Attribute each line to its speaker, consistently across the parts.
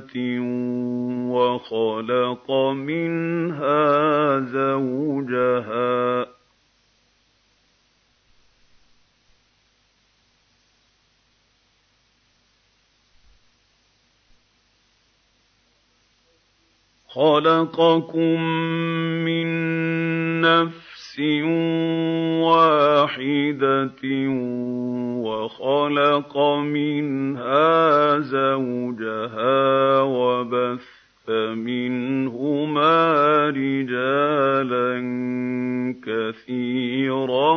Speaker 1: وَخَلَقَ مِنْهَا زَوْجَهَا ۚ خَلَقَكُم مِّن نَّفْسٍ وَاحِدَةٍ خلق مِنْهَا زَوْجَهَا وَبَثَّ مِنْهُمَا رِجَالًا كَثِيرًا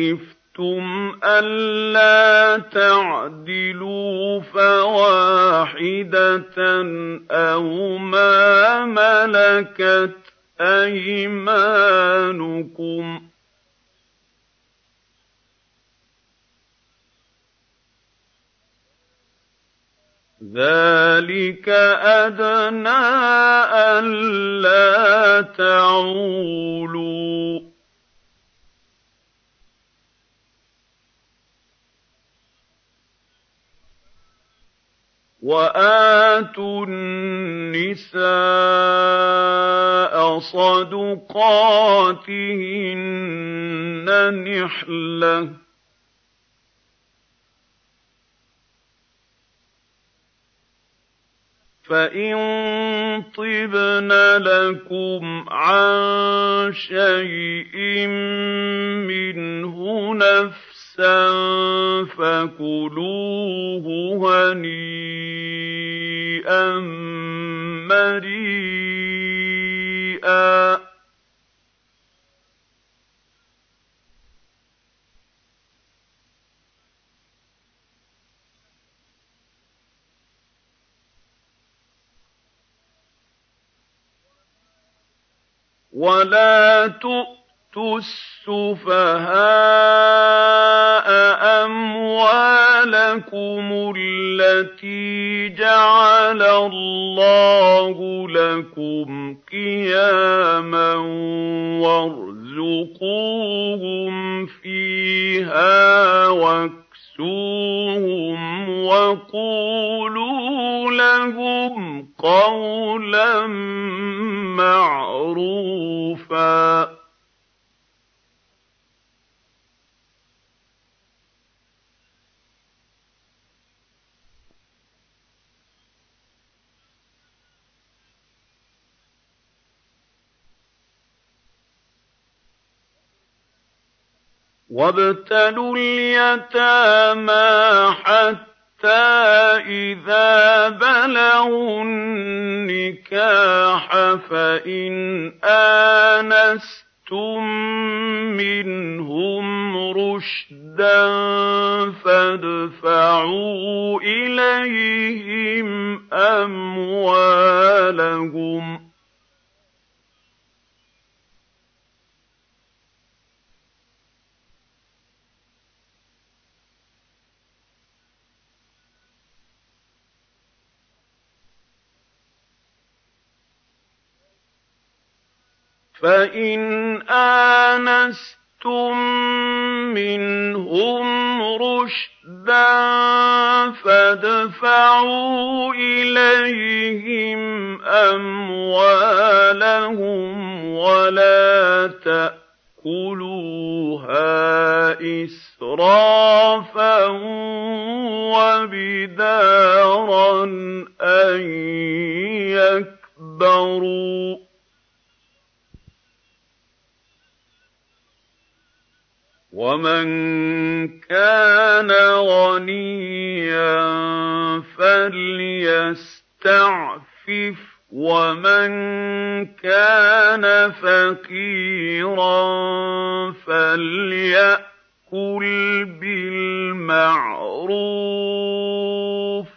Speaker 1: يخف وَابْتَلُوا الْيَتَامَىٰ حَتَّىٰ إِذَا بَلَغُوا النِّكَاحَ فَإِنْ آنَسْتُم مِّنْهُمْ رُشْدًا فَادْفَعُوا إِلَيْهِمْ أَمْوَالَهُمْ ۖ فإن آنستم منهم رشدا فادفعوا إليهم أموالهم ولا تأكلوها إسرافا وبدارا أن يكبروا وَمَن كَانَ غَنِيًّا فَلْيَسْتَعْفِفْ ۖ وَمَن كَانَ فَقِيرًا فَلْيَأْكُلْ بِالْمَعْرُوفِ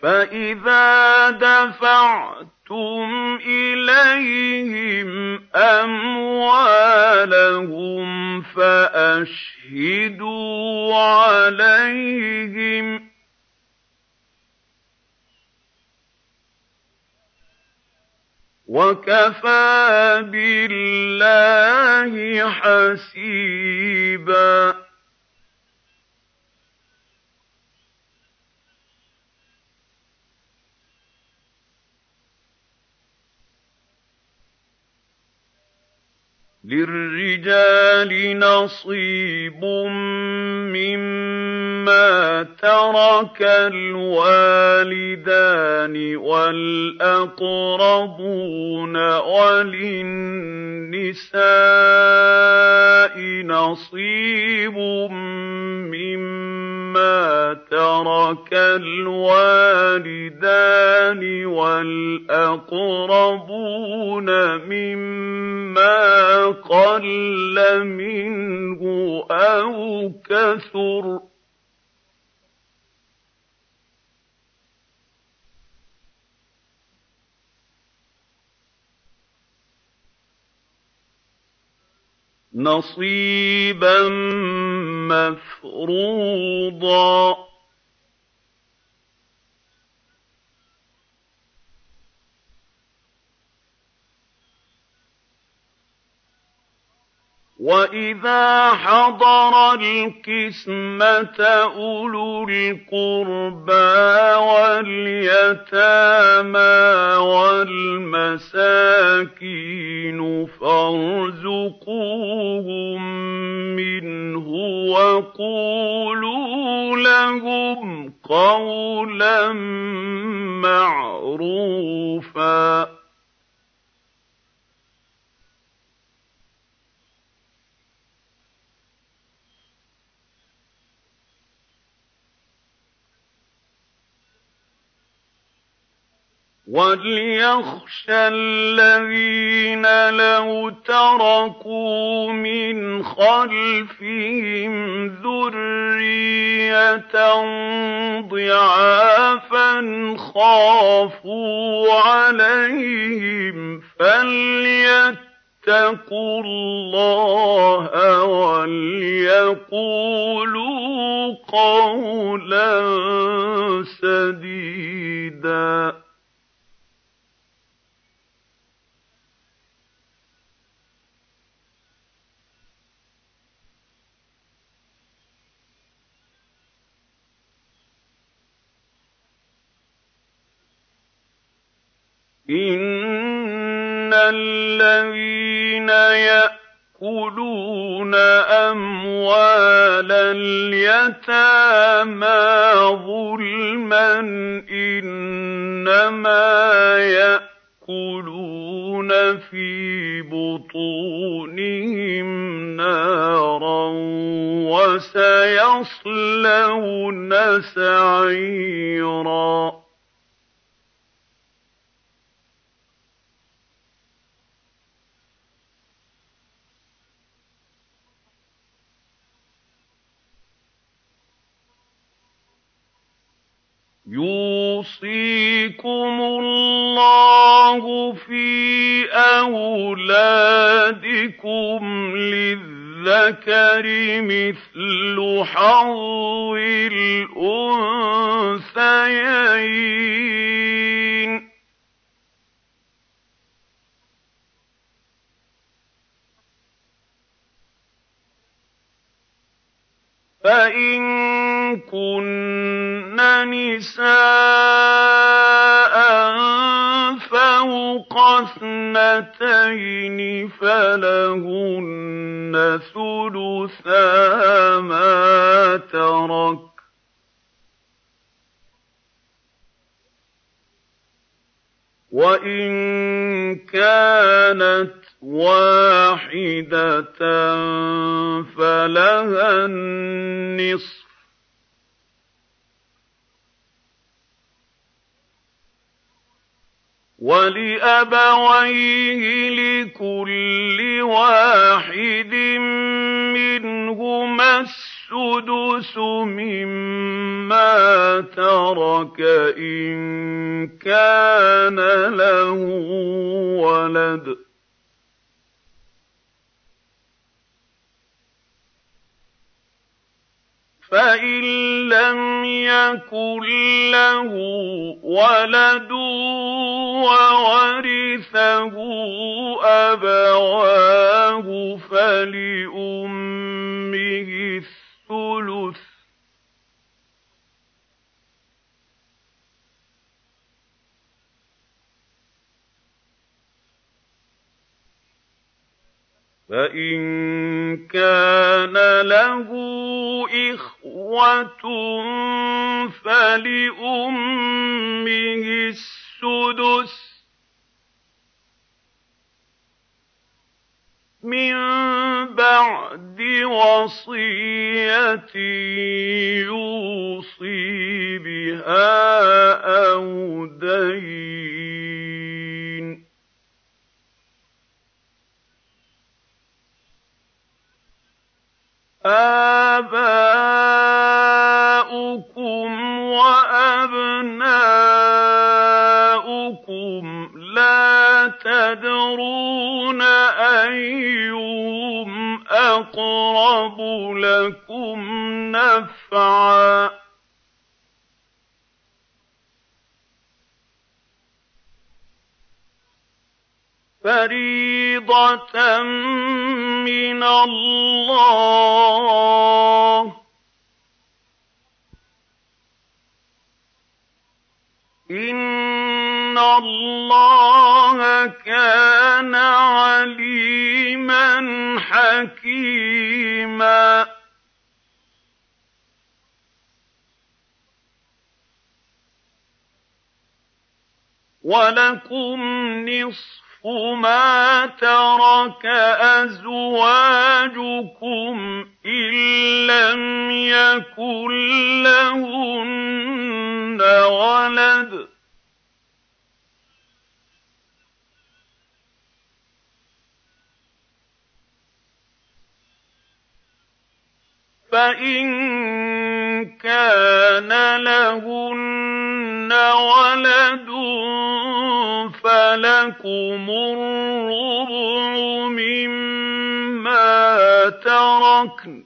Speaker 1: فَإِذَا دَفَعْتُمْ إِلَيْهِمْ أَمْوَالَهُمْ فَأَشْهِدُوا عَلَيْهِمْ ۚ وَكَفَىٰ بِاللَّهِ حَسِيبًا لِّلرِّجَالِ نَصِيبٌ مِّمَّا تَرَكَ الْوَالِدَانِ وَالْأَقْرَبُونَ وَلِلنِّسَاءِ نَصِيبٌ مِّمَّا تَرَكَ الْوَالِدَانِ وَالْأَقْرَبُونَ مِمَّا أَقَلَّ مِنْهُ أَوْ كَثُرَ نَصِيبًا مَّفْرُوضًا وَإِذَا حَضَرَ الْقِسْمَةَ أُولُو الْقُرْبَى وَالْيَتَامَى وَالْمَسَاكِينُ فَارْزُقُوهُم مِّنْهُ وَقُولُوا لَهُمْ قَوْلًا مَّعْرُوفًا وَلْيَخْشَ الَّذِينَ لَوْ تَرَكُوا مِنْ خَلْفِهِمْ ذُرِّيَّةً ضِعَافًا خَافُوا عَلَيْهِمْ فَلْيَتَّقُوا اللَّهَ وَلْيَقُولُوا قَوْلًا سَدِيدًا إِنَّ الَّذِينَ يَأْكُلُونَ أَمْوَالَ الْيَتَامَىٰ ظُلْمًا إِنَّمَا يَأْكُلُونَ فِي بُطُونِهِمْ نَارًا وَسَيَصْلَوْنَ سَعِيرًا يوصيكم الله في أولادكم للذكر مثل حظ الأنثيين فَإِن كُنَّ نِسَاءً فَوْقَ اثْنَتَيْنِ فَلَهُنَّ ثُلُثَا مَا تَرَكَ ۖ وَإِن كَانَتْ وَاحِدَةً فَلَهَا النِّصْفُ وَلِأَبَوَيْهِ لِكُلِّ وَاحِدٍ مِّنْهُمَا السُّدُسُ مِمَّا تَرَكَ إِن كَانَ لَهُ وَلَدٌ فَإِن لَّمْ يَكُن لَّهُ وَلَدٌ وَوَرِثَهُ أَبَوَاهُ فَلِأُمِّهِ الثُّلُثُ فَإِن كَانَ لَهُ إِخْوَةٌ فَلِأُمِّهِ السُّدُسُ مِن بَعْدِ وَصِيَّةٍ يُوصِي بِهَا أَوْ دَيْنٍ آبَاؤُكُمْ وَأَبْنَاؤُكُمْ ۖ لَا تَدْرُونَ أَيُّهُمْ أَقْرَبُ لَكُمْ نَفْعًا فَرِيضَةً مِّنَ اللَّهِ ۗ إِنَّ اللَّهَ كَانَ عَلِيمًا حَكِيمًا وَلَكُمْ نِصْفُ مَا تَرَكَ أَزْوَاجُكُمْ إِن لَّمْ يَكُن لَّهُنَّ وَلَدٌ فإن كان لهن ولد فلكم الربع مما تركن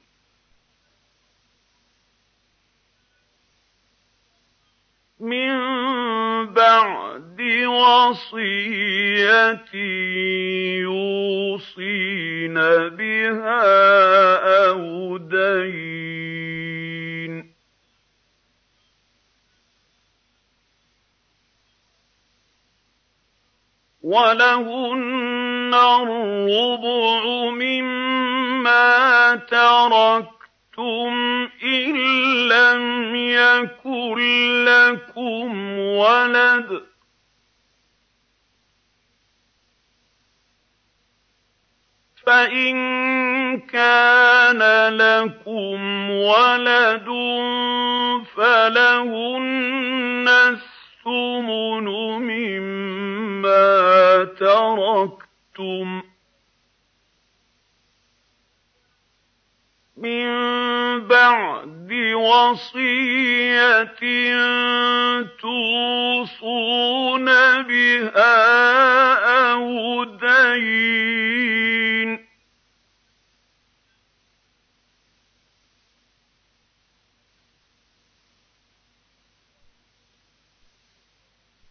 Speaker 1: مِن بَعْدِ وَصِيَّةٍ يُوصِينَ بِهَا أَوْ دَيْنٍ وَلَهُنَّ الرُّبُعُ مِمَّا تَرَكَ شِئْتُمْ إِن لَّمْ يَكُن لَّكُمْ وَلَدٌ فَإِن كَانَ لَكُمْ وَلَدٌ فَلَهُنَّ الثُّمُنُ مِمَّا تَرَكْتُمْ ۚ مِنْ بَعْدِ وَصِيَّةٍ تُوصُونَ بِهَا أَوْ دَيْنٍ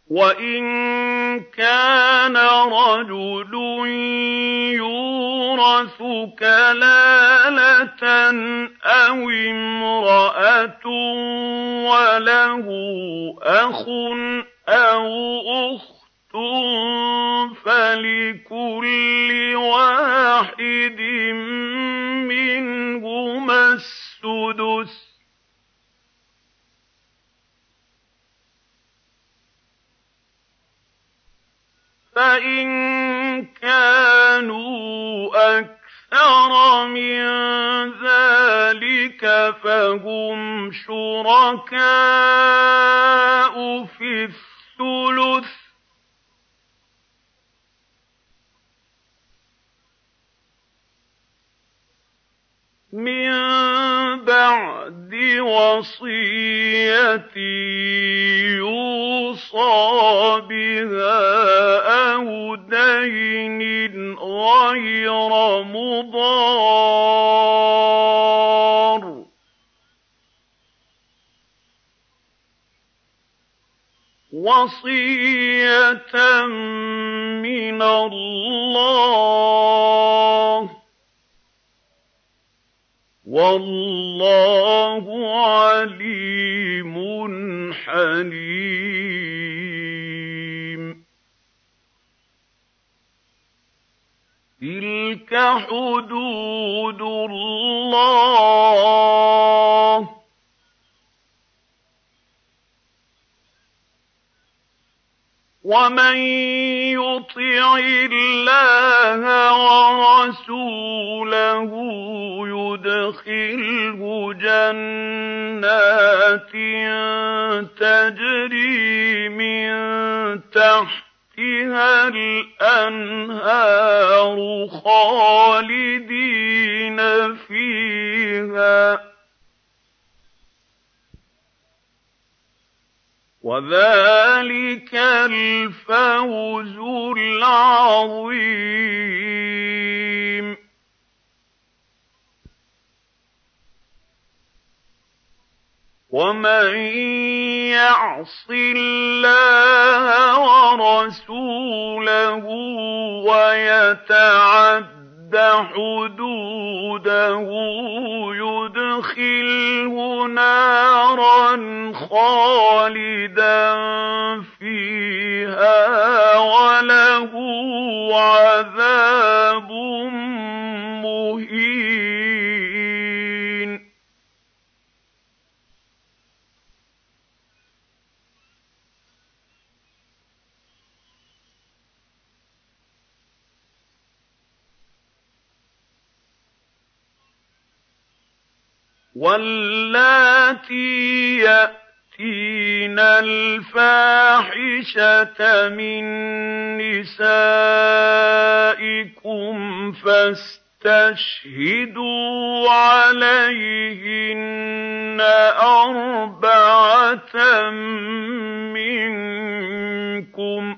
Speaker 1: وَإِن كَانَ رَجُلٌ يُورَثُ كَلَالَةً أَوْ امْرَأَةٌ وَلَهُ أَخٌ أَوْ أُخْتٌ فَلِكُلِّ وَاحِدٍ مِّنْهُمَا السُّدُسُ فَإِن كَانُوا أَكْثَرَ مِن ذَٰلِكَ فَهُمْ شُرَكَاءُ فِي الثُّلُثِ مِن بَعْدِ وَصِيَّةٍ يُوصَىٰ بِهَا أَوْ دَيْنٍ غَيْرَ مُضَارٍّ وَصِيَّةً مِّنَ اللَّهِ وَاللَّهُ عَلِيمٌ حَلِيمٌ تِلْكَ حُدُودُ اللَّهِ ومن يطع الله ورسوله يدخله جنات تجري من تحتها الانهار خالدين فيها وَذَٰلِكَ الْفَوْزُ الْعَظِيمُ وَمَن يَعْصِ اللَّهَ وَرَسُولَهُ وَيَتَعَدَّ وَيَتَعَدَّ حُدُودَهُ يُدْخِلْهُ نَارًا خَالِدًا فِيهَا وَلَهُ عَذَابٌ مُّهِينٌ واللاتي يأتين الفاحشة من نسائكم فاستشهدوا عليهن أربعة منكم ۖ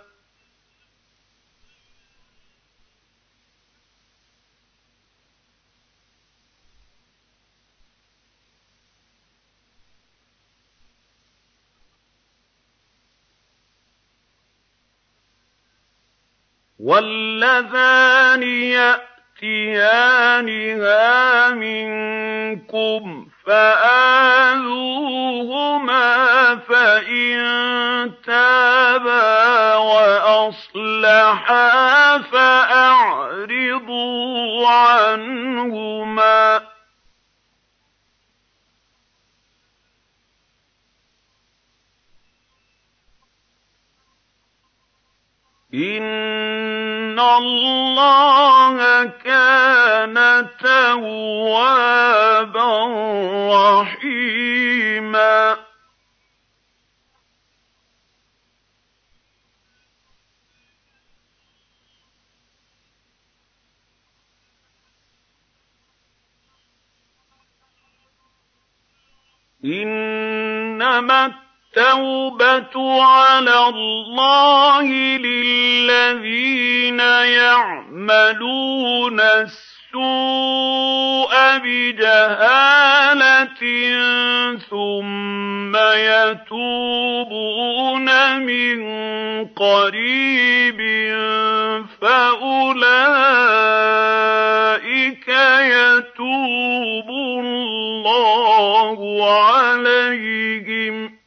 Speaker 1: وَاللَّذَانِ يَأْتِيَانِهَا مِنكُمْ فَآذُوهُمَا فَإِن تَابَا وَأَصْلَحَا فَأَعْرِضُوا عَنْهُمَا إِنَّ اللَّهَ كَانَ تَوَّابًا رَّحِيمًا إِنَّمَا التوبة على الله للذين يعملون السوء بجهالة ثم يتوبون من قريب فأولئك يتوب الله عليهم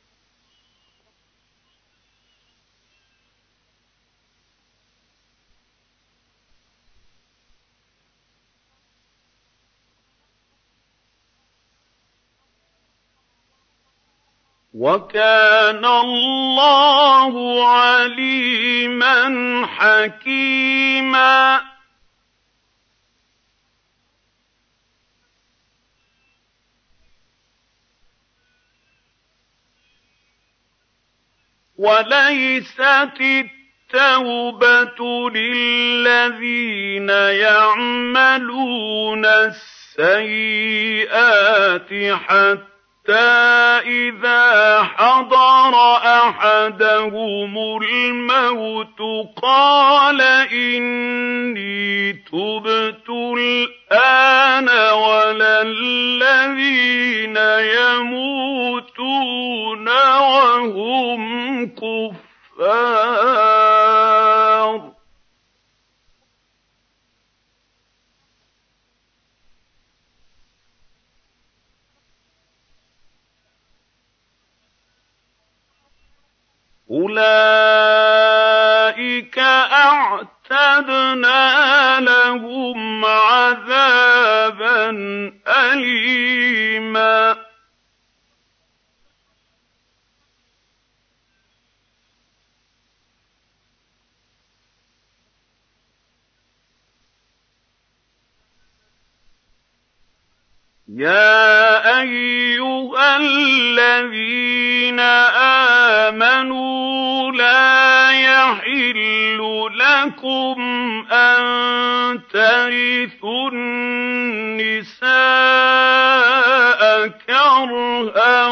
Speaker 1: وَكَانَ اللَّهُ عَلِيمًا حَكِيمًا وَلَيْسَتِ التَّوْبَةُ لِلَّذِينَ يَعْمَلُونَ السَّيِّئَاتِ حَتَّىٰ حتى إِذَا حَضَرَ أَحَدَهُمُ الْمَوْتُ قَالَ إِنِّي تُبْتُ الْآنَ وَلَا الَّذِينَ يَمُوتُونَ وَهُمْ كُفَّارٌ أُولَٰئِكَ أَعْتَدْنَا لَهُمْ عَذَابًا أَلِيمًا يَا أَيُّهَا الَّذِينَ آمَنُوا لَا يَحِلُّ لَكُمْ أَن تَرِثُوا النِّسَاءَ كَرْهًا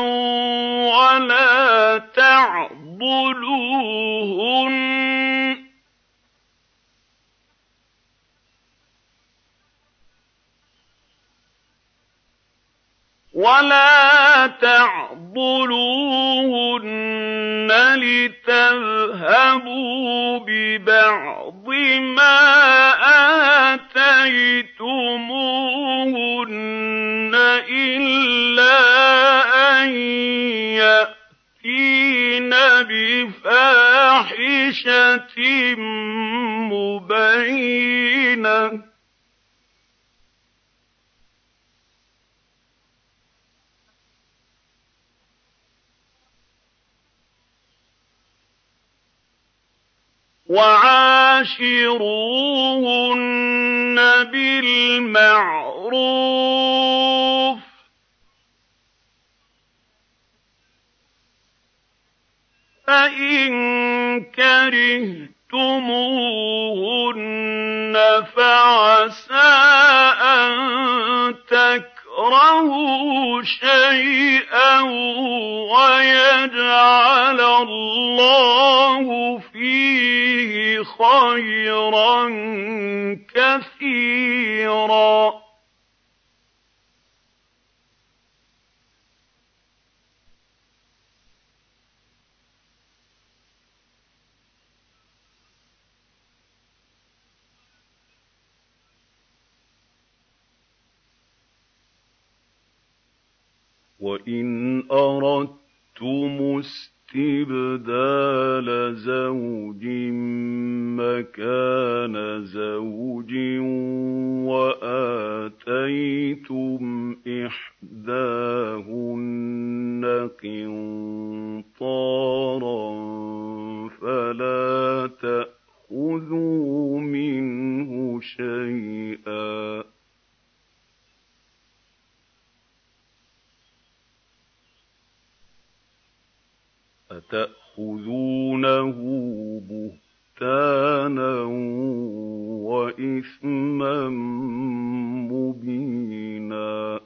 Speaker 1: وَلَا تَعْضُلُوهُنَّ ولا تعضلوهن لتذهبوا ببعض ما آتيتموهن إلا أن يأتين بفاحشة مبينة وَعَاشِرُوهُنَّ بِالْمَعْرُوفِ ۚ فَإِن كَرِهْتُمُوهُنَّ فَعَسَىٰ أَن تَكْرِهُوا تكرهوا شيئا ويجعل الله فيه خيرا كثيرا وَإِنْ أَرَدتُّمُ اسْتِبْدَالَ زَوْجٍ مَّكَانَ زَوْجٍ وَآتَيْتُمْ إِحْدَاهُنَّ قِنطَارًا فَلَا تَأْخُذُوا مِنْهُ شَيْئًا وَتَأْخُذُونَهُ بُهْتَانًا وَإِثْمًا مُّبِينًا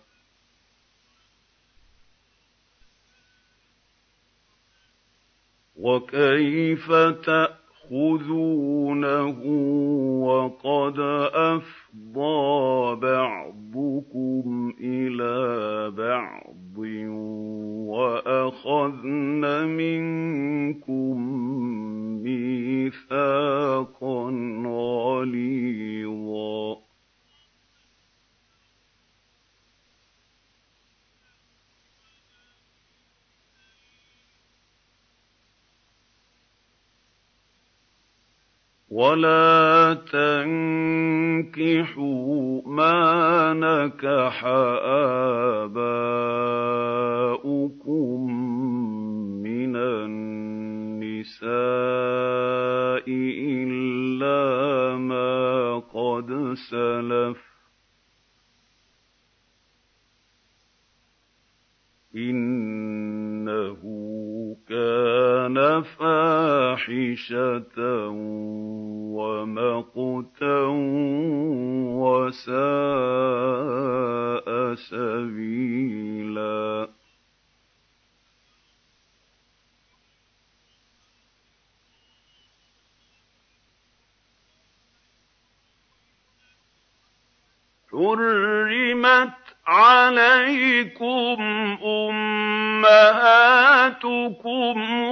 Speaker 1: وَكَيْفَ تَأْخُذُونَهُ تَأْخُذُونَهُ وَقَدْ أَفْضَىٰ بَعْضُكُمْ إِلَىٰ بَعْضٍ وَأَخَذْنَ مِنكُم مِّيثَاقًا غَلِيظًا وَلَا تَنكِحُوا مَا نَكَحَ آبَاؤُكُم مِّنَ النِّسَاءِ إِلَّا مَا قَدْ سَلَفَ ۚ إِنَّهُ كَانَ كان فاحشة ومقتا وساء سبيلا حرمت عَلَيْكُمْ أُمَّهَاتُكُمْ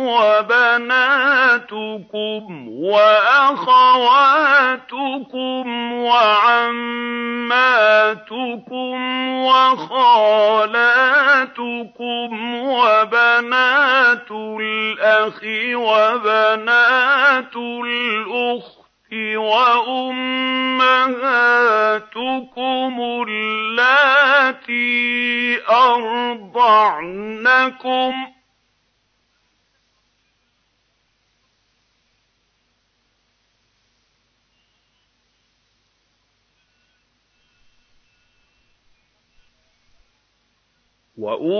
Speaker 1: وَبَنَاتُكُمْ وَأَخَوَاتُكُمْ وَعَمَّاتُكُمْ وَخَالَاتُكُمْ وَبَنَاتُ الْأَخِ وَبَنَاتُ الْأُخْتِ وأمهاتكم اللاتي أرضعنكم وَأُمَّهَاتُكُمُ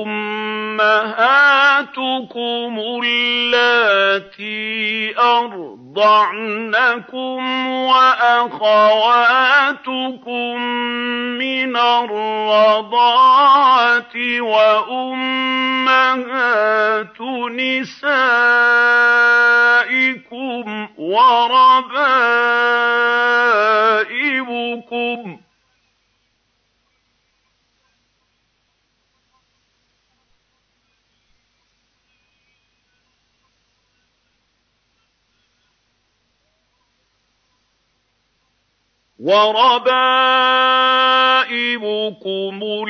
Speaker 1: اللَّاتِي أَرْضَعْنَكُمْ وَأَخَوَاتُكُم مِّنَ الرَّضَاعَةِ وَأُمَّهَاتُ نِسَائِكُمْ وَرَبَائِبُكُمْ وَرَبَائِبُكُمُ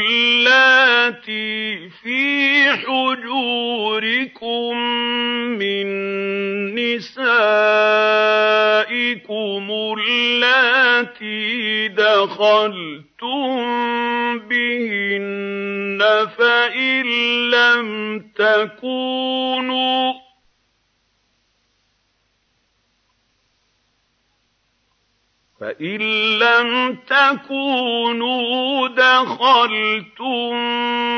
Speaker 1: اللَّاتِي فِي حُجُورِكُم مِّن نِّسَائِكُمُ اللَّاتِي دَخَلْتُم بِهِنَّ فَإِن لَّمْ تَكُونُوا فإن لم تكونوا دخلتم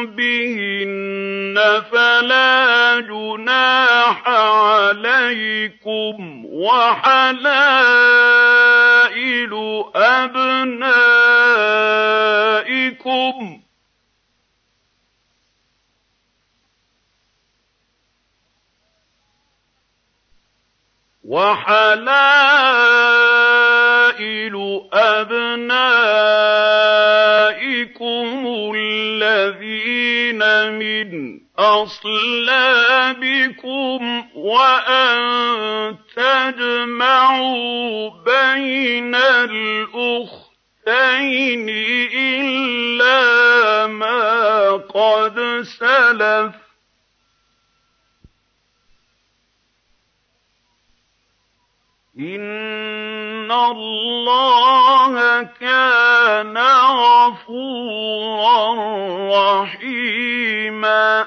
Speaker 1: بهن فلا جناح عليكم وحلائل أبنائكم وحلائل قَبَائِلُ أَبْنَائِكُمُ الَّذِينَ مِنْ أَصْلَابِكُمْ وَأَن تَجْمَعُوا بَيْنَ الْأُخْتَيْنِ إِلَّا مَا قَدْ سَلَفَ إِنَّ اللَّهَ كَانَ غَفُورًا رَّحِيمًا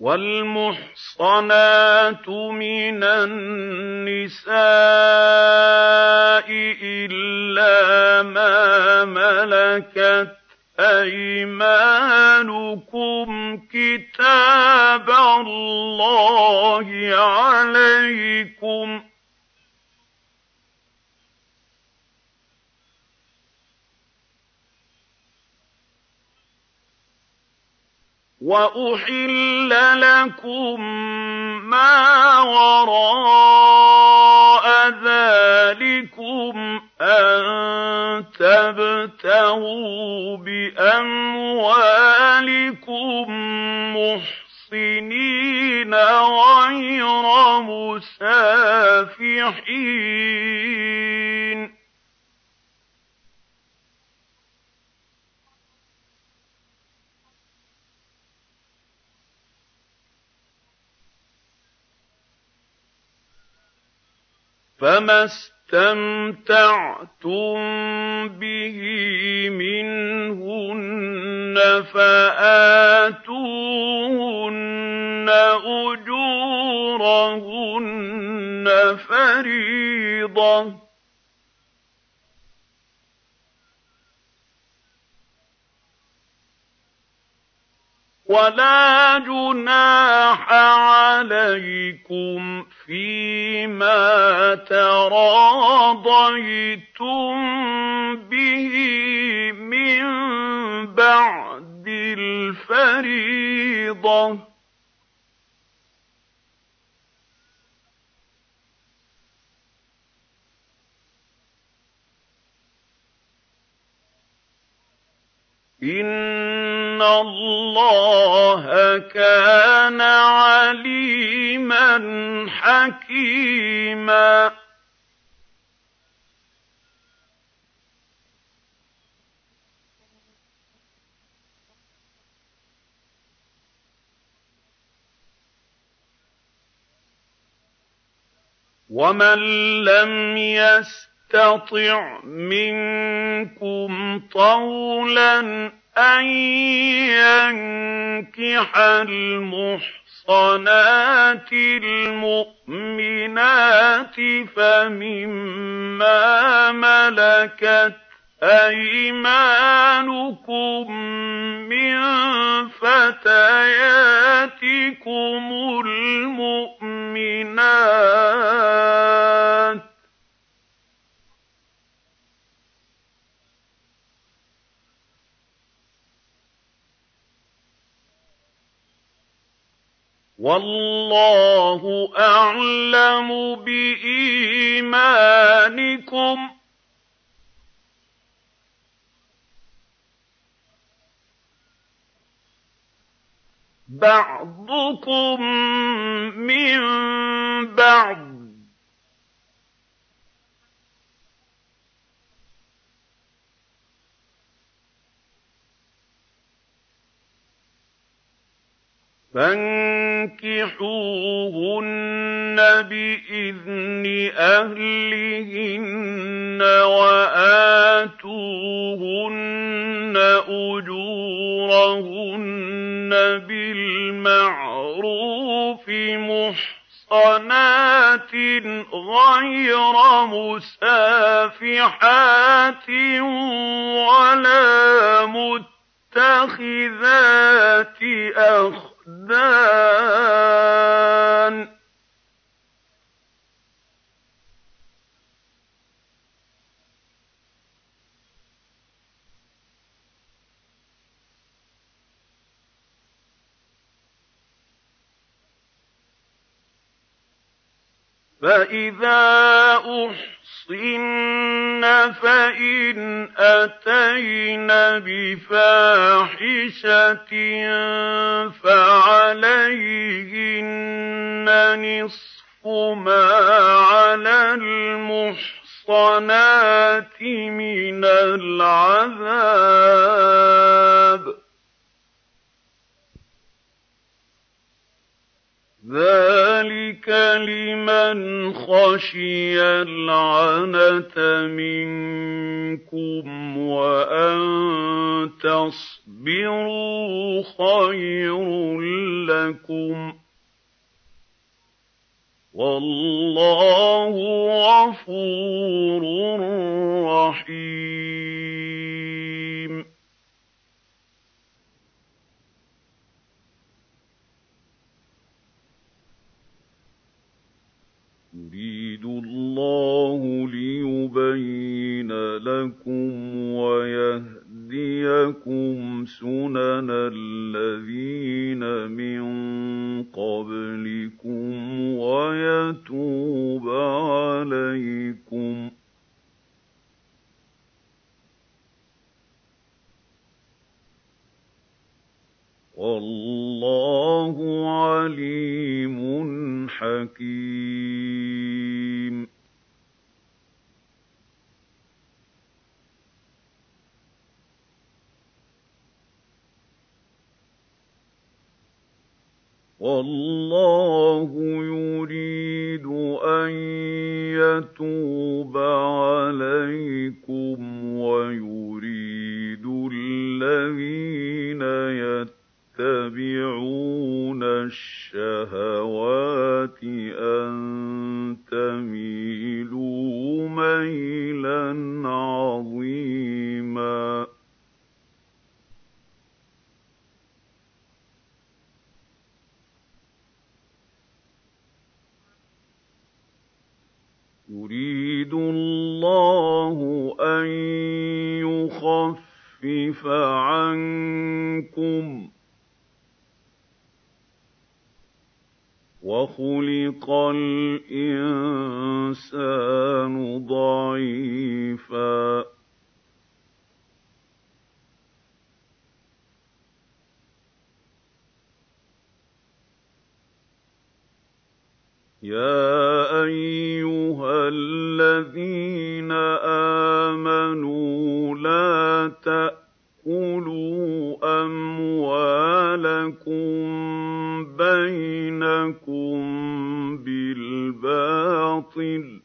Speaker 1: والمحصنات من النساء إلا ما ملكت أيمانكم كتاب الله عليكم وأحل لكم ما وراء ذلكم أَن تَبْتَغُوا بِأَمْوَالِكُمْ مُحْصِنِينَ غَيْرَ مُسَافِحِينَ فَمَا اسْتَمْتَعْتُم بِهِ مِنْهُنَّ فَآتُوهُنَّ أُجُورَهُنَّ فَرِيضَةً وَلَا جُنَاحَ عَلَيْكُمْ فِيمَا تَرَاضَيْتُم بِهِ مِن بَعْدِ الْفَرِيضَةِ إِنَّ اللَّهَ كَانَ عَلِيمًا حَكِيمًا وَمَن لَّمْ يَسْتَطِعْ يَسْتَطِعْ مِنكُمْ طَوْلًا أَن يَنكِحَ الْمُحْصَنَاتِ الْمُؤْمِنَاتِ فَمِمَّا مَلَكَتْ أَيْمَانُكُم مِّن فَتَيَاتِكُمُ الْمُؤْمِنَاتِ وَاللَّهُ أَعْلَمُ بِإِيمَانِكُمْ ۚ بَعْضُكُم مِّن بَعْضٍ فانكحوهن بإذن أهلهن وآتوهن أجورهن بالمعروف محصنات غير مسافحات ولا مت المتخذات أَخْدَانٍ فَإِذَا أُحْصِنَ يحصن فإن أتين بفاحشة فعليهن نصف ما على المحصنات من العذاب ذَٰلِكَ لِمَنْ خَشِيَ الْعَنَتَ مِنكُمْ وَأَن تَصْبِرُوا خَيْرٌ لَّكُمْ ۗ وَاللَّهُ غَفُورٌ رَّحِيمٌ يُرِيدُ اللَّهُ لِيُبَيِّنَ لَكُمْ وَيَهْدِيَكُمْ سُنَنَ الَّذِينَ مِن قَبْلِكُمْ وَيَتُوبَ عَلَيْكُمْ ۗ وَاللَّهُ عَلِيمٌ حَكِيمٌ وَاللَّهُ يُرِيدُ أَن يَتُوبَ عَلَيْكُمْ وَيُرِيدُ الَّذِينَ يَتَّقُونَ يتبعون الشَّهَوَاتِ أَن تَمِيلُوا مَيْلًا عَظِيمًا يُرِيدُ اللَّهُ أَن يُخَفِّفَ عَنكُمْ وَخُلِقَ الْإِنسَانُ ضَعِيفًا يَا أَيُّهَا الَّذِينَ آمَنُوا لَا تَأْتُوا تَأْكُلُوا أَمْوَالَكُم بَيْنَكُم بِالْبَاطِلِ ۚ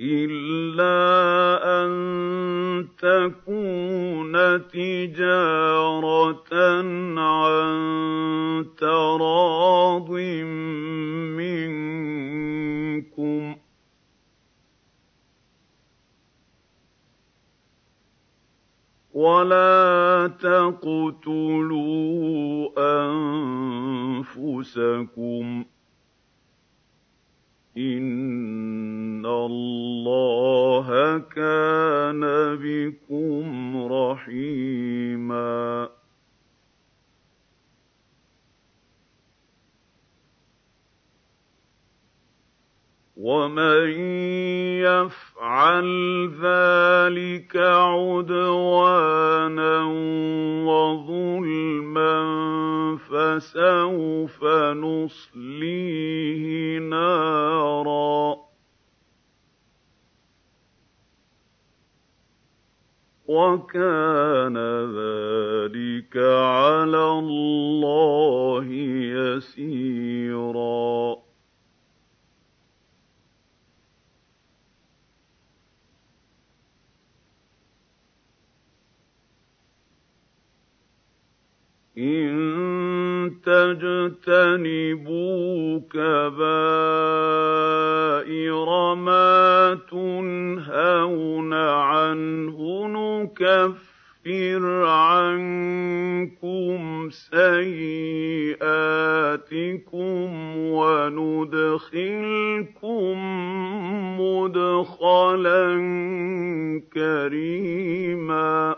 Speaker 1: إِلَّا أَن تَكُونَ تِجَارَةً عَن تَرَاضٍ مِّنكُمْ ۚ وَلَا تَقْتُلُوا أَنفُسَكُمْ إِنَّ اللَّهَ كَانَ بِكُمْ رَحِيمًا وَمَن يَفْعَلْ ذَٰلِكَ عُدْوَانًا وَظُلْمًا فَسَوْفَ نُصْلِيهِ نَارًا ۚ وَكَانَ ذَٰلِكَ عَلَى اللَّهِ يَسِيرًا إِن تَجْتَنِبُوا كَبَائِرَ مَا تُنْهَوْنَ عَنْهُ نُكَفِّرْ عَنكُمْ سَيِّئَاتِكُمْ وَنُدْخِلْكُم مُّدْخَلًا كَرِيمًا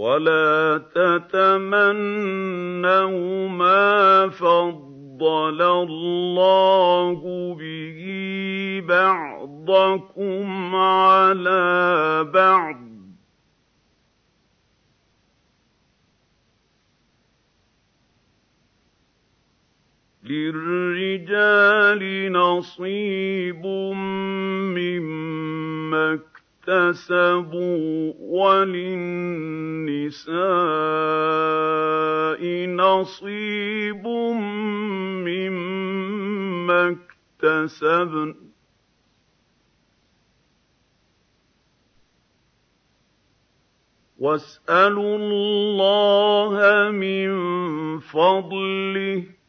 Speaker 1: وَلَا تَتَمَنَّوْا مَا فَضَّلَ اللَّهُ بِهِ بَعْضَكُمْ عَلَىٰ بَعْضٍ ۚ لِّلرِّجَالِ نَصِيبٌ مِّمَّا اكْتَسَبُوا وَلِلنِّسَاءِ نَصِيبٌ مِّمَّا اكْتَسَبْنَ ۚ وَاسْأَلُوا اللَّهَ مِن فَضْلِهِ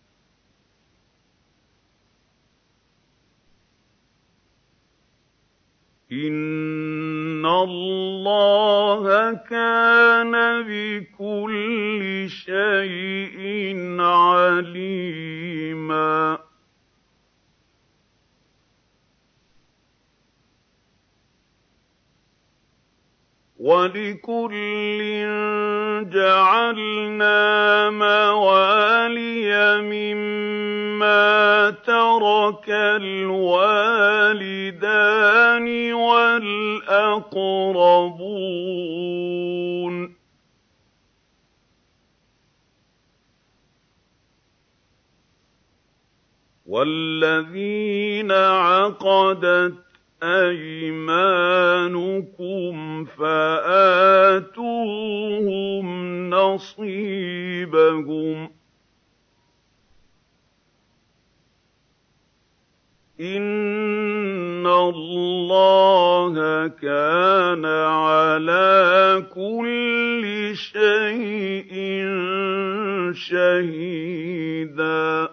Speaker 1: إِنَّ اللَّهَ كَانَ بِكُلِّ شَيْءٍ عَلِيمًا وَلِكُلٍّ جَعَلْنَا مَوَالِيَ مِمَّا تَرَكَ الْوَالِدَانِ وَالْأَقْرَبُونَ وَالَّذِينَ عَقَدَتْ أَيْمَانُكُمْ فَآتُوهُمْ نَصِيبَهُمْ ۖ إِنَّ اللَّهَ كَانَ عَلَىٰ كُلِّ شَيْءٍ شَهِيدًا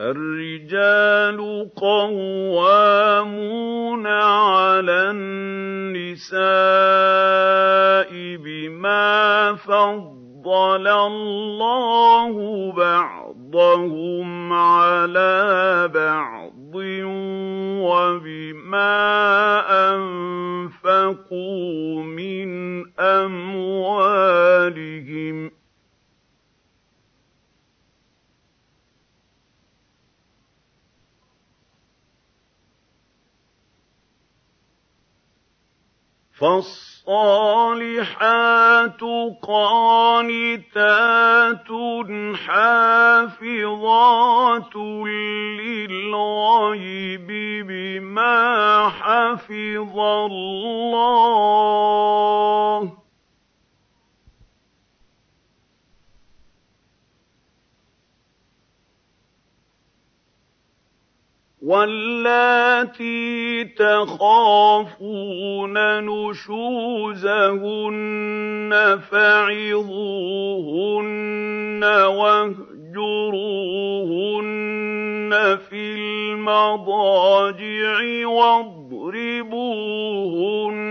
Speaker 1: الرِّجَالُ قَوَّامُونَ عَلَى النِّسَاءِ بِمَا فَضَّلَ فَضَّلَ اللَّهُ بَعْضَهُمْ عَلَىٰ بَعْضٍ وَبِمَا أَنفَقُوا مِنْ أَمْوَالِهِمْ الصالحات قانتات حافظات للغيب بما حفظ الله واللاتي تخافون نشوزهن فعظوهن واهجروهن في المضاجع واضربوهن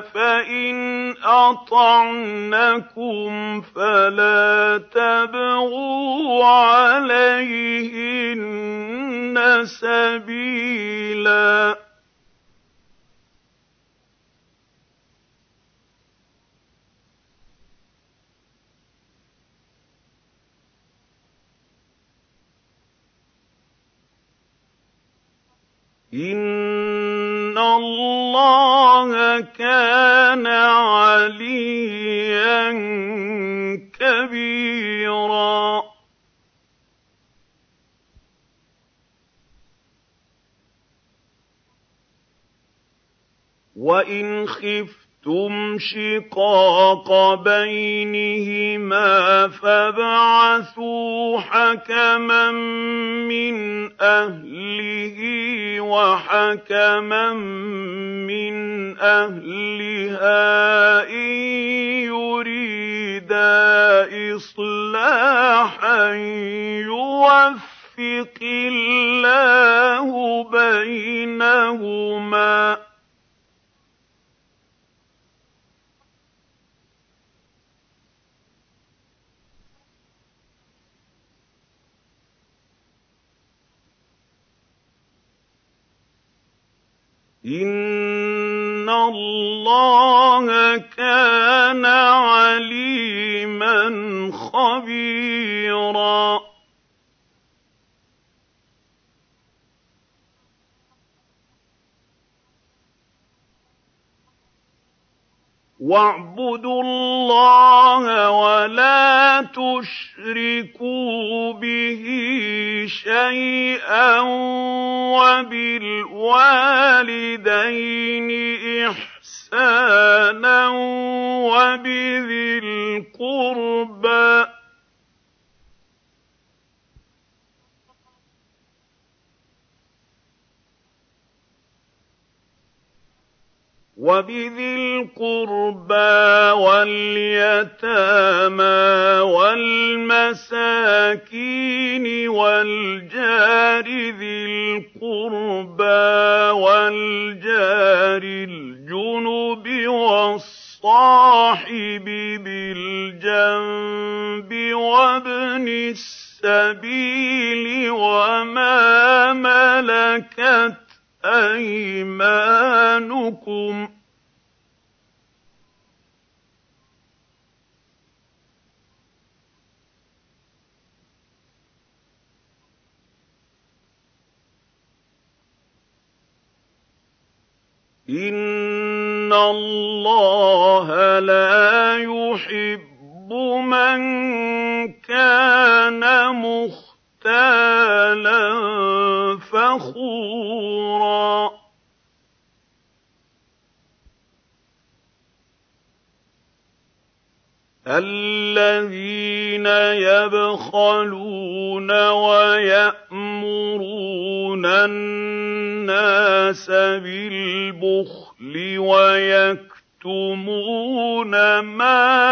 Speaker 1: فَإِنْ أَطَعْنَكُمْ فَلَا تَبْغُوا عَلَيْهِنَّ سَبِيلًا ۗ إِنَّ إِنَّ اللَّهَ كَانَ عَلِيًّا كَبِيرًا وَإِنْ خِفْتُمْ خِفْتُمْ شِقَاقَ بَيْنِهِمَا فَابْعَثُوا حَكَمًا مِّنْ أَهْلِهِ وَحَكَمًا مِّنْ أَهْلِهَا إِن يُرِيدَا إِصْلَاحًا يُوَفِّقِ اللَّهُ بَيْنَهُمَا ۗ إِنَّ اللَّهَ كَانَ عَلِيمًا خَبِيرًا وَاعْبُدُوا اللَّهَ وَلَا تُشْرِكُوا بِهِ شَيْئًا وَبِالْوَالِدَيْنِ إِحْسَانًا وَبِذِي الْقُرْبَى وبذي القربى واليتامى والمساكين والجار ذي القربى والجار الجنب والصاحب بالجنب وابن السبيل وما ملكت أيمانكم إِنَّ اللَّهَ لَا يُحِبُّ مَن كَانَ مُخْتَالًا فَخُورًا الَّذِينَ يَبْخَلُونَ وَيَأْمُرُونَ النَّاسَ بِالْبُخْلِ وَيَكْتُمُونَ مَا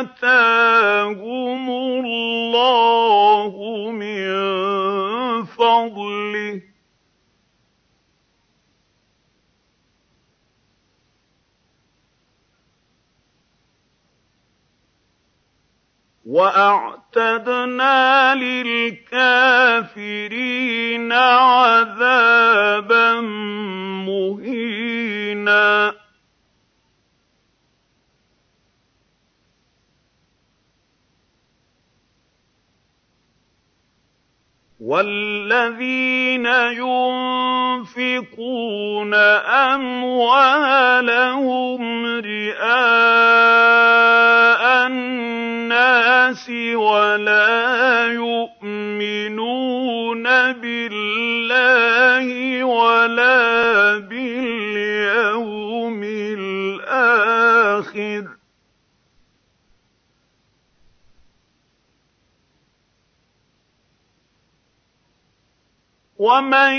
Speaker 1: آتَاهُمُ اللَّهُ وَأَعْتَدْنَا لِلْكَافِرِينَ عَذَابًا مُّهِينًا وَالَّذِينَ يُنفِقُونَ أَمْوَالَهُمْ رِئَاءَ النَّاسِ وَلَا يُؤْمِنُونَ بِاللَّهِ وَلَا بِالْيَوْمِ الْآخِرِ ومن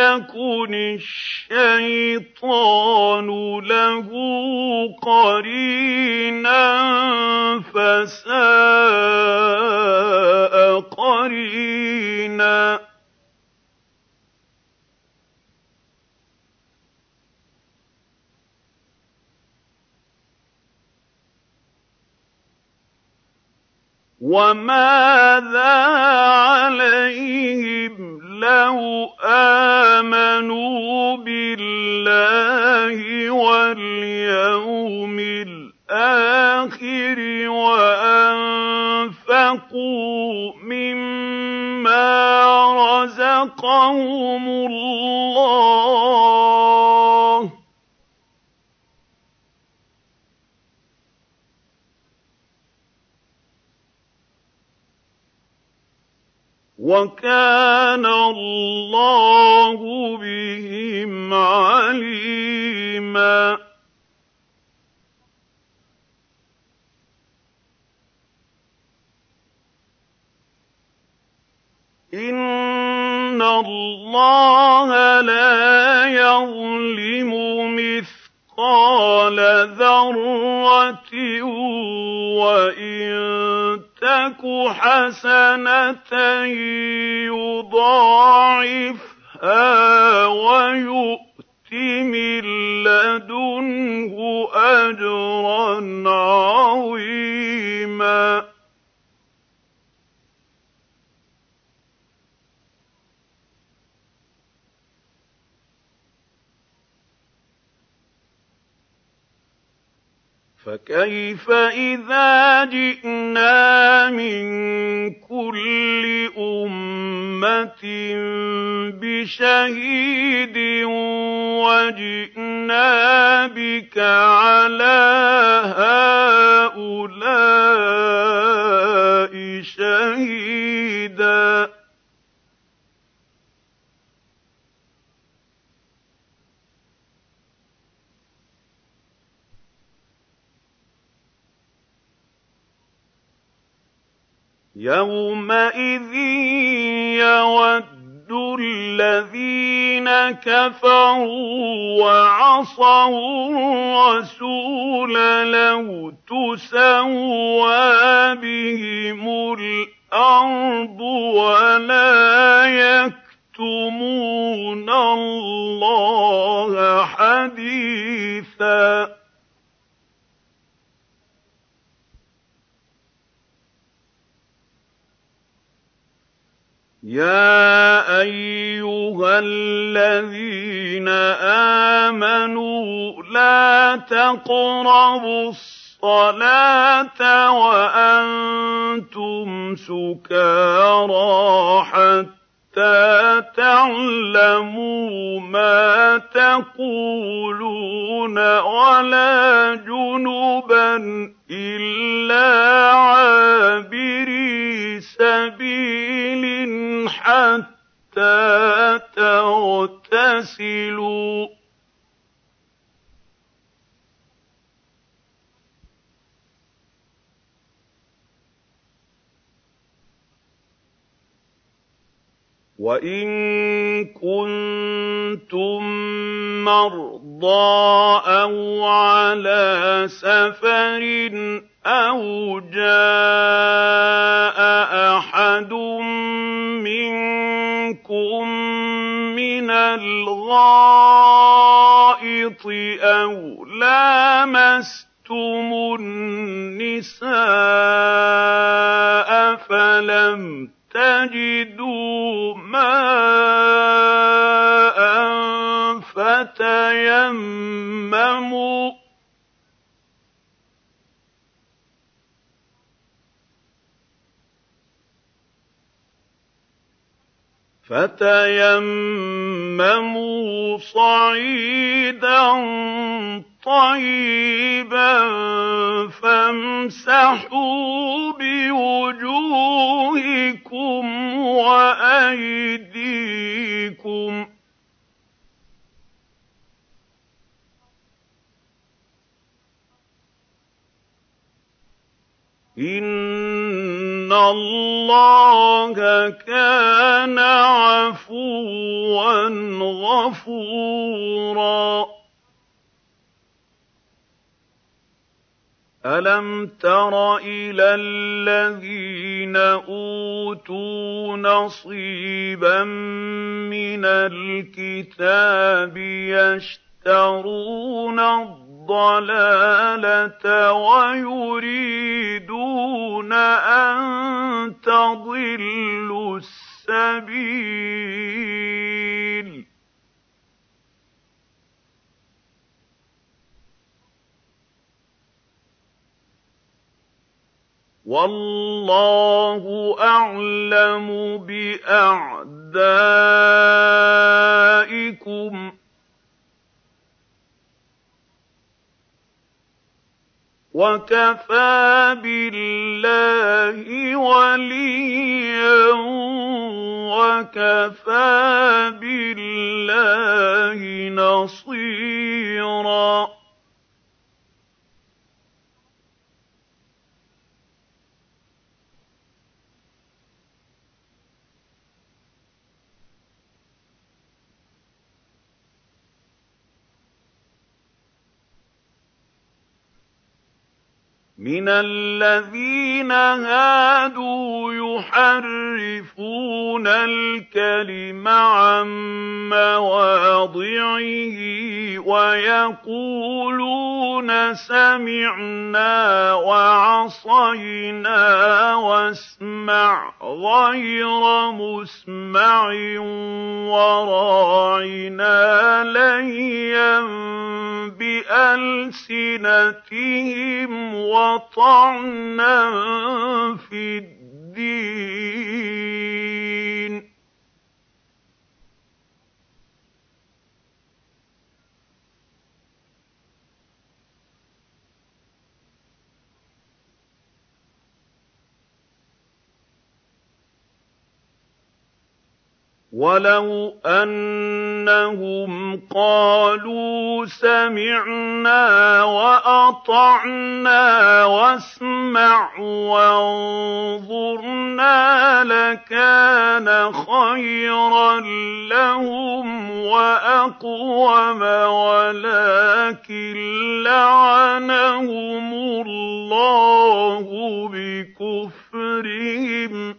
Speaker 1: يكن الشيطان له قرينا فساء قرينا وماذا عليهم لو آمنوا بالله واليوم الآخر وأنفقوا مما رزقهم الله وَكَانَ اللَّهُ بِهِمْ عَلِيمًا إِنَّ اللَّهَ لَا يَظْلِمُ مثل مِثْقَالَ ذَرَّةٍ وَإِن تَكُ حَسَنَةً يُضَاعِفْهَا وَيُؤْتِ مِن لَّدُنْهُ أَجْرًا عَظِيمًا فَكَيْفَ إِذَا جِئْنَا مِن كُلِّ أُمَّةٍ بِشَهِيدٍ وَجِئْنَا بِكَ عَلَىٰ هَٰؤُلَاءِ شَهِيدًا يَوْمَئِذٍ يَوَدُّ الَّذِينَ كَفَرُوا وَعَصَوُا الرَّسُولَ لَوْ تُسَوَّىٰ بِهِمُ الْأَرْضُ وَلَا يَكْتُمُونَ اللَّهَ حَدِيثًا يَا أَيُّهَا الَّذِينَ آمَنُوا لَا تَقْرَبُوا الصَّلَاةَ وَأَنتُمْ سُكَارَىٰ حَتَّىٰ تَعْلَمُوا مَا تَقُولُونَ وَلَا جُنُبًا إِلَّا عَابِرِي سَبِيلٍ حَتَّىٰ تَغْتَسِلُوا وَإِن كُنتُم مَّرْضَىٰ أَوْ عَلَىٰ سَفَرٍ أَوْ جَاءَ أَحَدٌ مِّنكُم مِّنَ الْغَائِطِ أَوْ لَامَسْتُمُ النِّسَاءَ فَلَمْ تجدوا ماء فتيمموا فتيمموا صعيدا طيبا فامسحوا بِوُجُوهِكُمْ وَأَيْدِيكُمْ ۗ إِنَّ اللَّهَ كَانَ عَفُوًّا غَفُورًا أَلَمْ تَرَ إِلَى الَّذِينَ أُوتُوا نَصِيبًا مِنَ الْكِتَابِ يَشْتَرُونَ الضَّلَالَةَ وَيُرِيدُونَ أَن تَضِلُّوا السَّبِيلَ وَاللَّهُ أَعْلَمُ بِأَعْدَائِكُمْ ۚ وَكَفَىٰ بِاللَّهِ وَلِيًّا وَكَفَىٰ بِاللَّهِ نَصِيرًا مِنَ الَّذِينَ هَادُوا يُحَرِّفُونَ الْكَلِمَ عَن مَّوَاضِعِهِ وَيَقُولُونَ سَمِعْنَا وَعَصَيْنَا وَاسْمَعْ غَيْرَ مُسْمَعٍ وَرَاعِنَا لَيًّا بِأَلْسِنَتِهِمْ قَطَعْنًا فِي الدِّينِ وَلَوْ أَنَّهُمْ قَالُوا سَمِعْنَا وَأَطَعْنَا وَاسْمَعْ وَانظُرْنَا لَكَانَ خَيْرًا لَّهُمْ وَأَقْوَمَ وَلَٰكِن لَّعَنَهُمُ اللَّهُ بِكُفْرِهِمْ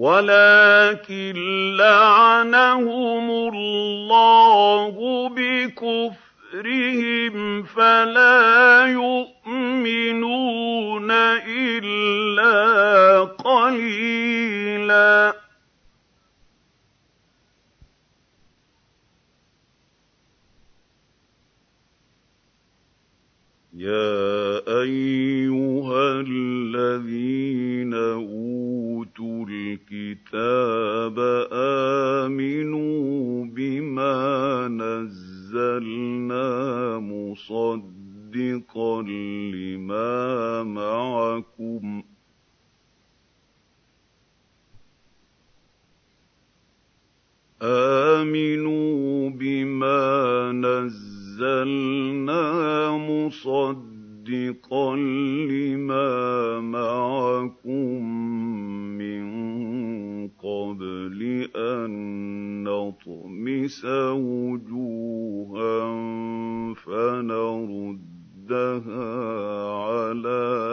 Speaker 1: وَلَٰكِن لَّعَنَهُمُ اللَّهُ بِكُفْرِهِمْ فَلَا يُؤْمِنُونَ إِلَّا قَلِيلًا يَا أَيُّهَا الَّذِينَ أُوتُوا أُوتُوا الْكِتَابَ آمِنُوا بِمَا نَزَّلْنَا مُصَدِّقًا لِّمَا مَعَكُمْ ۚ آمنوا بما نزلنا مصدقا مُصَدِّقًا لِّمَا مَعَكُم مِّن قَبْلِ أَن نَّطْمِسَ وُجُوهًا فَنَرُدَّهَا عَلَىٰ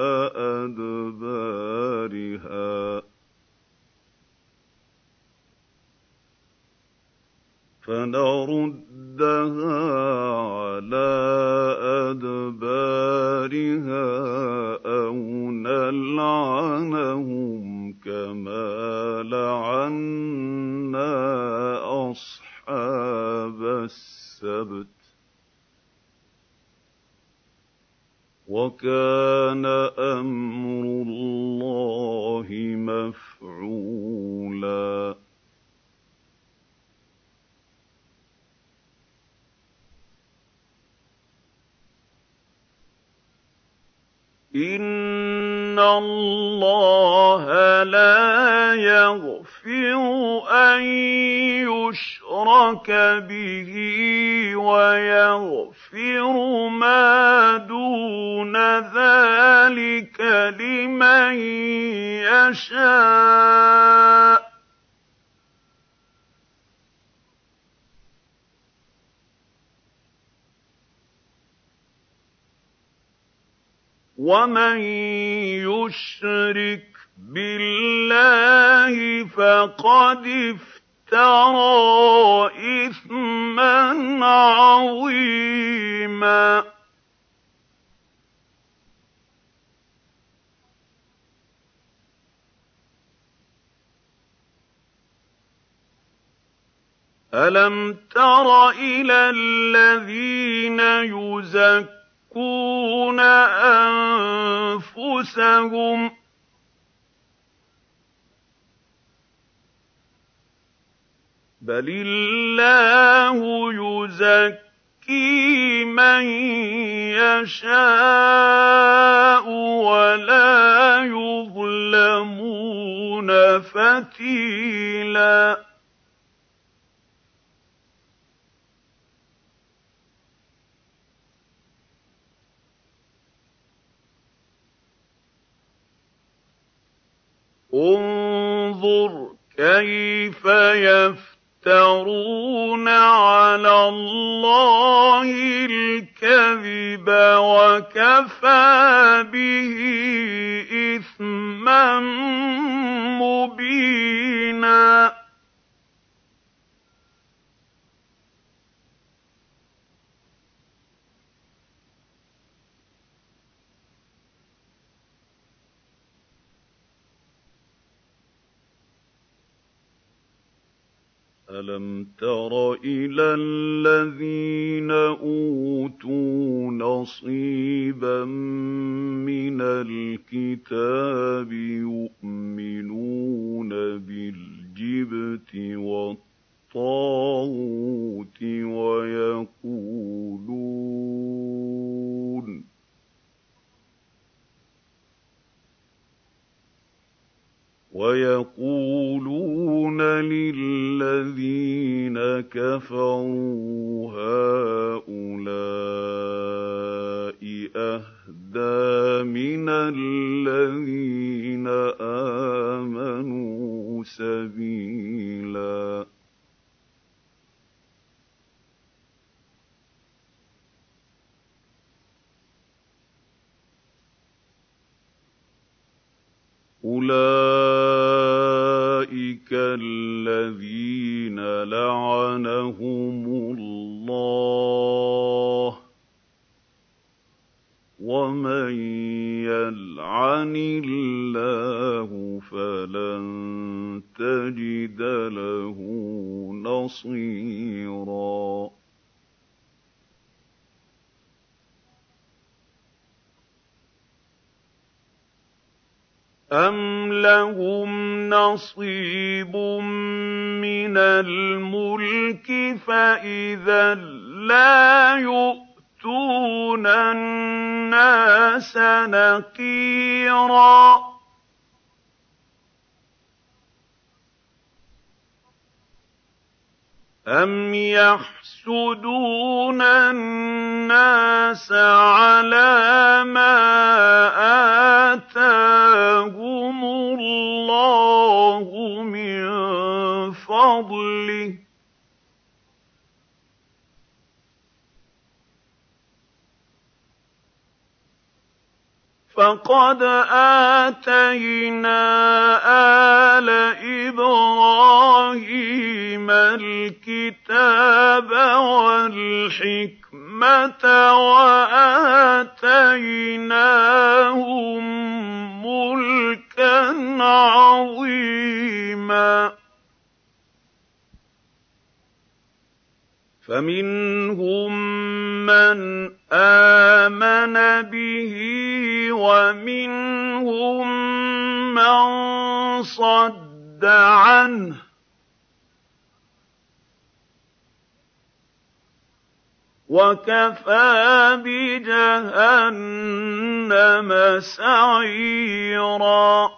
Speaker 1: أَدْبَارِهَا رَدَّهَا عَلَىٰ أَدْبَارِهَا أَوْ نَلْعَنَهُمْ كَمَا لَعَنَّا أَصْحَابَ السَّبْتِ ۚ وَكَانَ أَمْرُ اللَّهِ مَفْعُولًا إِنَّ اللَّهَ لَا يَغْفِرُ أَن يُشْرَكَ بِهِ وَيَغْفِرُ مَا دُونَ ذَٰلِكَ لِمَن يَشَاءُ وَمَن يُشْرِكْ بِاللَّهِ فَقَدِ افْتَرَىٰ إِثْمًا عَظِيمًا أَلَمْ تَرَ إِلَى الَّذِينَ يُزَكُّونَ يزكون أنفسهم بل الله يزكي من يشاء ولا يظلمون فتيلاً انظر كيف يفترون على الله الكذب وكفى به إثما مبينا أَلَمْ تَرَ إِلَى الَّذِينَ أُوتُوا نَصِيبًا مِّنَ الْكِتَابِ يُؤْمِنُونَ بِالْجِبْتِ وَالطَّاغُوتِ وَيَقُولُونَ وَيَقُولُونَ لِلَّذِينَ كَفَرُوا هَٰؤُلَاءِ أَهْدَىٰ مِنَ الَّذِينَ آمَنُوا سَبِيلًا أُولَٰئِكَ الَّذِينَ لَعَنَهُمُ اللَّهُ ۖ وَمَن يَلْعَنِ اللَّهُ فَلَن تَجِدَ لَهُ نَصِيرًا أَمْ لَهُمْ نَصِيبٌ مِّنَ الْمُلْكِ فَإِذًا لَّا يُؤْتُونَ النَّاسَ نَقِيرًا أَمْ يَحْسُدُونَ النَّاسَ عَلَىٰ مَا آتَاهُمُ اللَّهُ مِن فَضْلِهِ فَقَدْ آتَيْنَا آلَ إِبْرَاهِيمَ الْكِتَابَ وَالْحِكْمَةَ وَآتَيْنَاهُم مُّلْكًا عَظِيمًا فَمِنْهُم مَّنْ آمَنَ بِهِ وَمِنْهُم مَّن صَدَّ عَنْهُ ۚ وَكَفَىٰ بِجَهَنَّمَ سَعِيرًا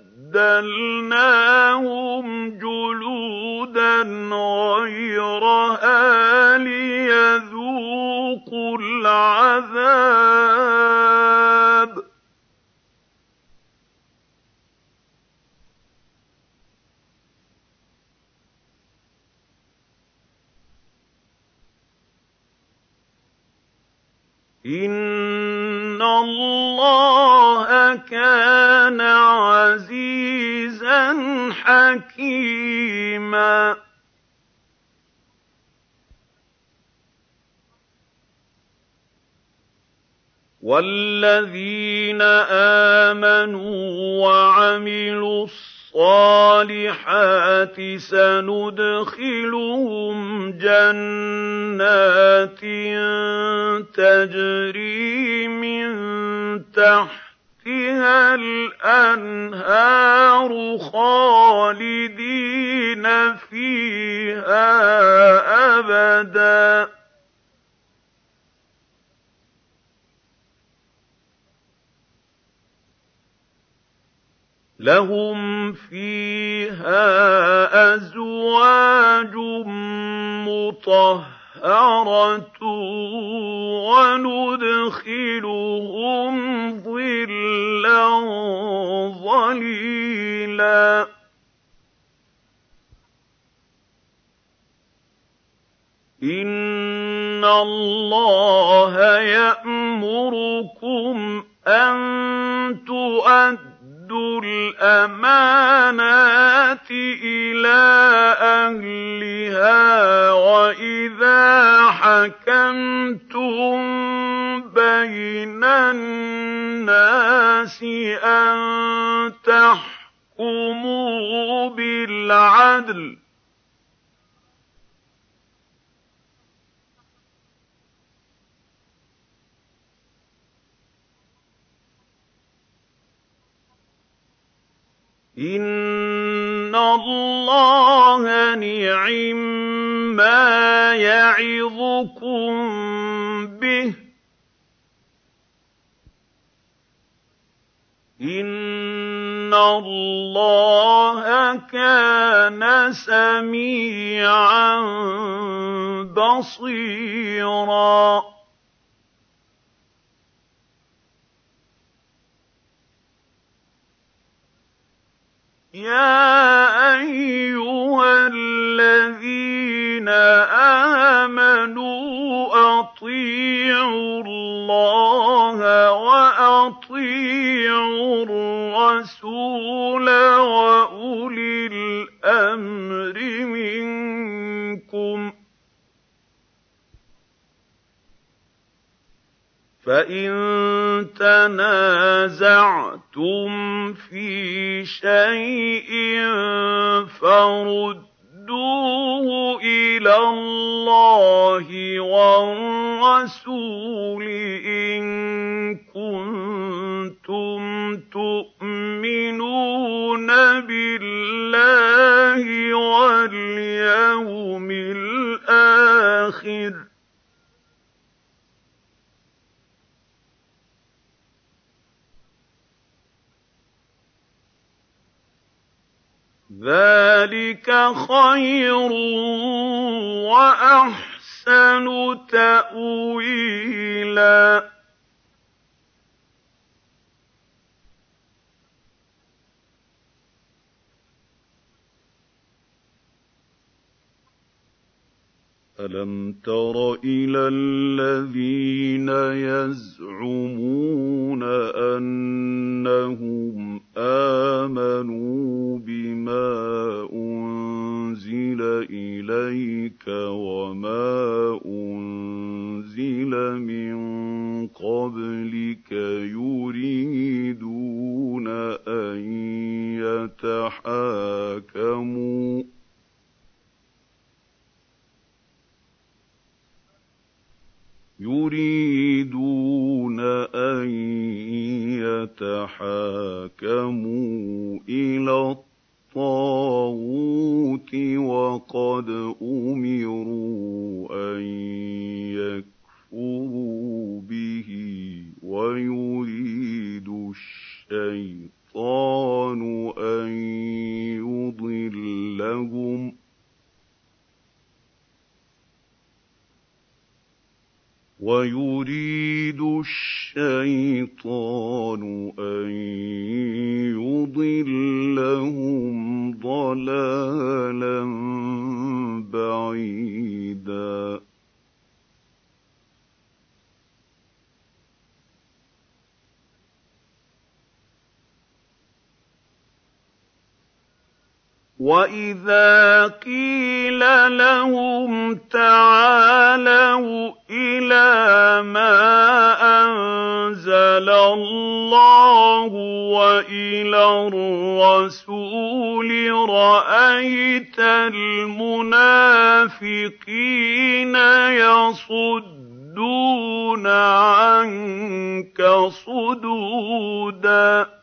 Speaker 1: وَبَدَّلْنَاهُمْ جُلُودًا غَيْرَهَا لِيَذُوقُوا الْعَذَابَ ۗ إِنَّ إِنَّ اللَّهَ كَانَ عَزِيزًا حَكِيمًا وَالَّذِينَ آمَنُوا وَعَمِلُوا الصَّالِحَاتِ الصَّالِحَاتِ سَنُدْخِلُهُمْ جَنَّاتٍ تَجْرِي مِن تَحْتِهَا الْأَنْهَارُ خَالِدِينَ فِيهَا أَبَدًا لَهُمْ فِيهَا أَزْوَاجٌ مُّطَهَّرَةٌ وَنُدْخِلُهُمْ ظِلًّا ظَلِيلًا إِنَّ اللَّهَ يَأْمُرُكُمْ أَن تُؤَدُّوا الْأَمَانَاتِ إِلَىٰ أَهْلِهَا وَإِذَا حَكَمْتُم بَيْنَ النَّاسِ أَن تَحْكُمُوا بِالْعَدْلِ إِنَّ اللَّهَ نِعِمَّا يَعِظُكُم بِهِ ۗ إِنَّ اللَّهَ كَانَ سَمِيعًا بَصِيرًا يَا أَيُّهَا الَّذِينَ آمَنُوا أَطِيعُوا اللَّهَ وَأَطِيعُوا الرَّسُولَ وَأُولِي الْأَمْرِ مِنكُمْ ۖ فَإِن تَنَازَعْتُمْ فِي شَيْءٍ فَرُدُّوهُ إِلَى اللَّهِ وَالرَّسُولِ إِن كُنتُمْ تُؤْمِنُونَ بِاللَّهِ وَالْيَوْمِ الْآخِرِ ذَٰلِكَ خَيْرٌ وَأَحْسَنُ تَأْوِيلًا أَلَمْ تَرَ إِلَى الَّذِينَ يَزْعُمُونَ أَنَّهُمْ آمَنُوا بِمَا أُنزِلَ إِلَيْكَ وَمَا أُنزِلَ مِن قَبْلِكَ يُرِيدُونَ أَن يَتَحَاكَمُوا يُرِيدُونَ أَن يَتَحَاكَمُوا إِلَى الطَّاغُوتِ وَقَدْ أُمِرُوا أَن يَكْفُرُوا بِهِ وَيُرِيدُ الشَّيْطَانُ أَن يُضِلَّهُمْ ۖ وَيُرِيدُ الشَّيْطَانُ أَن يُضِلَّهُمْ ضَلَالًا بَعِيدًا وَإِذَا قِيلَ لَهُمْ تَعَالَوْا إِلَىٰ مَا أَنزَلَ اللَّهُ وَإِلَى الرَّسُولِ رَأَيْتَ الْمُنَافِقِينَ يَصُدُّونَ عَنكَ صُدُودًا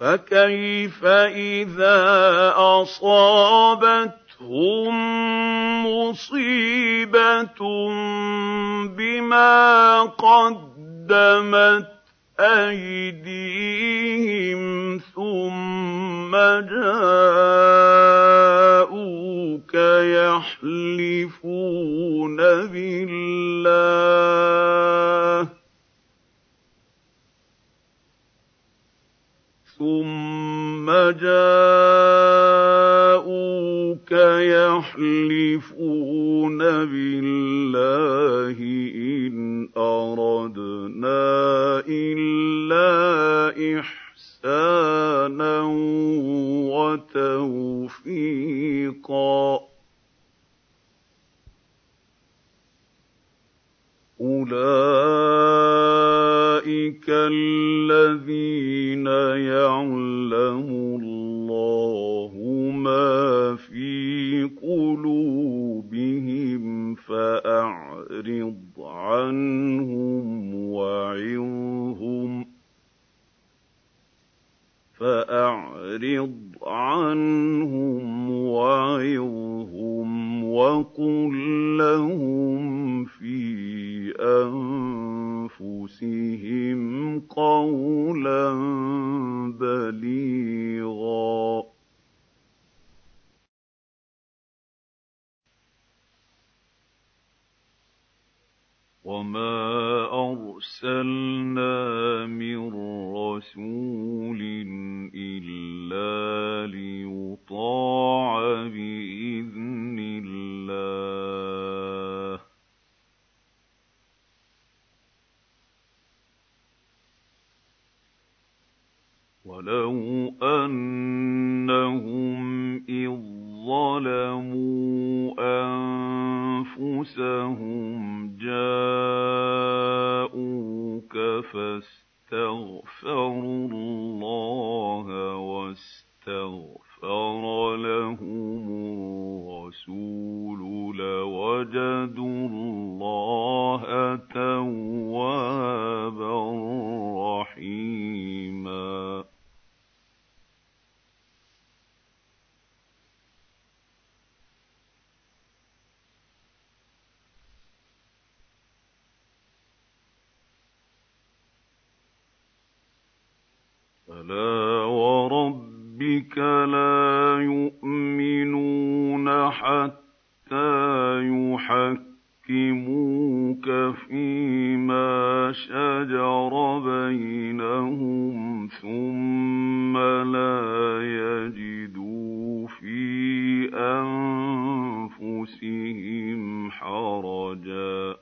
Speaker 1: فكيف إذا أصابتهم مصيبة بما قدمت أيديهم ثم جاءوك يحلفون بالله ثُمَّ جَاءُوكَ يَحْلِفُونَ بِاللَّهِ إِنْ أَرَدْنَا إِلَّا إِحْسَانًا وَتَوْفِيقًا أُولَٰئِكَ أُولَٰئِكَ الَّذِينَ يَعْلَمُ اللَّهُ مَا فِي قُلُوبِهِمْ فَأَعْرِضْ عَنْهُمْ وَعِظْهُمْ فَأَعْرِضْ عَنْهُمْ وَعِظْهُمْ وَقُل لَّهُمْ فِي أَنفُسِهِمْ قَوْلًا بَلِيغًا وَمَا أَرْسَلْنَا مِن رَسُولٍ إِلَّا لِيُطَاعَ بِإِذْنِ اللَّهِ وَلَوْ أَنَّهُمْ إِذ ظَلَمُوا أَنفُسَهُمْ جَاءُوكَ فَاسْتَغْفَرُوا فاستغفروا اللَّهَ وَاسْتَغْفَرَ لَهُمُ الرَّسُولُ لَوَجَدُوا اللَّهَ تَوَّابًا أُولَٰئِكَ لَا يُؤْمِنُونَ حَتَّىٰ يُحَكِّمُوكَ فِيمَا شَجَرَ بَيْنَهُمْ ثُمَّ لَا يَجِدُوا فِي أَنفُسِهِمْ حَرَجًا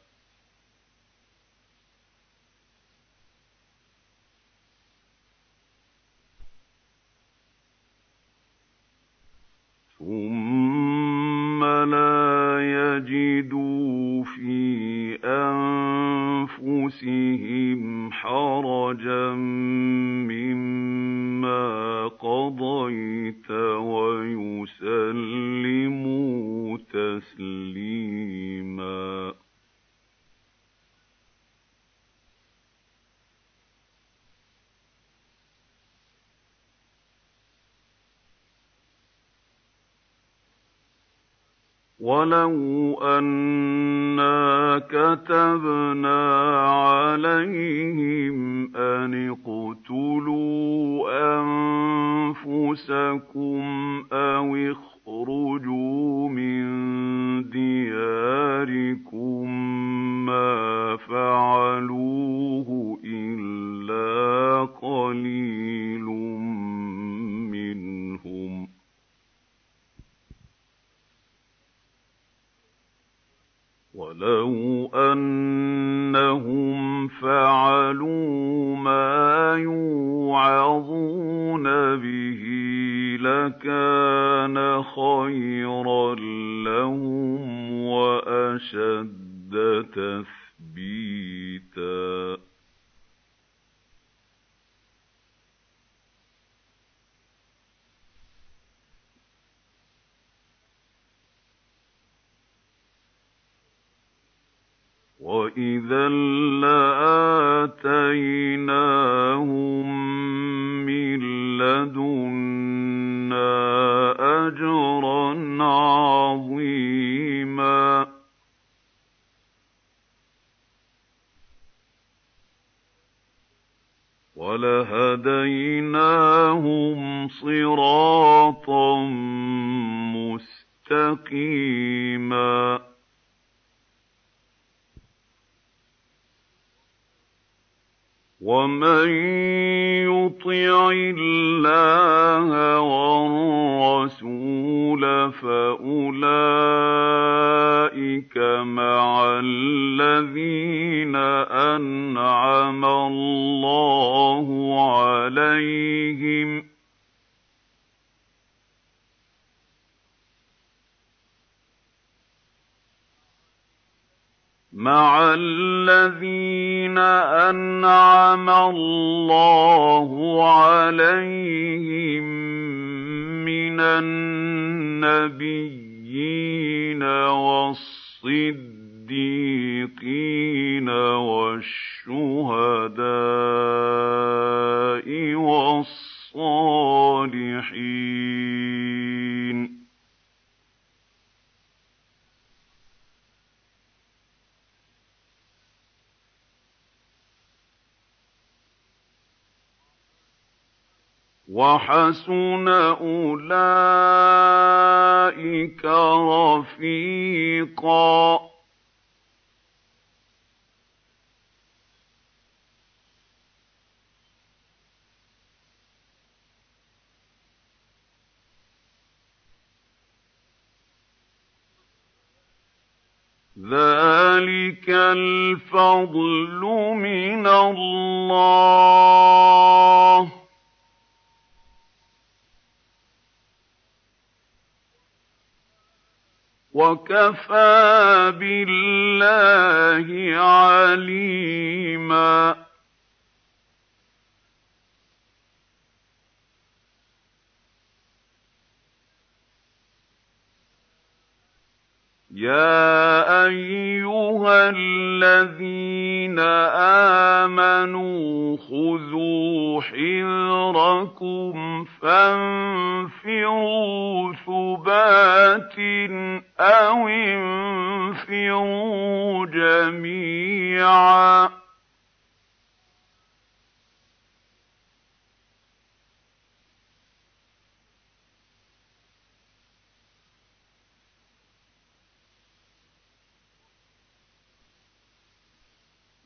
Speaker 1: أو انفروا جميعا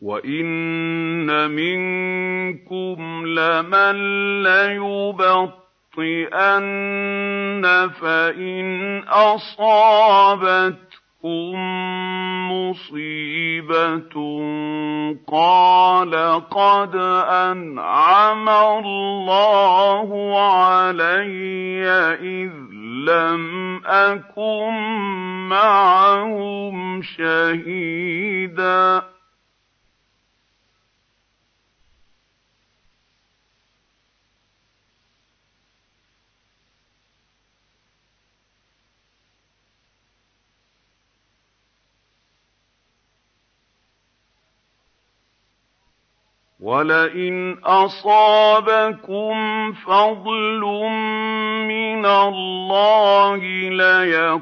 Speaker 1: وان منكم لمن ليبطل ليبطئن فَإِنْ أصابتكم مُّصِيبَةٌ قَالَ قَدْ أَنْعَمَ اللَّهُ عَلَيَّ إِذْ لَمْ أَكُن مَّعَهُمْ شَهِيدًا وَلَئِنْ أَصَابَكُمْ فَضْلٌ مِّنَ اللَّهِ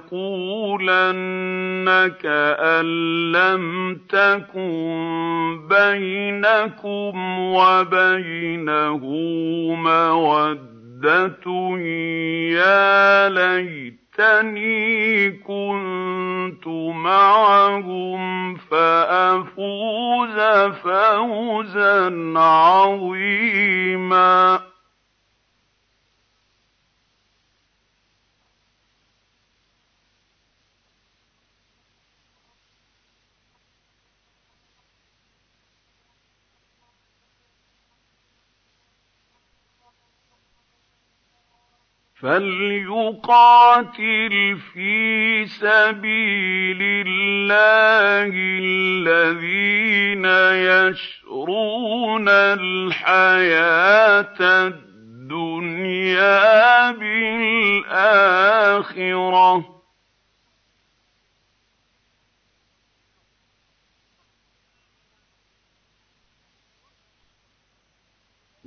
Speaker 1: لَيَقُولَنَّ كَأَن لَّمْ تَكُن بَيْنَكُمْ وَبَيْنَهُ مَوَدَّةٌ يَا لَيْتَ ليتني كنت معهم فافوز فوزا عظيما فَلْيُقَاتِلْ فِي سَبِيلِ اللَّهِ الَّذِينَ يَشْرُونَ الْحَيَاةَ الدُّنْيَا بِالْآخِرَةِ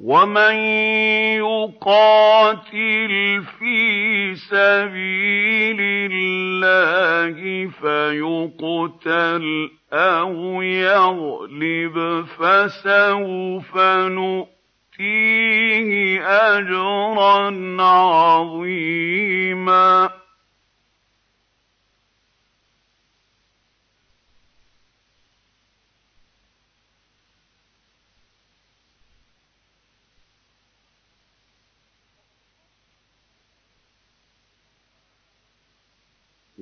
Speaker 1: ومن يقاتل في سبيل الله فيقتل او يغلب فسوف نؤتيه اجرا عظيما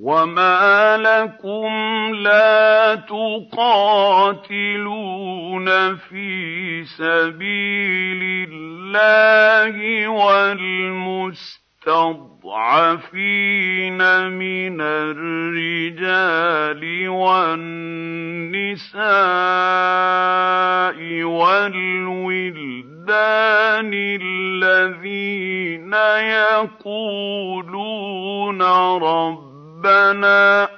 Speaker 1: وَمَا لَكُمْ لَا تُقَاتِلُونَ فِي سَبِيلِ اللَّهِ وَالْمُسْتَضْعَفِينَ مِنَ الرِّجَالِ وَالنِّسَاءِ وَالْوِلْدَانِ الَّذِينَ يَقُولُونَ رب رَبَّنَا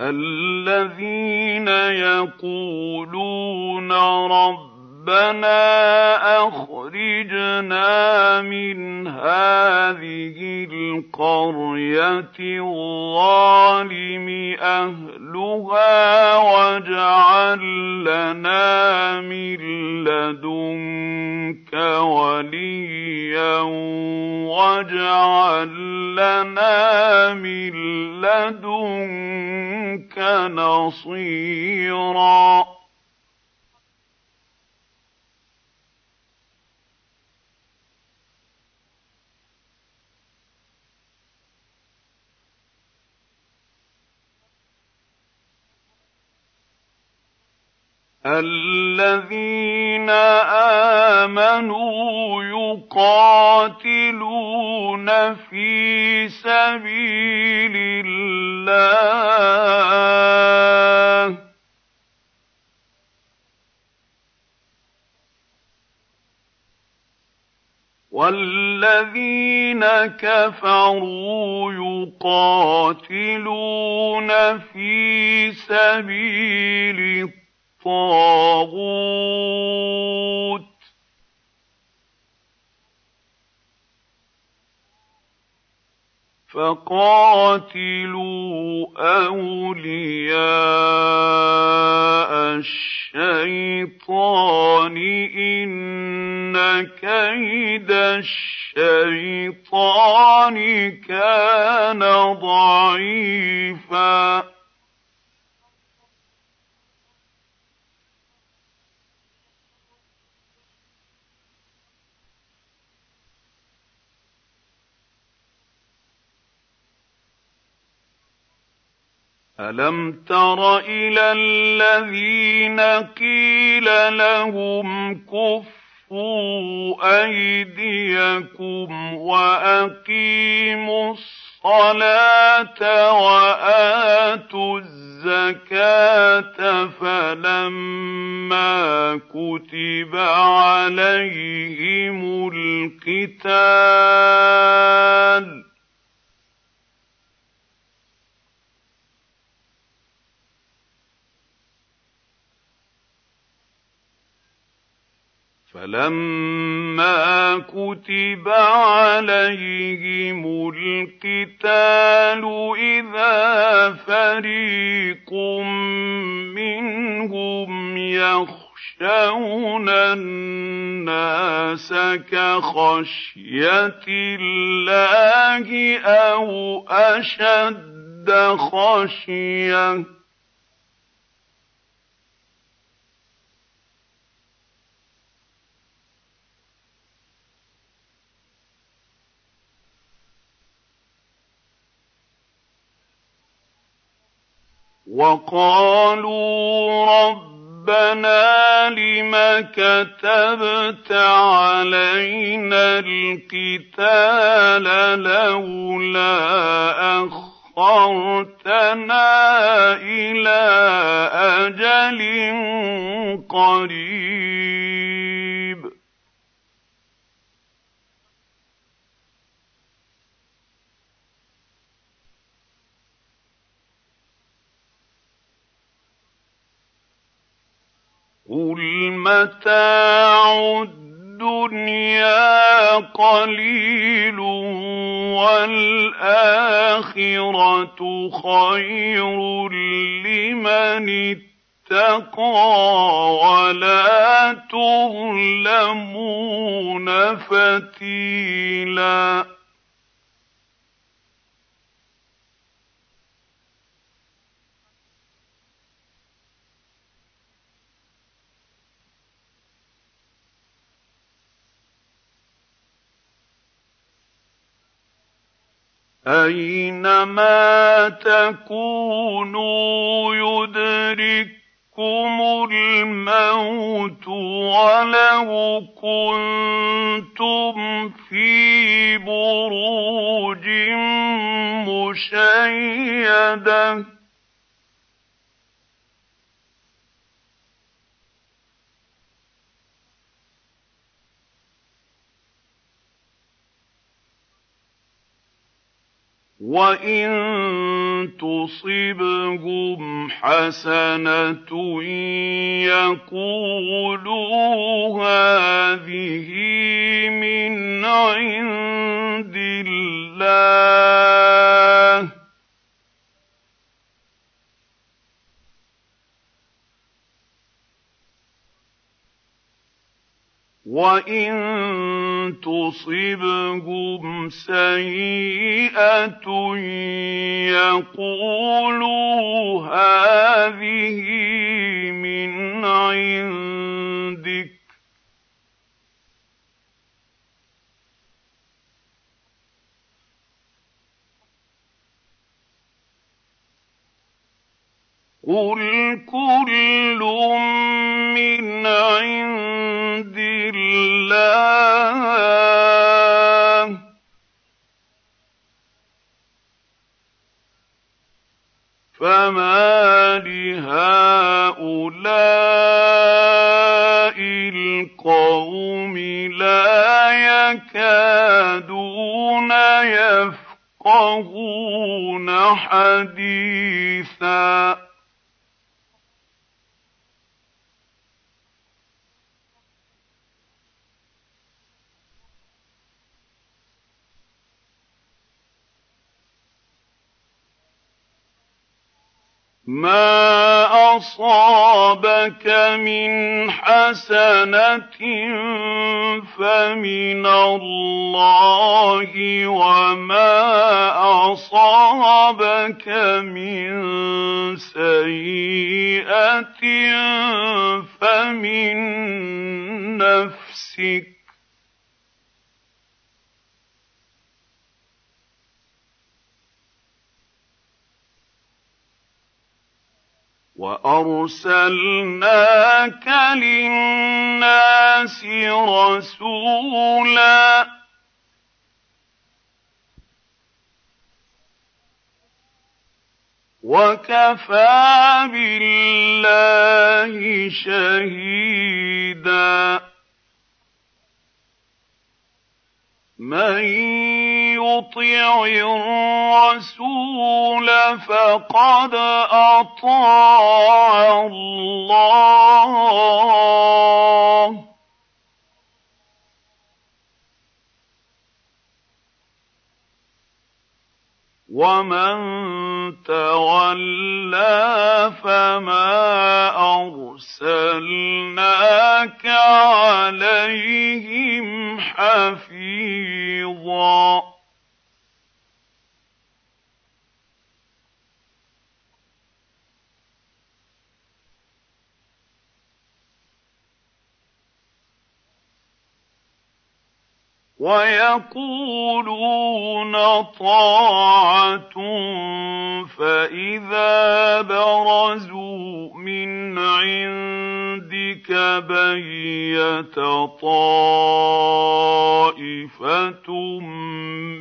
Speaker 1: الَّذِينَ يَقُولُونَ رَبَّنَا رَبَّنَا أَخْرِجْنَا مِنْ هَٰذِهِ الْقَرْيَةِ الظَّالِمِ أَهْلُهَا وَاجْعَل لَّنَا مِن لَّدُنكَ وَلِيًّا وَاجْعَل لَّنَا مِن لَّدُنكَ نَصِيرًا الَّذِينَ آمَنُوا يُقَاتِلُونَ فِي سَبِيلِ اللَّهِ وَالَّذِينَ كَفَرُوا يُقَاتِلُونَ فِي سَبِيلِ الطاغوت فقاتلوا أولياء الشيطان إن كيد الشيطان كان ضعيفاً أَلَمْ تَرَ إِلَى الَّذِينَ قِيلَ لَهُمْ كُفُّوا أَيْدِيَكُمْ وَأَقِيمُوا الصَّلَاةَ وَآتُوا الزَّكَاةَ فَلَمَّا كُتِبَ عَلَيْهِمُ الْقِتَالُ فَلَمَّا كُتِبَ عَلَيْهِمُ الْقِتَالُ إِذَا فَرِيقٌ مِّنْهُمْ يَخْشَوْنَ النَّاسَ كَخَشْيَةِ اللَّهِ أَوْ أَشَدَّ خَشْيَةً وَقَالُوا رَبَّنَا لِمَ كَتَبْتَ عَلَيْنَا الْقِتَالَ لَوْلَا أَخَّرْتَنَا إِلَىٰ أَجَلٍ قَرِيبٍ قُلْ مَتَاعُ الدُّنْيَا قَلِيلٌ وَالْآخِرَةُ خَيْرٌ لِّمَنِ اتَّقَىٰ وَلَا تُظْلَمُونَ فَتِيلًا أينما تكونوا يدرككم الموت ولو كنتم في بروج مشيده وَإِن تُصِبْهُمْ حَسَنَةٌ يَقُولُوا هَٰذِهِ مِنْ عِندِ اللَّهِ وَإِن تُصِبْهُمْ سَيِّئَةٌ يَقُولُوا هَٰذِهِ مِنْ عِندِكَ قُلْ كُلٌّ مِّنْ عِندِ اللَّهِ فَمَا لِهَٰؤُلَاءِ الْقَوْمِ لَا يَكَادُونَ يَفْقَهُونَ حَدِيثًا مَا أَصَابَكَ مِنْ حَسَنَةٍ فَمِنَ اللَّهِ وَمَا أَصَابَكَ مِنْ سَيِّئَةٍ فَمِنْ نَفْسِكَ وارسلناك للناس رسولا وكفى بالله شهيدا من يُطِعِ الرَّسُولَ فَقَدْ أَطَاعَ اللَّهَ وَمَن تَوَلَّىٰ فَمَا أَرْسَلْنَاكَ عَلَيْهِمْ حَفِيظًا وَيَقُولُونَ طَاعَةٌ فَإِذَا بَرَزُوا مِنْ عِندِكَ بَيَّتَ طَائِفَةٌ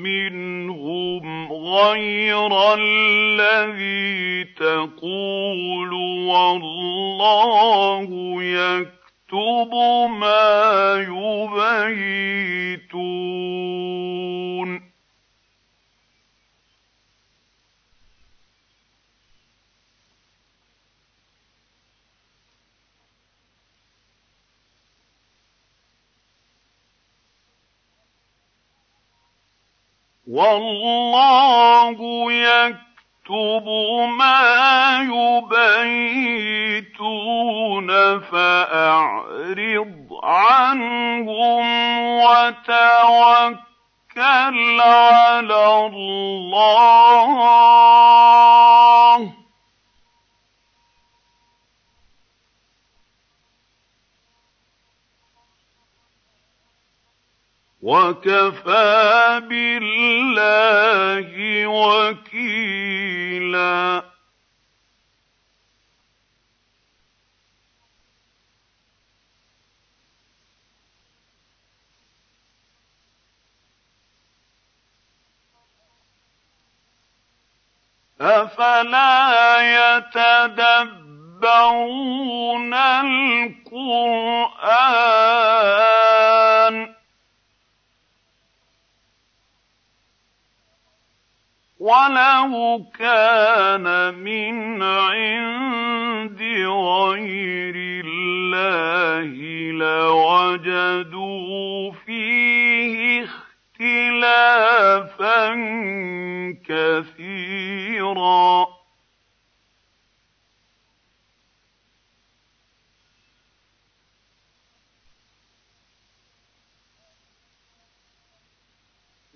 Speaker 1: مِنْهُمْ غَيْرَ الَّذِي تَقُولُ وَاللَّهُ يَكْتُبُ مَا والله يكتب ما يبيتون فأعرض عنهم وتوكل على الله وَكَفَىٰ بِاللَّهِ وَكِيلًا أَفَلَا يَتَدَبَّرُونَ الْقُرْآنَ وَلَوْ كَانَ مِنْ عِندِ غَيْرِ اللَّهِ لَوَجَدُوا فِيهِ اخْتِلَافًا كَثِيرًا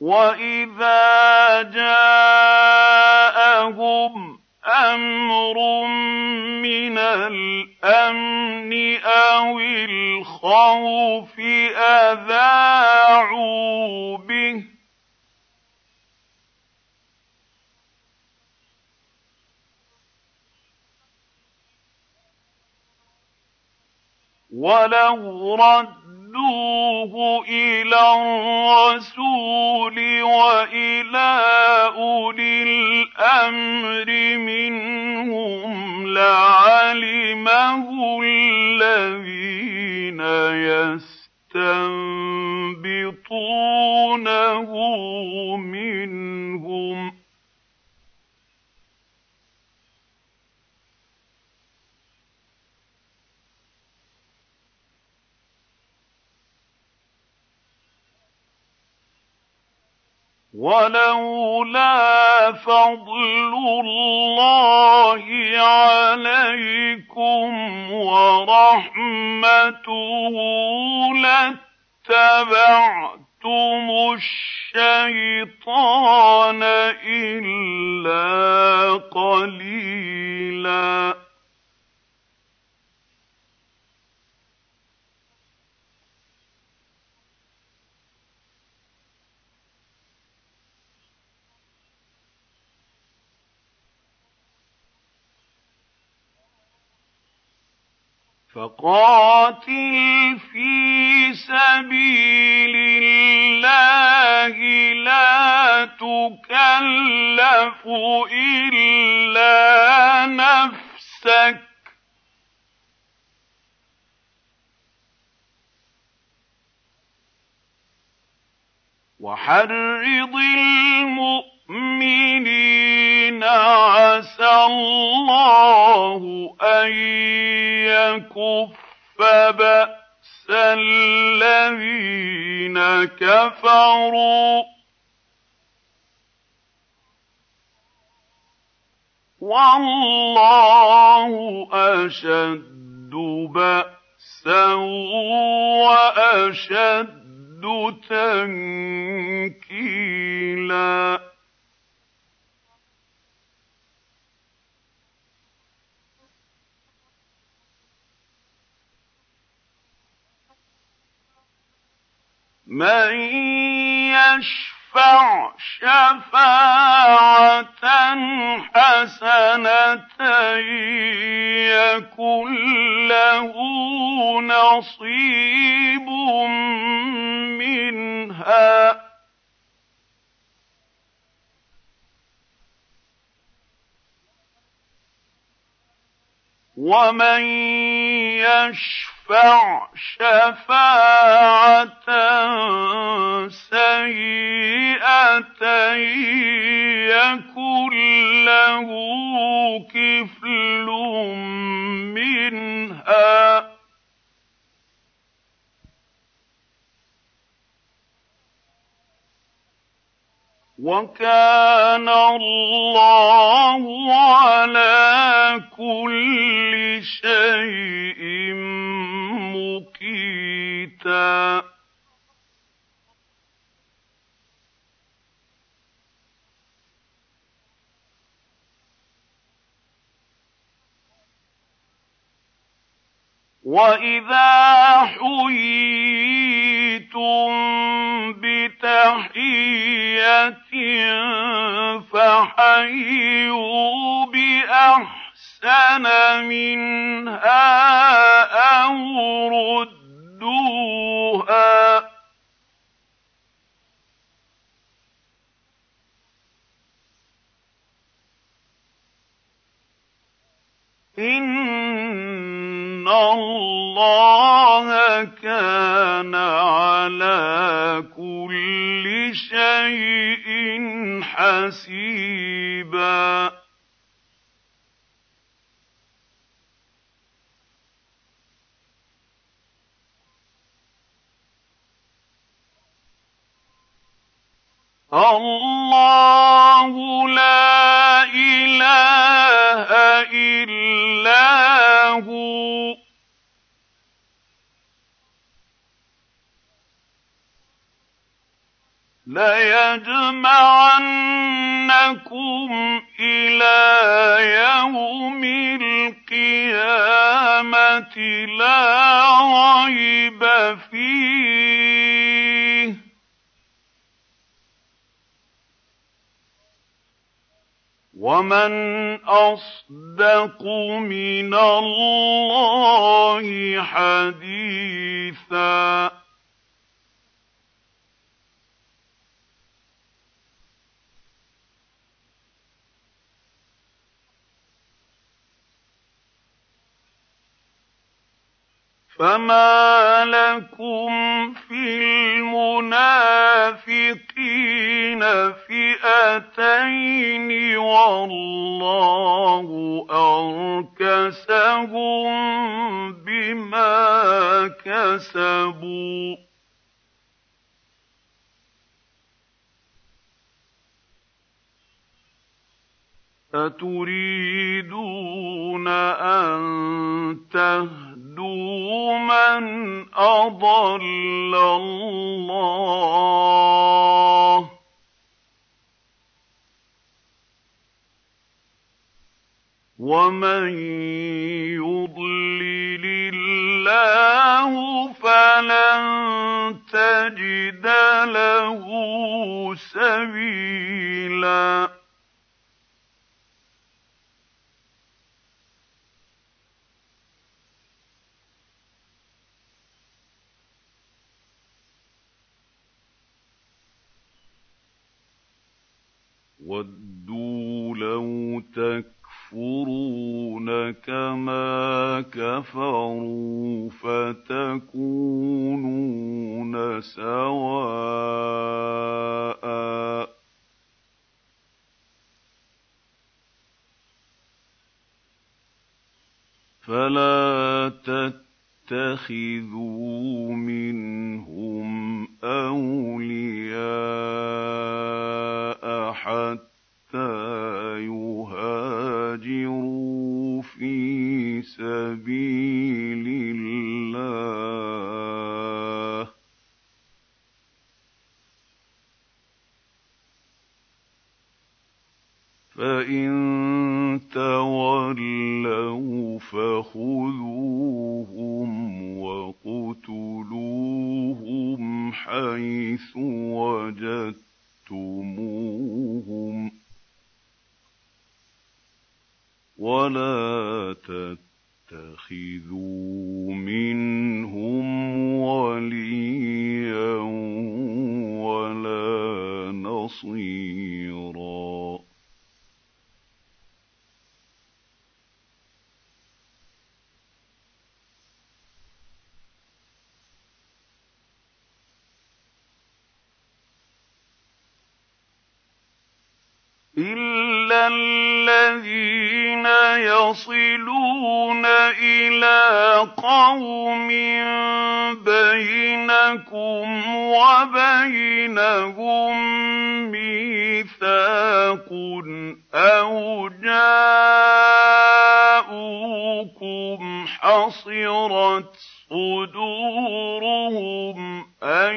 Speaker 1: وَإِذَا جَاءَهُمْ أَمْرٌ مِّنَ الْأَمْنِ أَوِ الْخَوْفِ أَذَاعُوا بِهِ وَلَوْ رَدُّوهُ إِلَى الرَّسُولِ وَإِلَىٰ أُولِي الْأَمْرِ مِنْهُمْ لَعَلِمَهُ الَّذِينَ يَسْتَنبِطُونَهُ مِنْهُمْ ۗ وَلَوْلَا فَضْلُ اللَّهِ عَلَيْكُمْ وَرَحْمَتُهُ لَاتَّبَعْتُمُ الشَّيْطَانَ إِلَّا قَلِيلًا فقاتل في سبيل الله لا تكلف إلا نفسك وحرض المؤمنين عسى الله أن يكف بأس الذين كفروا والله أشد بأسا وأشد يَشُدُّ تَنكِيلًا مَن يَشْفَعْ يَشْفَعْ شَفَاعَةً حَسَنَةً يَكُنْ لَهُ نَصِيبٌ مِّنْهَا ومن يشفع شفاعه سيئه يكن له كفل منها وَكَانَ اللَّهُ عَلَىٰ كُلِّ شَيْءٍ مُّقِيتًا وَإِذَا حُيِّيتُم بِتَحِيَّةٍ فَحَيُّوا بِأَحْسَنَ مِنْهَا أَوْ رُدُّوهَا إِنَّ إِنَّ اللَّهَ كَانَ عَلَىٰ كُلِّ شَيْءٍ حَسِيبًا الله لا إله إله إلا هو ليجمعنكم إلى يوم القيامة لا ريب فيه وَمَنْ أَصْدَقُ مِنَ اللَّهِ حَدِيثًا فَمَا لَكُمْ فِي الْمُنَافِقِينَ فِئَتَيْنِ وَاللَّهُ أَرْكَسَهُم بِمَا كَسَبُوا أَتُرِيدُونَ أَن تَهْدُوا مَنْ أَضَلَّ اللَّهُ ۖ وَمَن يُضْلِلِ اللَّهُ فَلَن تَجِدَ لَهُ سَبِيلًا وَدُّوا لَوْ تَكْفُرُونَ كَمَا كَفَرُوا فَتَكُونُونَ سَوَاءً فَلَا تَتَّخِذُوا مِنْهُمْ أَوْلِيَاءَ حَتَّىٰ يُهَاجِرُوا فِي سَبِيلِ اللَّهِ ۚ فَإِن تَوَلَّوْا فَخُذُوهُمْ وَاقْتُلُوهُمْ حَيْثُ وَجَدتُّمُوهُمْ تَكْتُمُوهُمْ وَلَا تَتَّخِذُوا مِنْهُمْ وَلِيًّا وَلَا نَصِيرًا يُرْسِلُونَ إِلَىٰ قَوْمٍ بَيْنَكُمْ وَبَيْنَهُم مِّيثَاقٌ أَوْ جَاءُوكُمْ حَصِرَتْ صُدُورُهُمْ أَن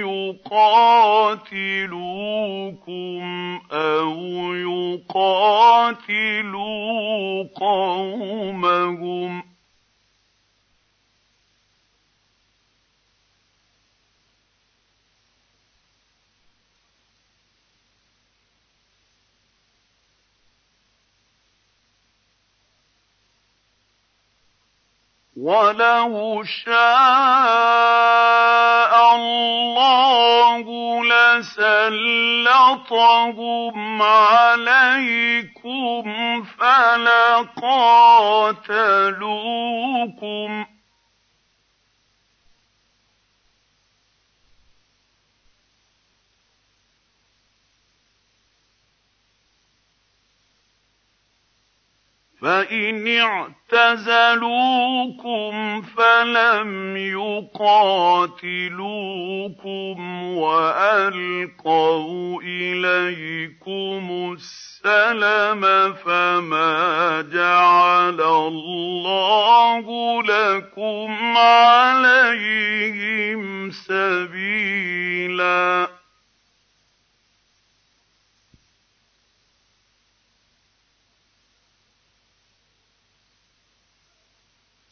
Speaker 1: يُقَاتِلُوكُمْ أَوْ يُقَاتِلُوا قَوْمَهُمْ وَلَوْ شَاءَ اللَّهُ لَسَلَّطَهُمْ عَلَيْكُمْ فَلَقَاتَلُوكُمْ ۚ فإن اعتزلوكم فلم يقاتلوكم وألقوا إليكم السلم فما جعل الله لكم عليهم سبيلاً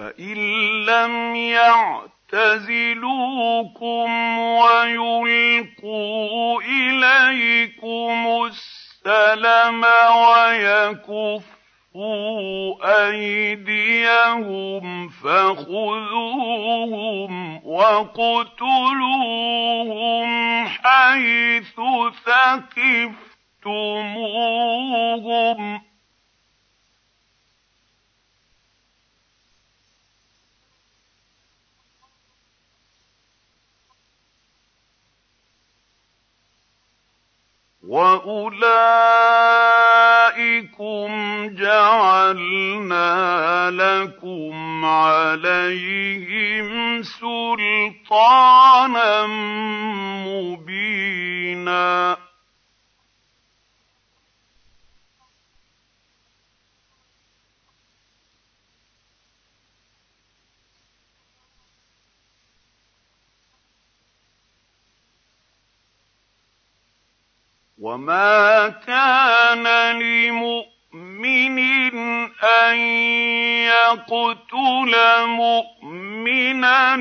Speaker 1: فإن لم يعتزلوكم ويلقوا إليكم السلم ويكفوا أيديهم فخذوهم واقتلوهم حيث ثقفتموهم وَأُولَٰئِكُمْ جَعَلْنَا لَكُمْ عَلَيْهِمْ سُلْطَانًا مُّبِينًا وما كان لمؤمن ان يقتل مؤمنا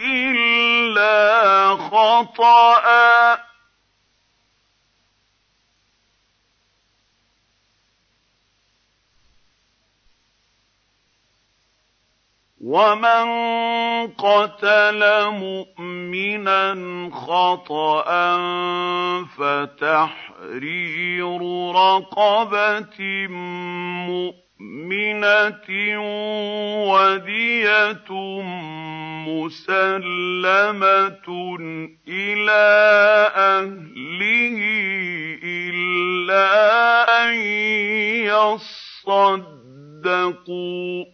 Speaker 1: الا خطأ وَمَن قَتَلَ مُؤْمِنًا خَطَأً فَتَحْرِيرُ رَقَبَةٍ مُؤْمِنَةٍ وَدِيَةٌ مُسَلَّمَةٌ إِلَىٰ أَهْلِهِ إِلَّا أَن يَصَّدَّقُوا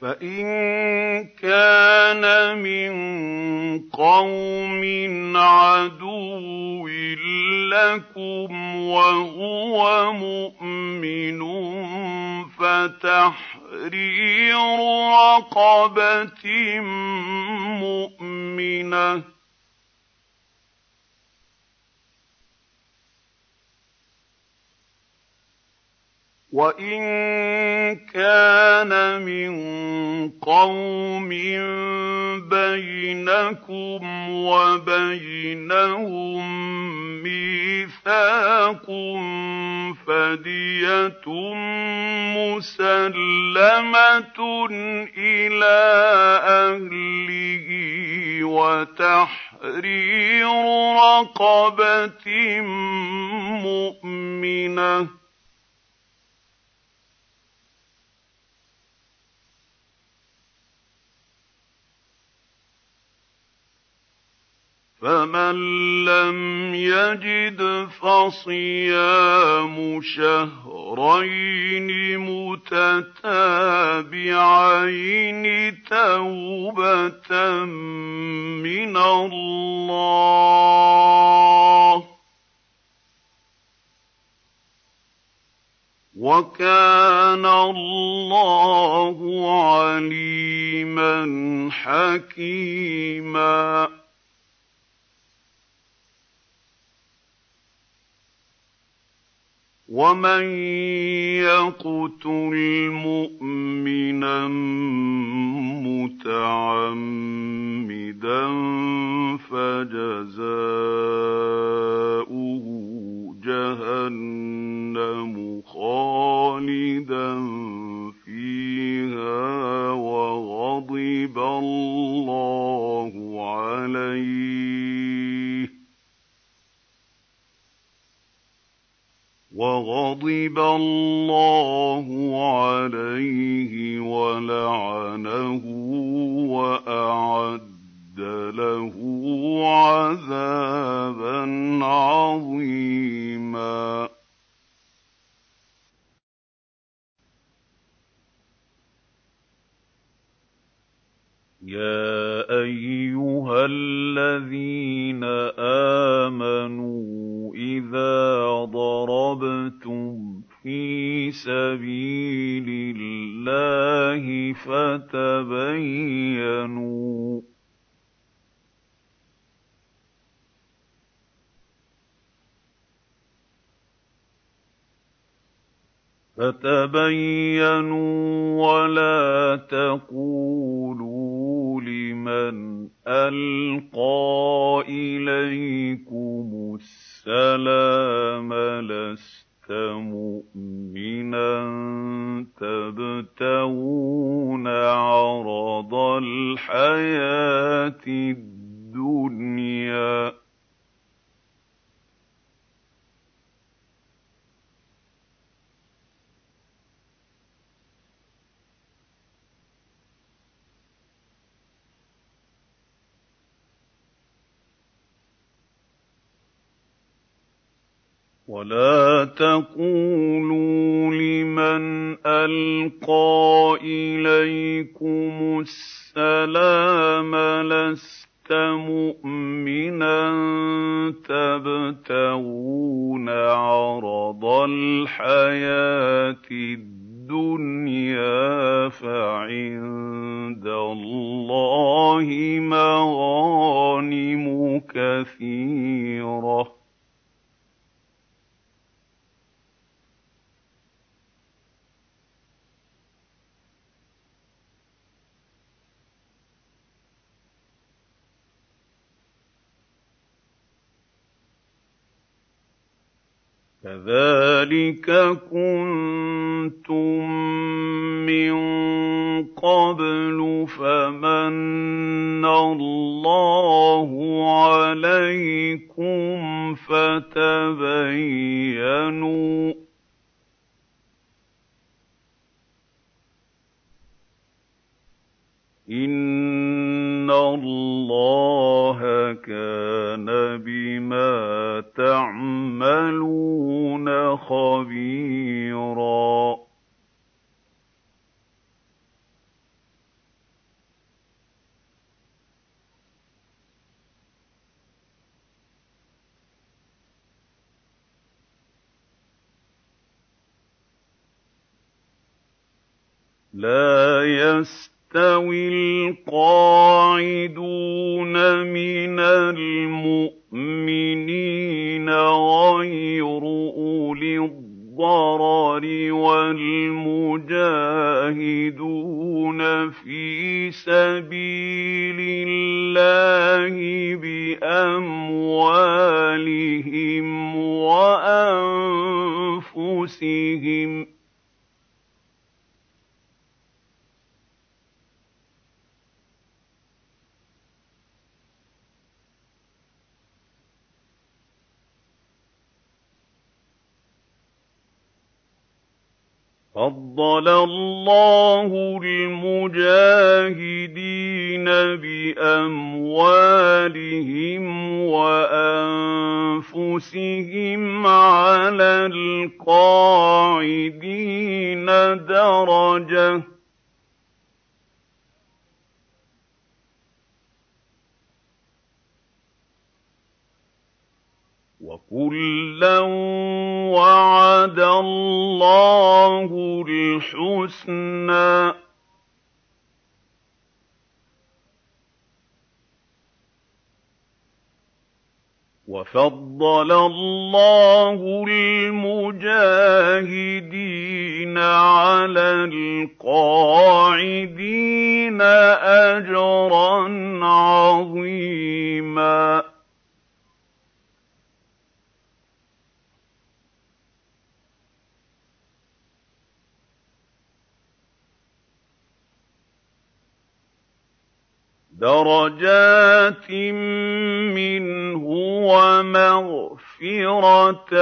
Speaker 1: فَإِن كَانَ مِن قَوْمٍ عَدُوٍّ لَّكُمْ وَهُوَ مُؤْمِنٌ فَتَحْرِيرُ رَقَبَةٍ مُّؤْمِنَةٍ وَإِن كَانَ مِن قَوْمٍ بَيْنَكُمْ وَبَيْنَهُم مِّيثَاقٌ فَدِيَةٌ مُّسَلَّمَةٌ إِلَىٰ أَهْلِهِ وَتَحْرِيرُ رَقَبَةٍ مُّؤْمِنَةٍ فَمَن لَّمْ يَجِدْ فَصِيَامُ شَهْرَيْنِ مُتَتَابِعَيْنِ تَوْبَةً مِّنَ اللَّهِ ۗ وَكَانَ اللَّهُ عَلِيمًا حَكِيمًا ومن يقتل مؤمنا متعمدا فجزاؤه جهنم خالدا فيها وغضب الله عليه وَغَضِبَ اللَّهُ عَلَيْهِ وَلَعَنَهُ وَأَعَدَّ لَهُ عَذَابًا عَظِيمًا يَا أَيُّهَا الَّذِينَ آمَنُوا إِذَا ضَرَبْتُمْ فِي سَبِيلِ اللَّهِ فَتَبَيَّنُوا فَتَبَيَّنُوا وَلَا تَقُولُوا لِمَنْ أَلْقَىٰ إِلَيْكُمُ السَّلَامَ لَسْتَ مُؤْمِنًا تَبْتَغُونَ عَرَضَ الْحَيَاةِ الدُّنْيَا وَلَا تَقُولُوا لِمَنْ أَلْقَىٰ إِلَيْكُمُ السَّلَامَ لَسْتَ مُؤْمِنًا تَبْتَغُونَ عَرَضَ الْحَيَاةِ الدُّنْيَا فَعِندَ اللَّهِ مَغَانِمُ كَثِيرَةٌ كَذَٰلِكَ كُنتُم مِّن قَبْلُ فَمَنَّ اللَّهُ عَلَيْكُمْ فَتَبَيَّنُوا إِنَّ اللَّهَ كَانَ بِمَا تَعْمَلُونَ خَبِيرًا لا يستطيع يَسْتَوِي الْقَاعِدُونَ مِنَ الْمُؤْمِنِينَ غَيْرُ أُولِي الضَّرَرِ وَالْمُجَاهِدُونَ فِي سَبِيلِ اللَّهِ بِأَمْوَالِهِمْ وَأَنفُسِهِمْ ۚ فَضَّلَ اللَّهُ الْمُجَاهِدِينَ بِأَمْوَالِهِمْ وَأَنفُسِهِمْ عَلَى الْقَاعِدِينَ دَرَجَةً وَكُلًّا وَعَدَ اللَّهُ الْحُسْنَىٰ ۚ وَفَضَّلَ اللَّهُ الْمُجَاهِدِينَ عَلَى الْقَاعِدِينَ أَجْرًا عَظِيمًا دَرَجَاتٍ مِّنْهُ وَمَغْفِرَةً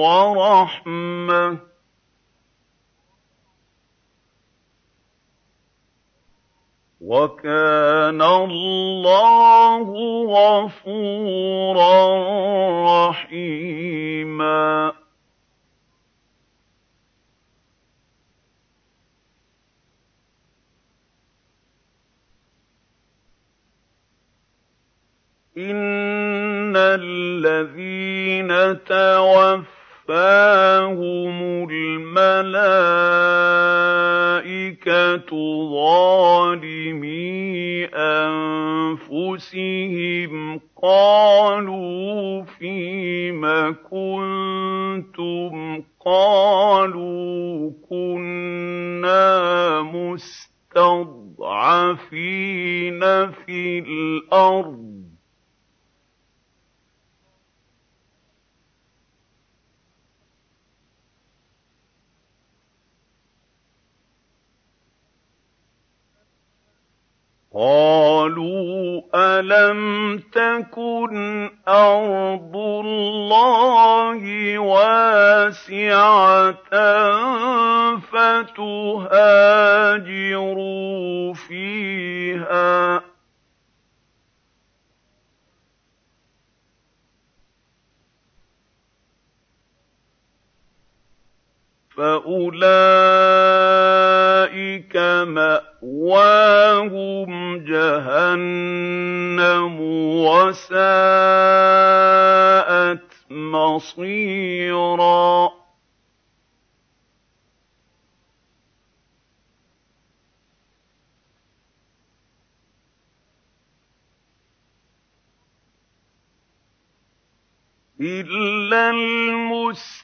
Speaker 1: وَرَحْمَةً ۚ وَكَانَ اللَّهُ غَفُورًا رَّحِيمًا إِنَّ الَّذِينَ تَوَفَّاهُمُ الْمَلَائِكَةُ ظَالِمِي أَنفُسِهِمْ قَالُوا فِيمَ كُنتُمْ قَالُوا كُنَّا مُسْتَضْعَفِينَ فِي الْأَرْضِ قَالُوا أَلَمْ تَكُنْ أَرْضُ اللَّهِ وَاسِعَةً فَتُهَاجِرُوا فِيهَا فَأُولَٰئِكَ مَأْوَاهُمْ جَهَنَّمُ وَسَاءَتْ مَصِيرًا إِلَّا الْمُسْلِمِينَ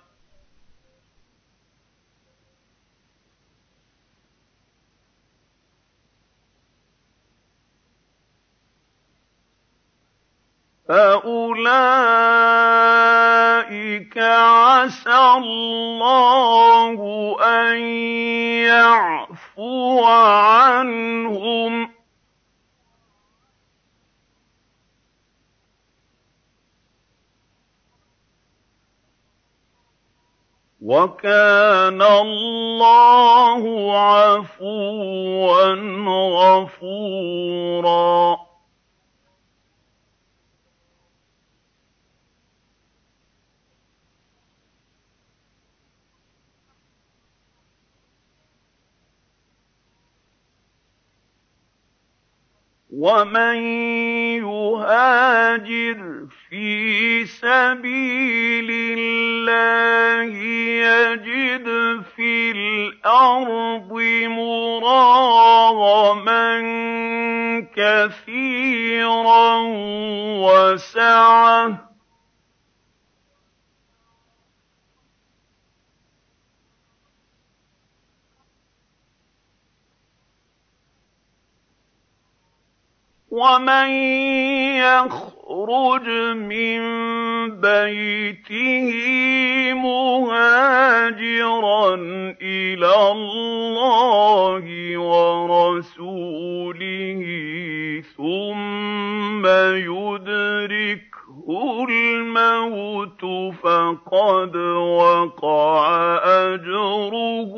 Speaker 1: فَأُولَٰئِكَ عَسَى اللَّهُ أَن يَعْفُوَ عَنْهُمْ ۚ وَكَانَ اللَّهُ عَفُوًّا غَفُورًا ومن يهاجر في سبيل الله يجد في الارض مراغما كثيرا وسعه ومن يخرج من بيته مهاجرا الى الله ورسوله ثم يدركه الموت فقد وقع اجره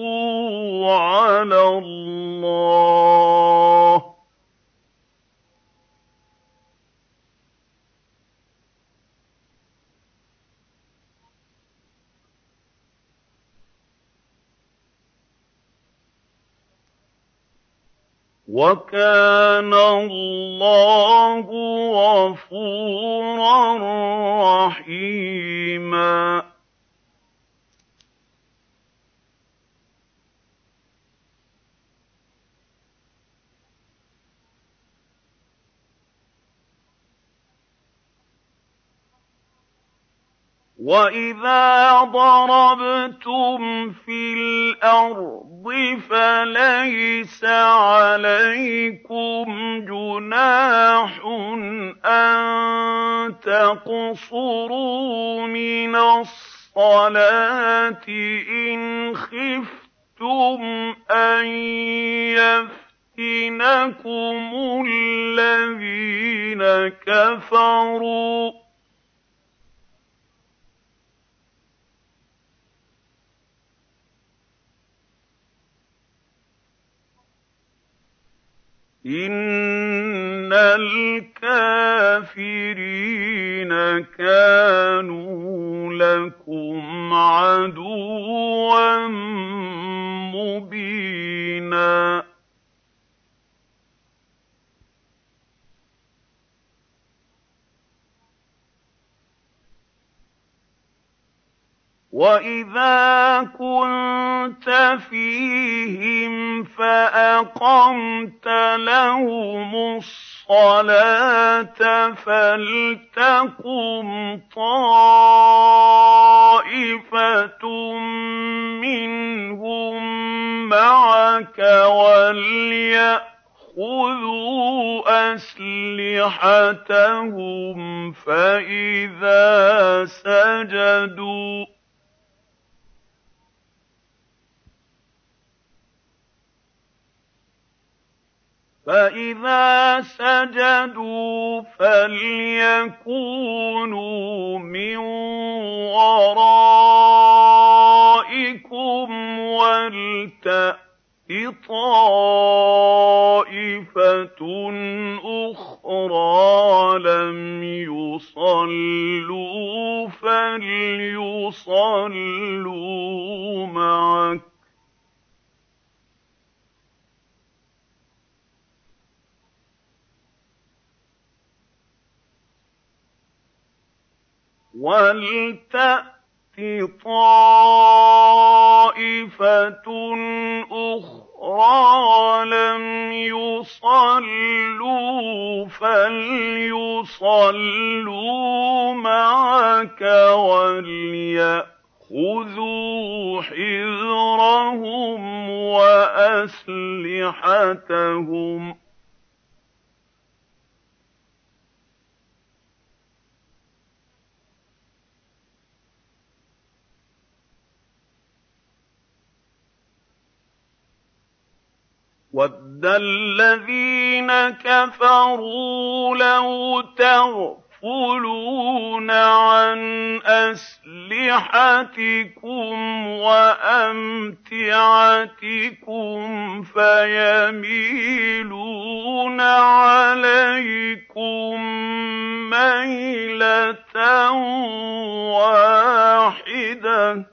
Speaker 1: على الله وَكَانَ اللَّهُ غَفُورًا رَّحِيمًا وَإِذَا ضَرَبْتُمْ فِي الْأَرْضِ فَلَيْسَ عَلَيْكُمْ جُنَاحٌ أَن تَقْصُرُوا مِنَ الصَّلَاةِ إِنْ خِفْتُمْ أَن يَفْتِنَكُمُ الَّذِينَ كَفَرُوا إِنَّ الْكَافِرِينَ كَانُوا لَكُمْ عَدُوًّا مُّبِينًا وَإِذَا كُنتَ فِيهِمْ فَأَقَمْتَ لَهُمُ الصَّلَاةَ فَلْتَقُمْ طَائِفَةٌ مِّنْهُم مَّعَكَ وَلْيَأْخُذُوا أَسْلِحَتَهُمْ فَإِذَا سَجَدُوا فإذا سجدوا فليكونوا من ورائكم ولتأت طائفة أخرى لم يصلوا فليصلوا معك وَلْتَأْتِ طَائِفَةٌ أُخْرَىٰ لَمْ يُصَلُّوا فَلْيُصَلُّوا مَعَكَ وَلْيَأْخُذُوا حِذْرَهُمْ وَأَسْلِحَتَهُمْ ۗ وَدَّ الَّذِينَ كَفَرُوا لَوْ تَغْفُلُونَ عَنْ أَسْلِحَتِكُمْ وَأَمْتِعَتِكُمْ فَيَمِيلُونَ عَلَيْكُمْ مَيْلَةً وَاحِدَةً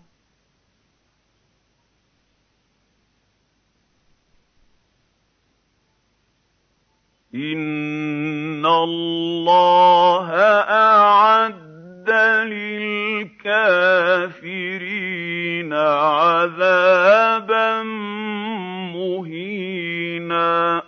Speaker 1: إِنَّ اللَّهَ أَعَدَّ لِلْكَافِرِينَ عَذَابًا مُّهِينًا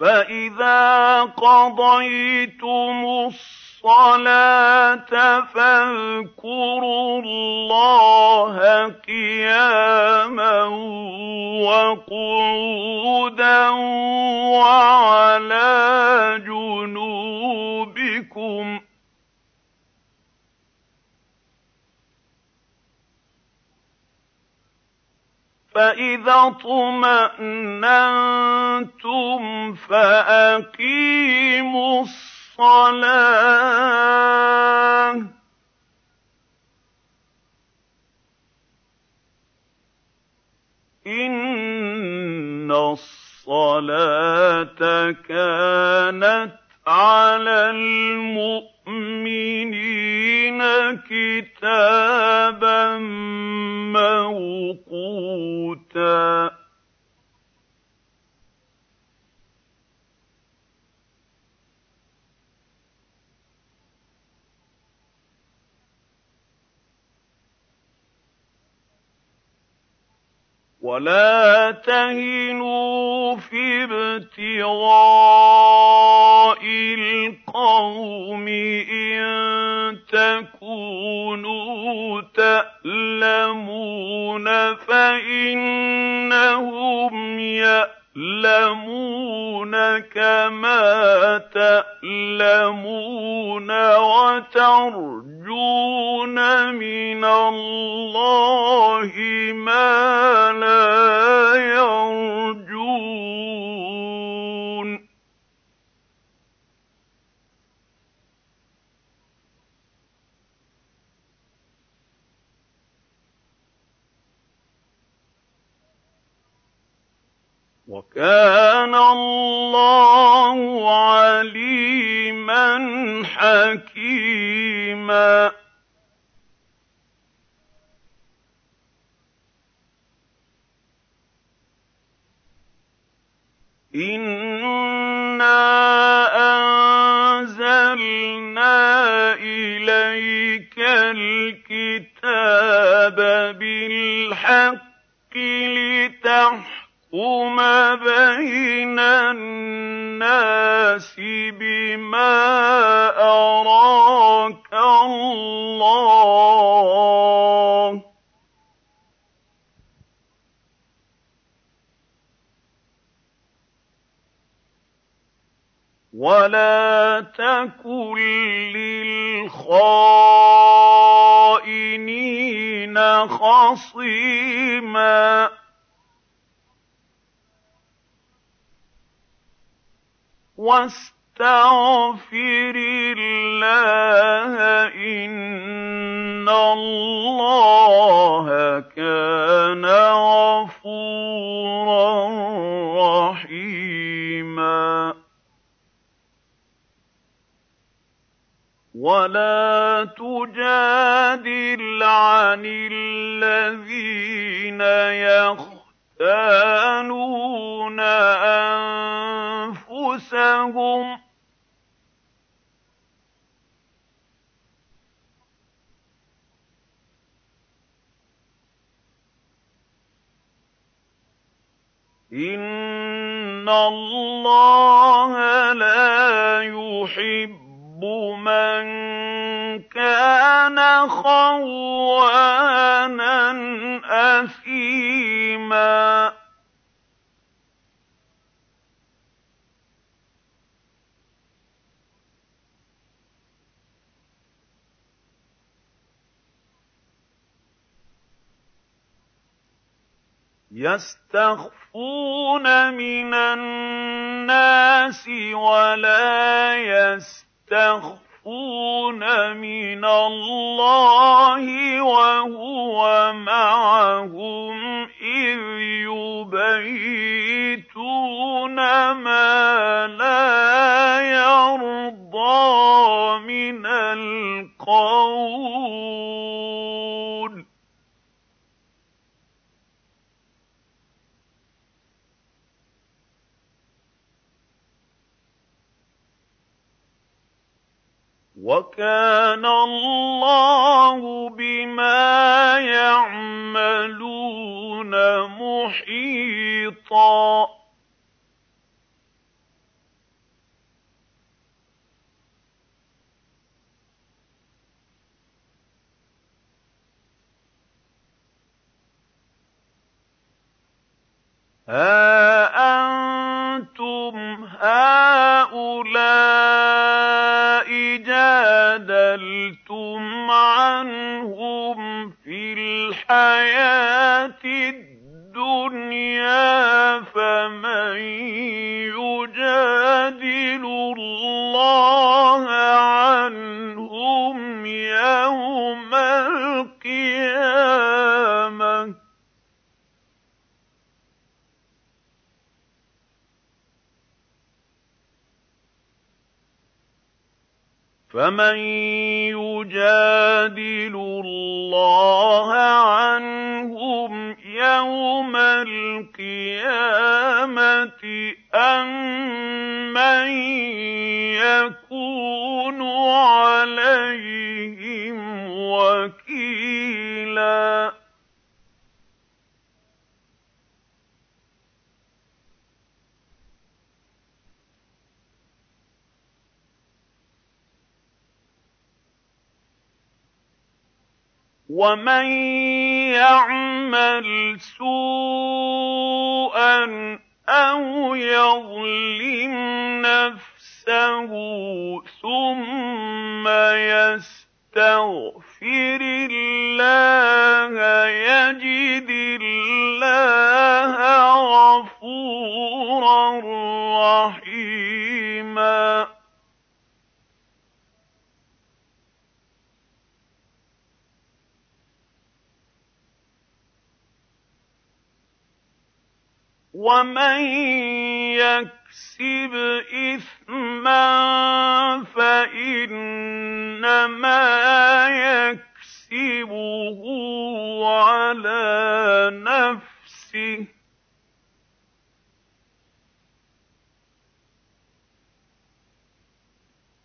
Speaker 1: فإذا قضيتم الصلاة فاذكروا الله قياما وقعودا وعلى جنوبكم فإذا اطمأننتم فأقيموا الصلاة إن الصلاة كانت على المؤمنين كِتَابًا مَّوْقُوتًا ولا تهنوا في ابتغاء القوم إن تكونوا تألمون فإنهم يأتون يَعْلَمُونَ كَمَا تألمون وَتَرْجُونَ مِنَ اللَّهِ مَا لَا يَرْجُونَ وَكَانَ اللَّهُ عَلِيمًا حَكِيمًا إِنَّا أَنزَلْنَا إِلَيْكَ الْكِتَابَ بِالْحَقِّ لِتَحْكُمَ يَحْكُمَ بَيْنَ النَّاسِ بِمَا أَرَاكَ اللَّهُ ۚ وَلَا تَكُن لِّلْخَائِنِينَ خَصِيمًا واستغفر الله إن الله كان غفورا رحيما ولا تجادل عن الذين يخافون يختانون أنفسهم إن الله لا يحب يحب من كان خوانا أثيما يستخفون من الناس ولا يستخفون تستخفون من الله وهو معهم إذ يبيتون ما لا وَكَانَ اللَّهُ بِمَا يَعْمَلُونَ مُحِيطًا هَا أَنتُمْ هَٰؤُلَاءِ جَادَلْتُمْ عَنْهُمْ فِي الْحَيَاةِ الدُّنْيَا فَمَن يُجَادِلُ اللَّهَ عَنْهُمْ يَوْمَ الْقِيَامَةِ فَمَن يُجَادِلُ اللَّهَ عَنْهُمْ يَوْمَ الْقِيَامَةِ أَم مَّن يَكُونُ عَلَيْهِمْ وَكِيلًا ومن يعمل سوءا او يظلم نفسه ثم يستغفر الله يجد الله غفورا رحيما ومن يكسب اثما فانما يكسبه على نفسه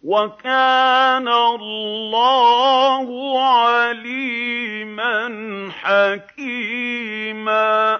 Speaker 1: وكان الله عليما حكيما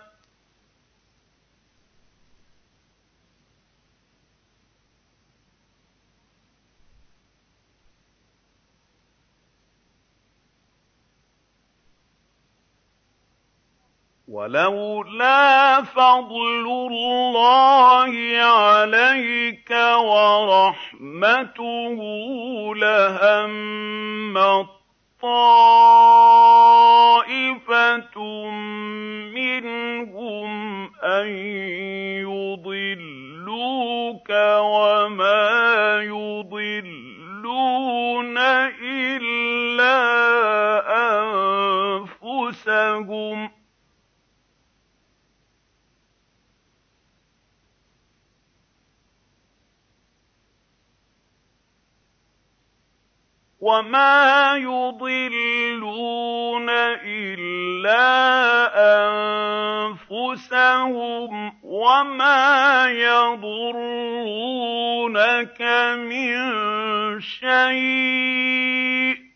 Speaker 1: وَلَوْلَا فَضْلُ اللَّهِ عَلَيْكَ وَرَحْمَتُهُ لهم طَّائِفَةٌ مِّنْهُمْ أَن يُضِلُّوكَ وَمَا يُضِلُّونَ إِلَّا أَنفُسَهُمْ ۖ وَمَا يُضِلُّونَ إِلَّا أَنفُسَهُمْ وَمَا يَضُرُّونَكَ مِن شَيْءٍ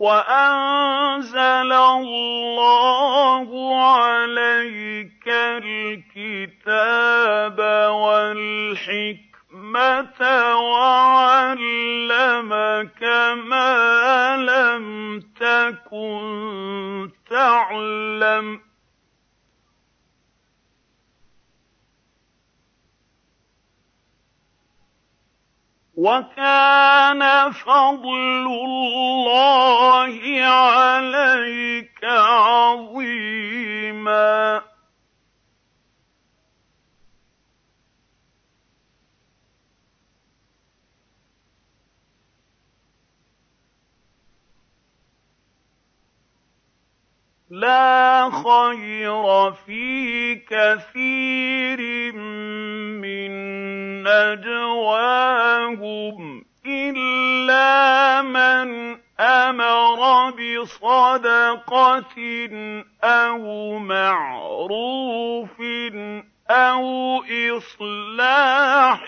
Speaker 1: وأنزل الله عليك الكتاب والحكمة وعلمك ما لم تكن تعلم ۖ وَكَانَ فَضْلُ اللَّهِ عَلَيْكَ عَظِيمًا لا خير في كثير من نجواهم إلا من أمر بصدقة أو معروف أو إصلاح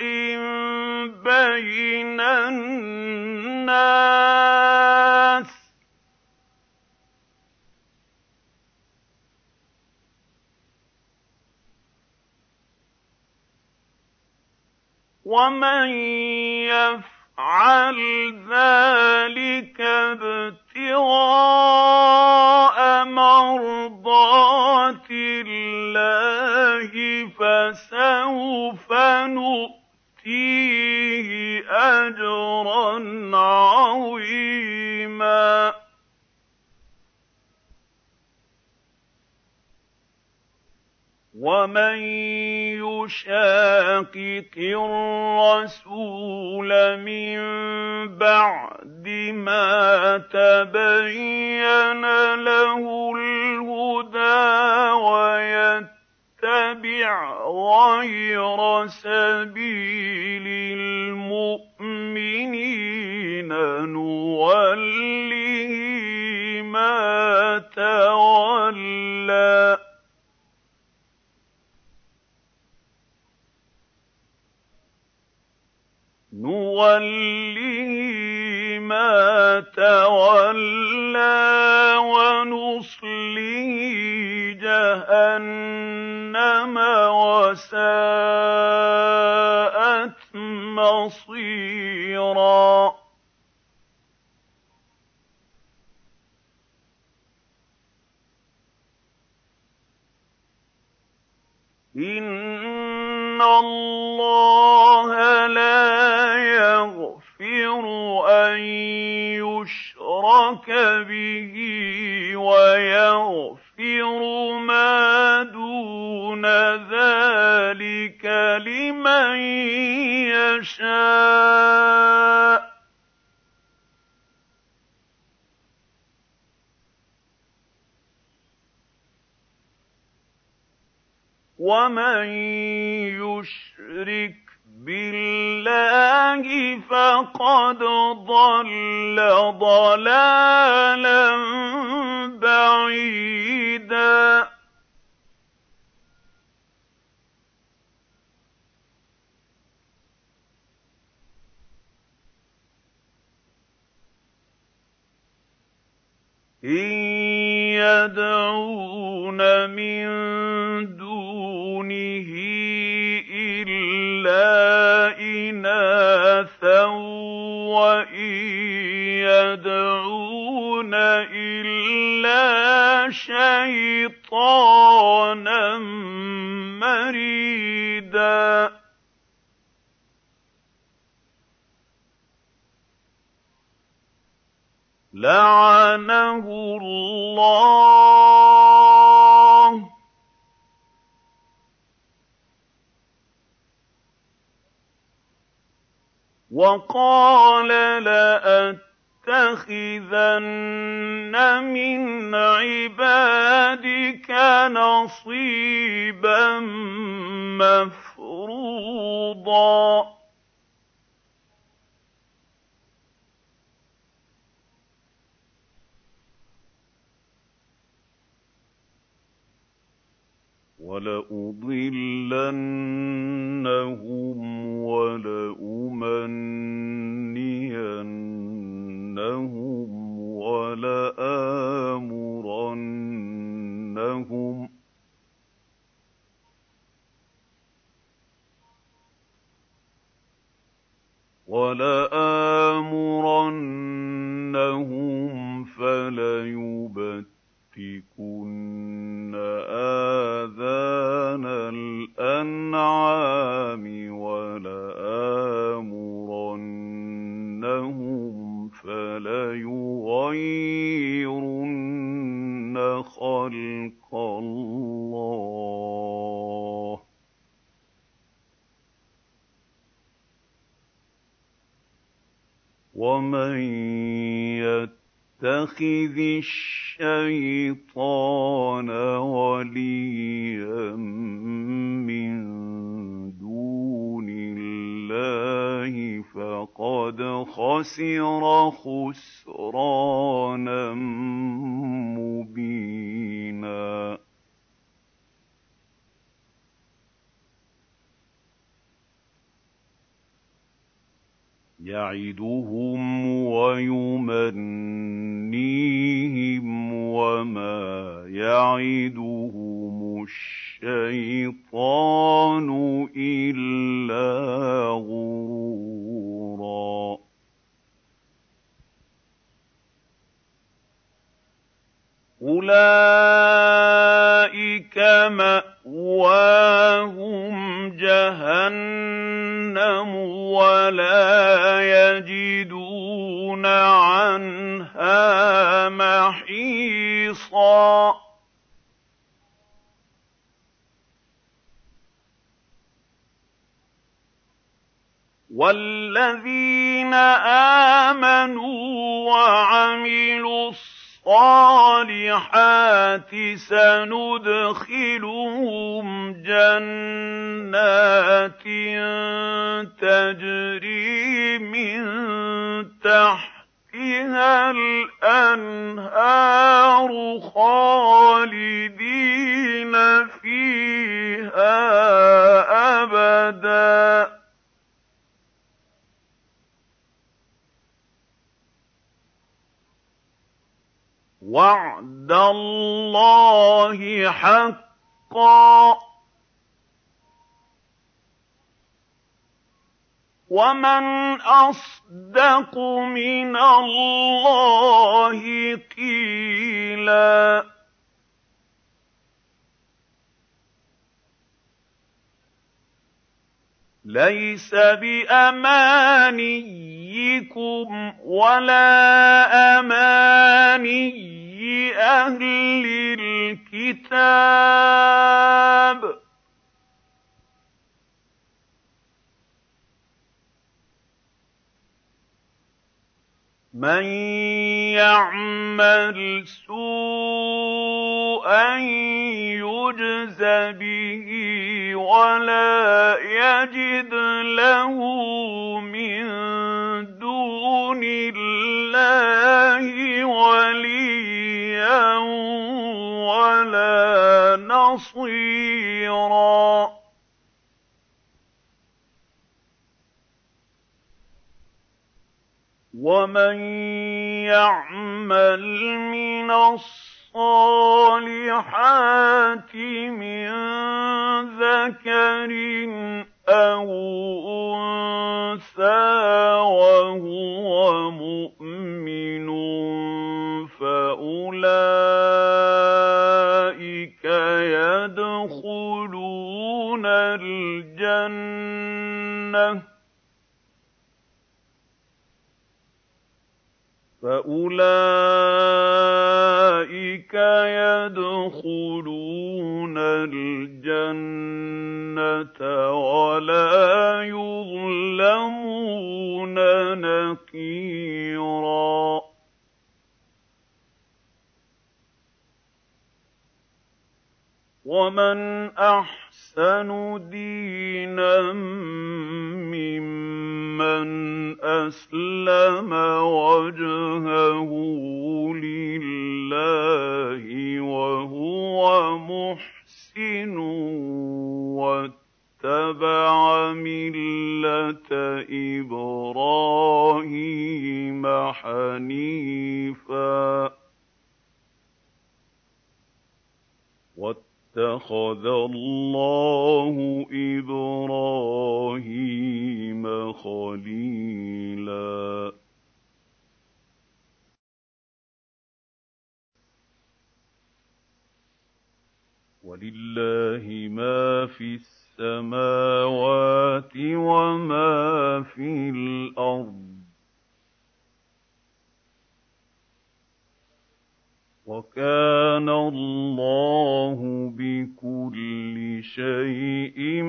Speaker 1: بين الناس ومن يفعل ذلك ابتغاء مرضات الله فسوف نؤتيه اجرا عظيما ومن يشاقق الرسول من بعد ما تبين له الهدى ويتبع غير سبيل المؤمنين نوله ما تولى نُوَلِّهِ مَا تَوَلَّىٰ وَنُصْلِهِ جَهَنَّمَ ۖ وَسَاءَتْ مَصِيرًا إِنَّ اللَّهَ لَا تُشْرَكَ بِهِ وَيَغْفِرُ مَا دُونَ ذَٰلِكَ لِمَن يَشَاءُ وَمَن يُشْرِكْ بِاللَّهِ فَقَدْ ضَلَّ ضَلَالًا بَعِيدًا إِن يَدْعُونَ مِن دُونِهِ إِلَّا إِنَاثًا وَإِن يَدْعُونَ إِلَّا شَيْطَانًا مَّرِيدًا لَعَنَهُ اللَّهُ وَقَالَ لَأَتَّخِذَنَّ مِنْ عِبَادِكَ نَصِيبًا مَّفْرُوضًا وَلَأُضِلَّنَّهُمْ وَلَأُمَنِّيَنَّهُمْ وَلَآمُرَنَّهُمْ ۖ فَلَيُبْتِكِنَّ يُؤْتِكُنَّ آذَانَ الْأَنْعَامِ وَلَآمُرَنَّهُمْ فَلَيُغَيِّرُنَّ خَلْقَ اللَّهِ ۚ وَمَن يَتَّخِذِ يَتَّخِذِ الشَّيْطَانَ وَلِيًّا مِّن دُونِ اللَّهِ فَقَدْ خَسِرَ خُسْرَانًا مُّبِينًا يَعِدُهُمْ وَيُمَنِّيهِمْ وَمَا يَعِدُهُمُ الشَّيْطَانُ إِلَّا غُرُورًا أُولَٰئِكَ أُولَٰئِكَ مَأْوَاهُمْ جَهَنَّمُ وَلَا يَجِدُونَ عَنْهَا مَحِيصًا وَالَّذِينَ آمَنُوا وَعَمِلُوا الصَّالِحَاتِ الصالحات سندخلهم جنات تجري من تحتها الأنهار خالدين فيها أبداً وَعْدَ اللَّهِ حَقًّا ۚ وَمَنْ أَصْدَقُ مِنَ اللَّهِ قِيلًا لَيْسَ بِأَمَانِيِّكُمْ وَلَا أَمَانِيِّ أَهْلِ الْكِتَابِ مَّن يَعْمَلْ سُوءًا يُجْزَ بِهِ وَلَا يَجِدْ لَهُ مِن دُونِ اللَّهِ وَلِيًّا وَلَا نَصِيرًا وَمَن يَعْمَلْ مِنَ الصَّالِحَاتِ مِن ذَكَرٍ أَوْ أُنثَىٰ وَهُوَ مُؤْمِنٌ فَأُولَٰئِكَ يَدْخُلُونَ الْجَنَّةَ فَأُولَٰئِكَ يَدْخُلُونَ الْجَنَّةَ وَلَا يُظْلَمُونَ نكيرا وَمَنْ أَحْسَنُ أَحْسَنُ دِينًا مِّمَّنْ أَسْلَمَ وَجْهَهُ لِلَّهِ وَهُوَ مُحْسِنٌ وَاتَّبَعَ مِلَّةَ إِبْرَاهِيمَ حَنِيفًا اتَّخَذَ اللَّهُ إِبْرَاهِيمَ خَلِيلًا وَلِلَّهِ مَا فِي السَّمَاوَاتِ وَمَا فِي الْأَرْضِ وَكَانَ اللَّهُ بِكُلِّ شَيْءٍ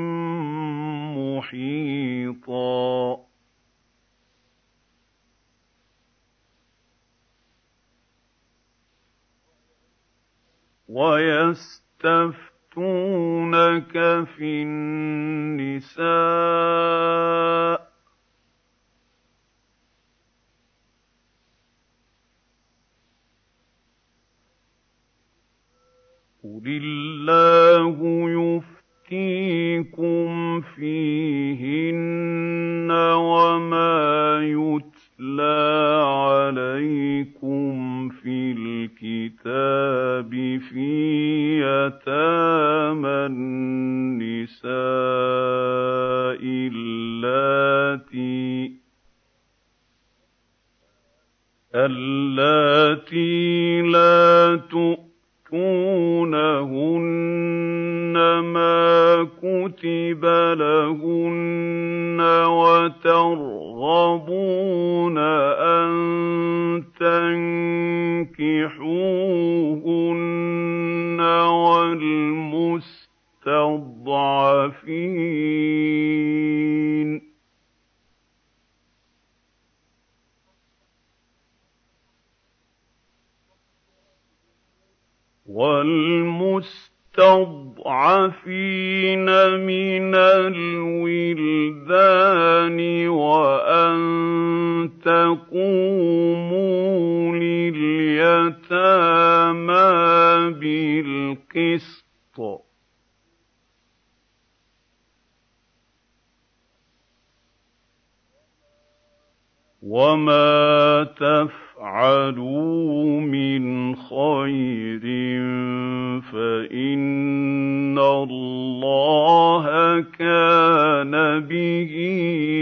Speaker 1: مُحِيطًا وَيَسْتَفْتُونَكَ فِي النِّسَاءِ قُلِ اللَّهُ يُفْتِيكُمْ فِيهِنَّ وَمَا يُتْلَىٰ عَلَيْكُمْ فِي الْكِتَابِ فِي يَتَامَى النِّسَاءِ اللَّاتِي اللَّاتِي لَا تؤمن يُؤْتُونَهُنَّ مَا كُتِبَ لَهُنَّ وَتَرْغَبُونَ أَن تَنكِحُوهُنَّ وَالْمُسْتَضْعَفِينَ وَالْمُسْتَضْعَفِينَ مِنَ الْوِلْدَانِ وَأَن تَقُومُوا لِلْيَتَامَىٰ بِالْقِسْطِ ۚ وَمَا تَفْعَلُوا تَفْعَلُوا مِنْ خَيْرٍ فَإِنَّ اللَّهَ كَانَ بِهِ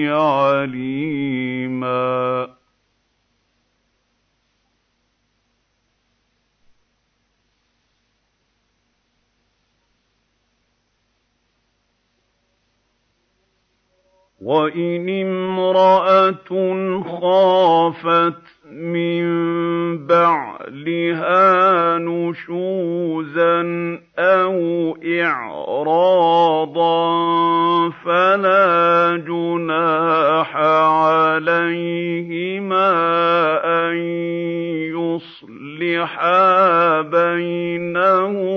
Speaker 1: عَلِيمًا وَإِنِ امْرَأَةٌ خَافَتْ مِن بعدها نُشُوزًا أَوْ إِعْرَاضًا فَلَا جُنَاحَ عَلَيْهِمَا أَن يُصْلِحَا بَيْنَهُمَا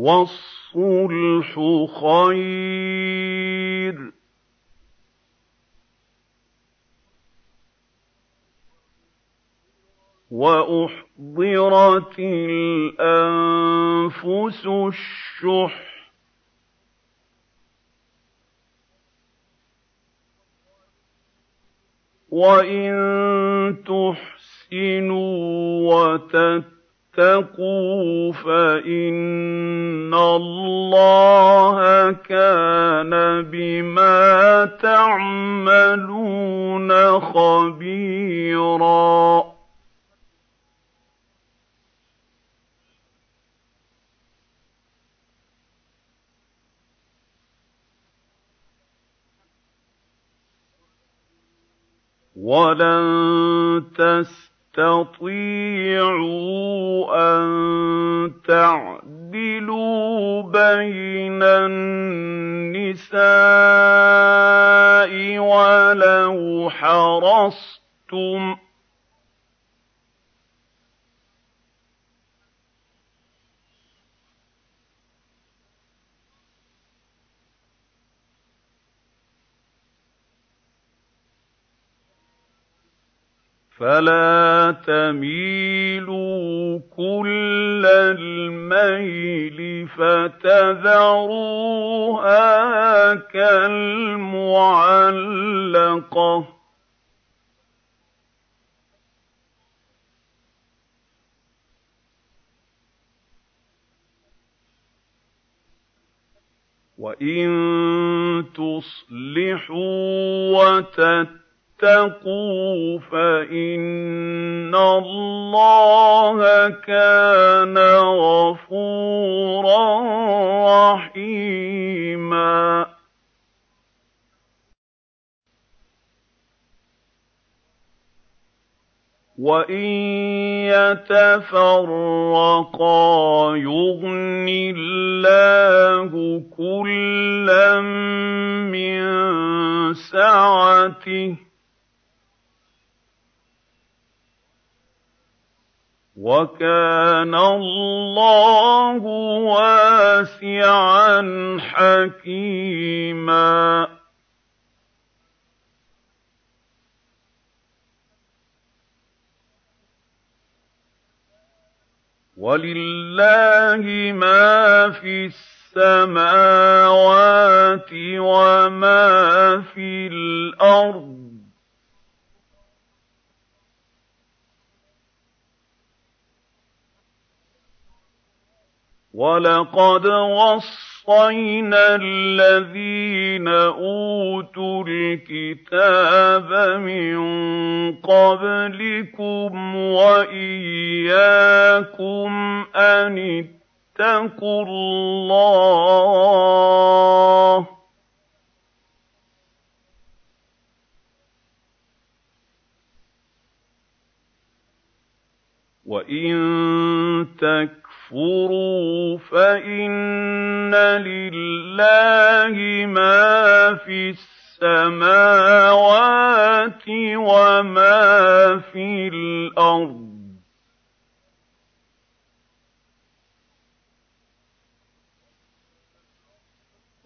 Speaker 1: وَالصُّلْحُ خَيْرٌ وَأُحْضِرَتِ الْأَنفُسُ الشُّحَّ وَإِن تُحْسِنُوا وَتَتَّقُوا وَاتَّقُوا فَإِنَّ اللَّهَ كَانَ بِمَا تَعْمَلُونَ خَبِيرًا ولن تستطيع تَسْتَطِيعُوا أَن تَعْدِلُوا بَيْنَ النِّسَاءِ وَلَوْ حَرَصْتُمْ ۖ فَلَا تَمِيلُوا كُلَّ الْمَيْلِ فَتَذَرُوهَا كَالْمُعَلَّقَةِ وَإِن تُصْلِحُوا وَتَتَّقُوا اتقوا فَإِنَّ اللَّهَ كَانَ غَفُورًا رَّحِيمًا وَإِن يَتَفَرَّقَا يُغْنِ اللَّهُ كُلًّا مِّن سَعَتِهِ وَكَانَ اللَّهُ وَاسِعًا حَكِيمًا وَلِلَّهِ مَا فِي السَّمَاوَاتِ وَمَا فِي الْأَرْضِ وَلَقَدْ وَصَّيْنَا الَّذِينَ أُوتُوا الْكِتَابَ مِن قَبْلِكُمْ وَإِيَّاكُمْ أَنِ اتَّقُوا اللَّهَ ۚ وَإِن تَكْفُرُوا تَكْفُرُوا فَإِنَّ لِلَّهِ مَا فِي السَّمَاوَاتِ وَمَا فِي الْأَرْضِ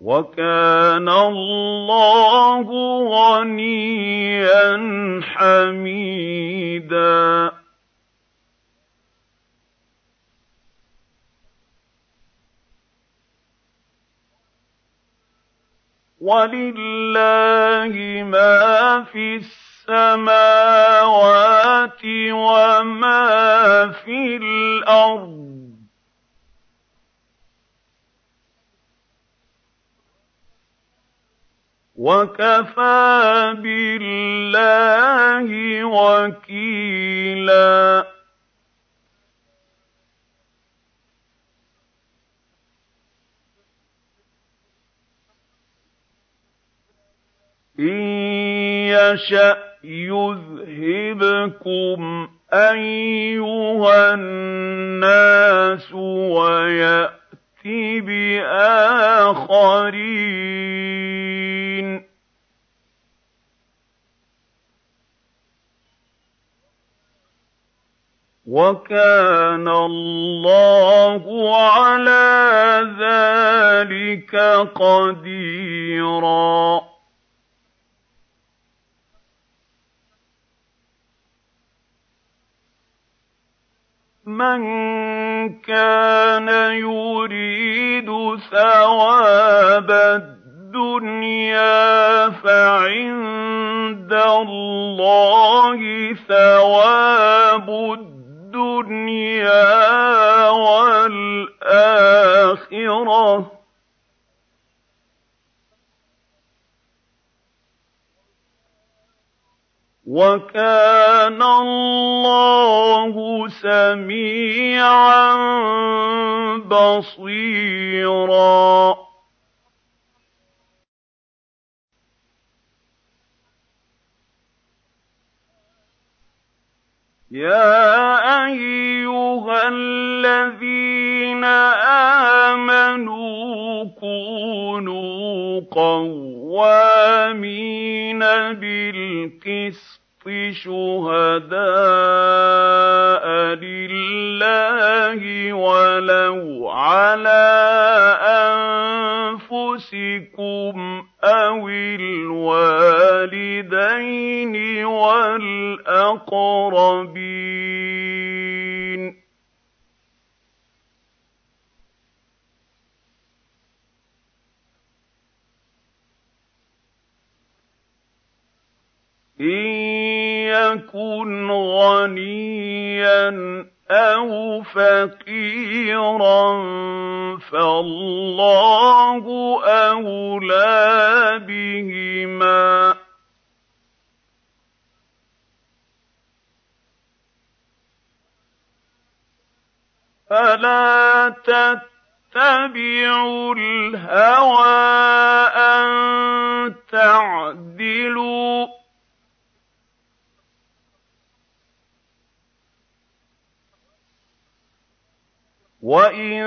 Speaker 1: وَكَانَ اللَّهُ غَنِيًّا حَمِيدًا وَلِلَّهِ مَا فِي السَّمَاوَاتِ وَمَا فِي الْأَرْضِ ۗ وَكَفَىٰ بِاللَّهِ وَكِيلًا إن يشأ يذهبكم أيها الناس ويأت بآخرين وكان الله على ذلك قديراً مَّن كَانَ يُرِيدُ ثَوَابَ الدُّنْيَا فَعِندَ اللَّهِ ثَوَابُ الدُّنْيَا وَالْآخِرَةِ وَكَانَ اللَّهُ سَمِيعًا بَصِيرًا يَا أَيُّهَا الَّذِينَ آمَنُوا كُونُوا قَوَّامِينَ بِالْقِسْطِ شُهَدَاءَ لِلَّهِ وَلَوْ عَلَىٰ أَنفُسِكُمْ أَوِ الْوَالِدَيْنِ وَالْأَقْرَبِينَ إِن يَكُنْ غَنِيًّا أَوْ فَقِيرًا فَاللَّهُ أَوْلَىٰ بِهِمَا ۖ فَلَا تَتَّبِعُوا الْهَوَىٰ أَن تَعْدِلُوا وَإِن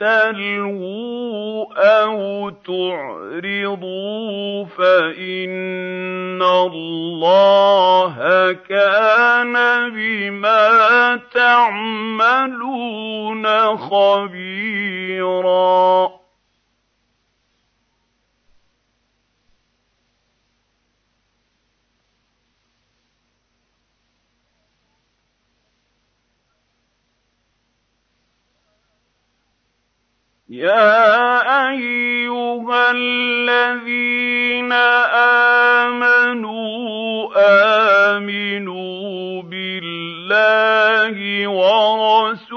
Speaker 1: تَلْوُوا أَوْ تُعْرِضُوا فَإِنَّ اللَّهَ كَانَ بِمَا تَعْمَلُونَ خَبِيرًا يَا أَيُّهَا الَّذِينَ آمَنُوا آمِنُوا بِاللَّهِ وَرَسُولِهِ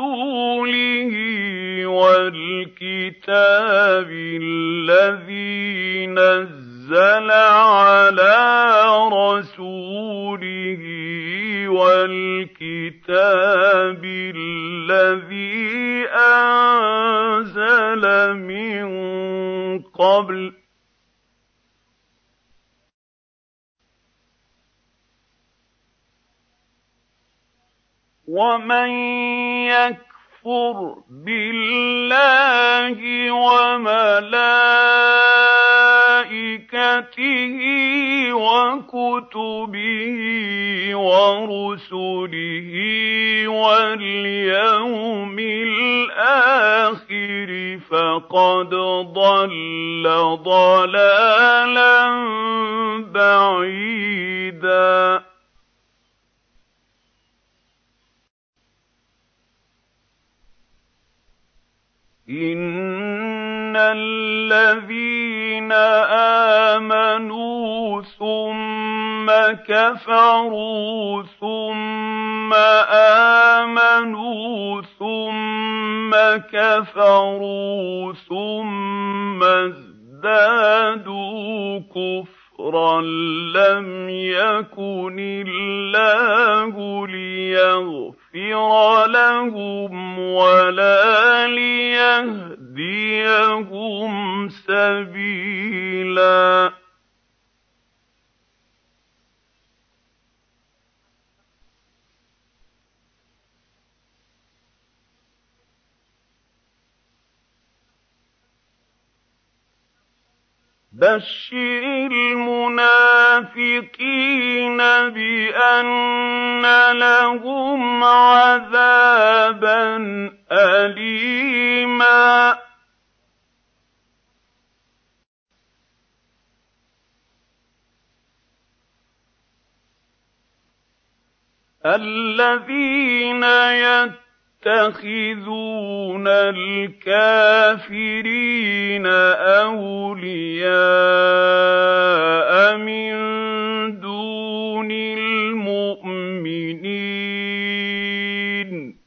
Speaker 1: وَالْكِتَابِ الَّذِي نَزَّلَ عَلَىٰ رَسُولِهِ وَالْكِتَابِ الَّذِي أَنزَلَ مِن قَبْلُ ۚ وَمَن يَكْفُرْ بِاللَّهِ وَمَلَائِكَتِهِ وملائكته وكتبه ورسله واليوم الآخر فقد ضل ضلالا بعيدا إِنَّ الَّذِينَ آمَنُوا ثُمَّ كَفَرُوا ثُمَّ آمَنُوا ثُمَّ كَفَرُوا ثُمَّ ازْدَادُوا كُفْرًا كفرا لم يكن الله ليغفر لهم ولا ليهديهم سبيلاً بَشِّرِ الْمُنَافِقِينَ بِأَنَّ لَهُمْ عَذَابًا أَلِيمًا الَّذِينَ يَتَّقُونَ تَتَّخِذُونَ الْكَافِرِينَ أَوْلِيَاءَ مِن دُونِ الْمُؤْمِنِينَ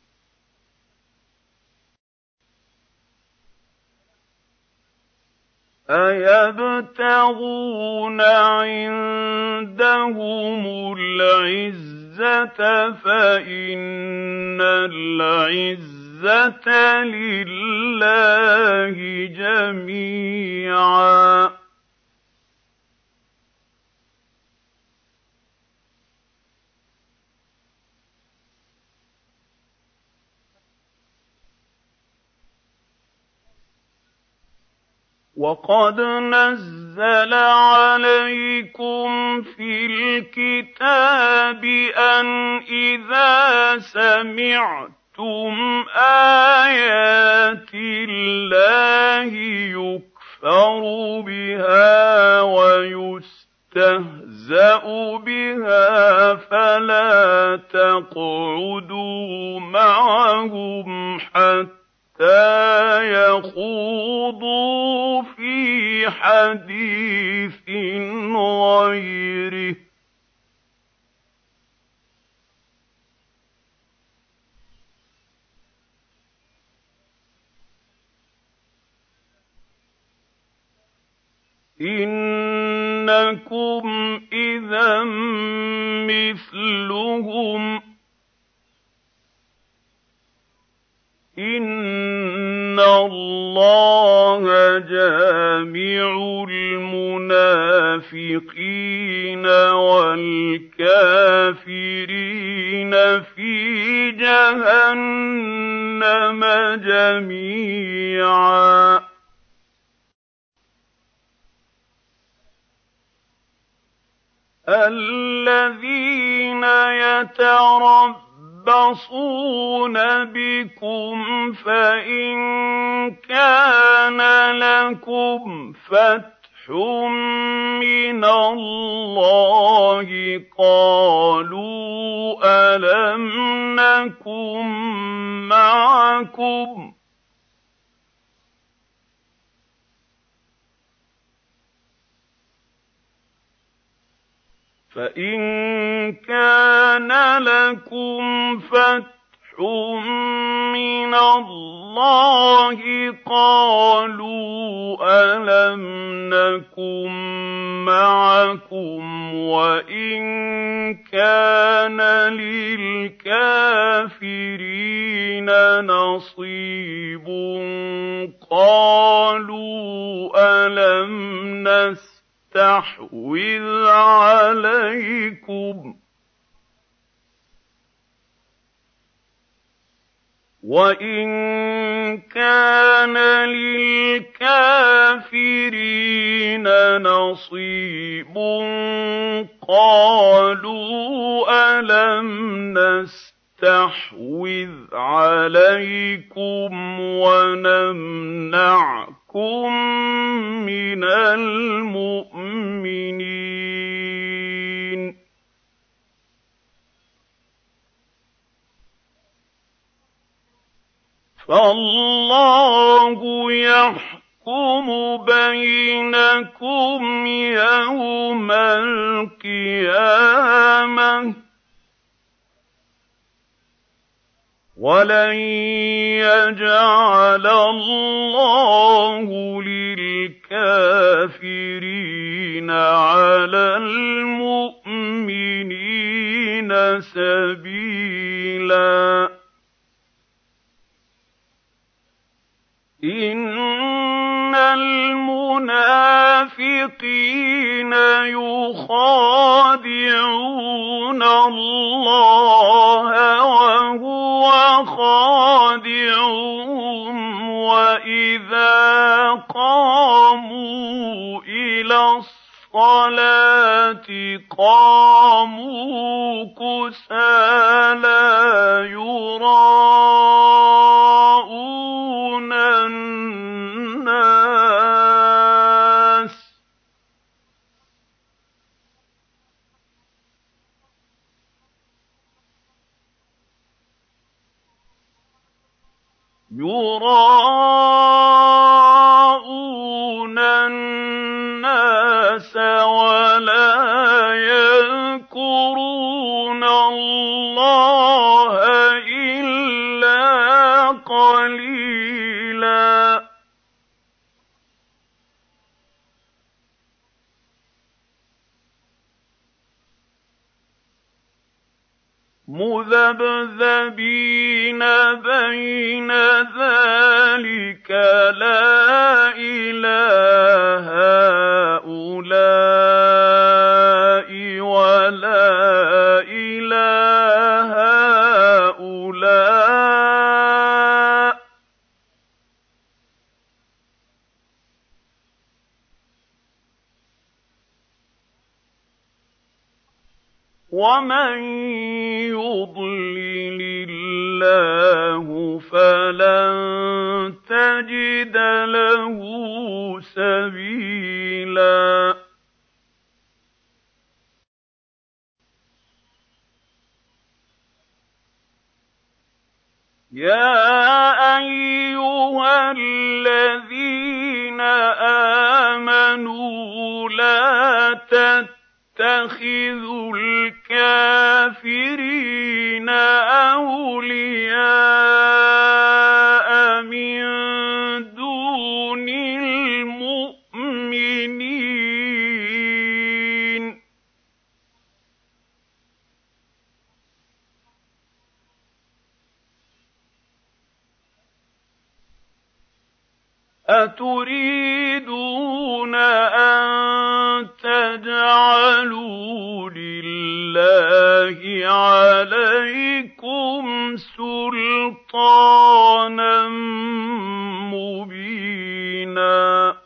Speaker 1: أَيَبْتَغُونَ عِندَهُمُ الْعِزَّةَ الْعِزَّةَ فَإِنَّ الْعِزَّةَ لِلَّهِ جَمِيعًا وَقَدْ نَزَّلَ عَلَيْكُمْ فِي الْكِتَابِ أَنْ إِذَا سَمِعْتُمْ آيَاتِ اللَّهِ يُكْفَرُ بِهَا وَيُسْتَهْزَأُ بِهَا فَلَا تَقْعُدُوا مَعَهُمْ حَتَّى حَتَّىٰ يَخُوضُوا فِي حَدِيثٍ غَيْرِهِ ۚ إِنَّكُمْ إِذًا مِّثْلُهُمْ إِنَّ اللَّهَ جَامِعُ الْمُنَافِقِينَ وَالْكَافِرِينَ فِي جَهَنَّمَ جَمِيعًا الَّذِينَ يتربون يَتَرَبَّصُونَ بِكُمْ فَإِن كَانَ لَكُمْ فَتْحٌ مِّنَ اللَّهِ قَالُوا أَلَمْ نَكُن مَّعَكُمْ ۖ فَإِن كَانَ لَكُمْ فَتْحٌ مِّنَ اللَّهِ قَالُوا أَلَمْ نَكُن مَّعَكُمْ وَإِن كَانَ لِلْكَافِرِينَ نَصِيبٌ قَالُوا أَلَمْ نَسْتَطِعْ يستحوذ عليكم وان كان للكافرين نصيب قالوا الم نستحوذ عليكم ونمنعكم يَكُن مِّنَ الْمُؤْمِنِينَ فَاللَّهُ يَحْكُمُ بَيْنَكُمْ يَوْمَ الْقِيَامَةِ وَلَن يَجْعَلَ اللَّهُ لِلْكَافِرِينَ عَلَى الْمُؤْمِنِينَ سَبِيلًا إِنَّ الْمُنَافِقِينَ يُخَادِعُونَ اللَّهَ وَهُوَ خَادِعُهُمْ وَإِذَا قَامُوا إِلَى الصَّلَاةِ قَامُوا لا يُرَاءُونَ يُرَاءُونَ النَّاسَ وَلَا يَذْكُرُونَ اللَّهَ مُّذَبْذَبِينَ بَيْنَ ذَٰلِكَ لَا إله هَٰؤُلَاءِ وَلَا إله هَٰؤُلَاءِ ۚ وَمَن يُضْلِلِ اللَّهُ فَلَن تَجِدَ لَهُ سَبِيلًا يَا أَيُّهَا الَّذِينَ آمَنُوا لَا تَتَّبِعُوا يَتَّخِذُ الْكَافِرِينَ أَوْلِيَاءَ مِن أتريدون أن تجعلوا لله عليكم سلطانا مبينا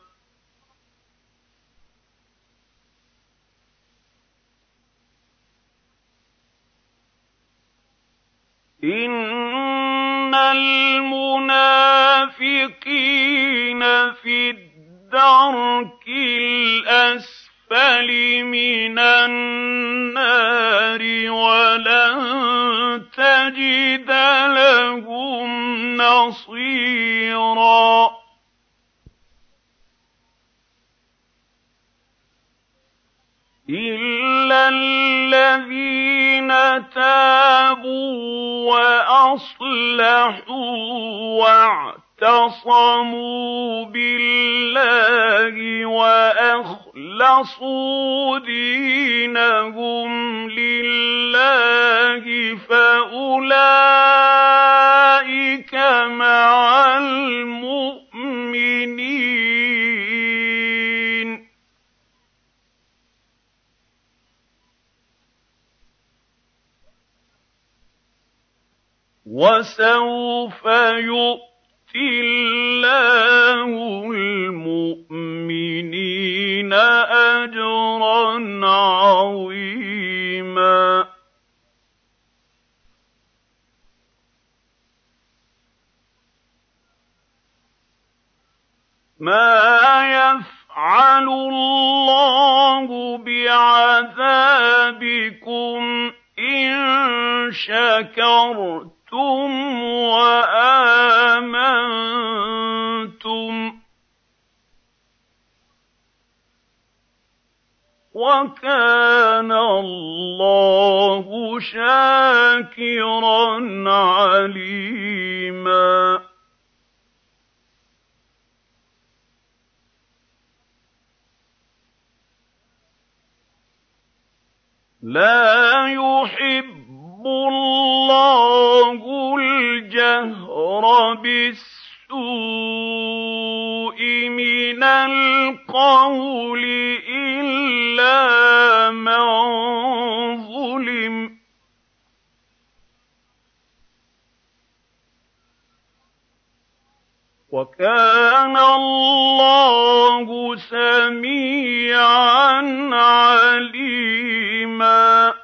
Speaker 1: إن الْمُنَافِقِينَ فِي الدَّرْكِ الْأَسْفَلِ مِنَ النَّارِ وَلَن تَجِدَ لَهُمْ نَصِيرًا إِلَّا الَّذِينَ تابوا وأصلحوا واعتصموا بالله وأخلصوا دينهم لله فأولئك مع المؤمنين وسوف يؤتي الله المؤمنين أجرا عظيما ما يفعل الله بعذابكم إن شكرتم أَشْرَكْتُمْ وَآمَنتُمْ وَكَانَ اللَّهُ شَاكِرًا عَلِيمًا لَا يُحِبُّ اللَّهُ الْجَهْرَ بِالسُّوءِ مِنَ الْقَوْلِ إِلَّا مَن ظُلِمَ وَكَانَ اللَّهُ سَمِيعًا عَلِيمًا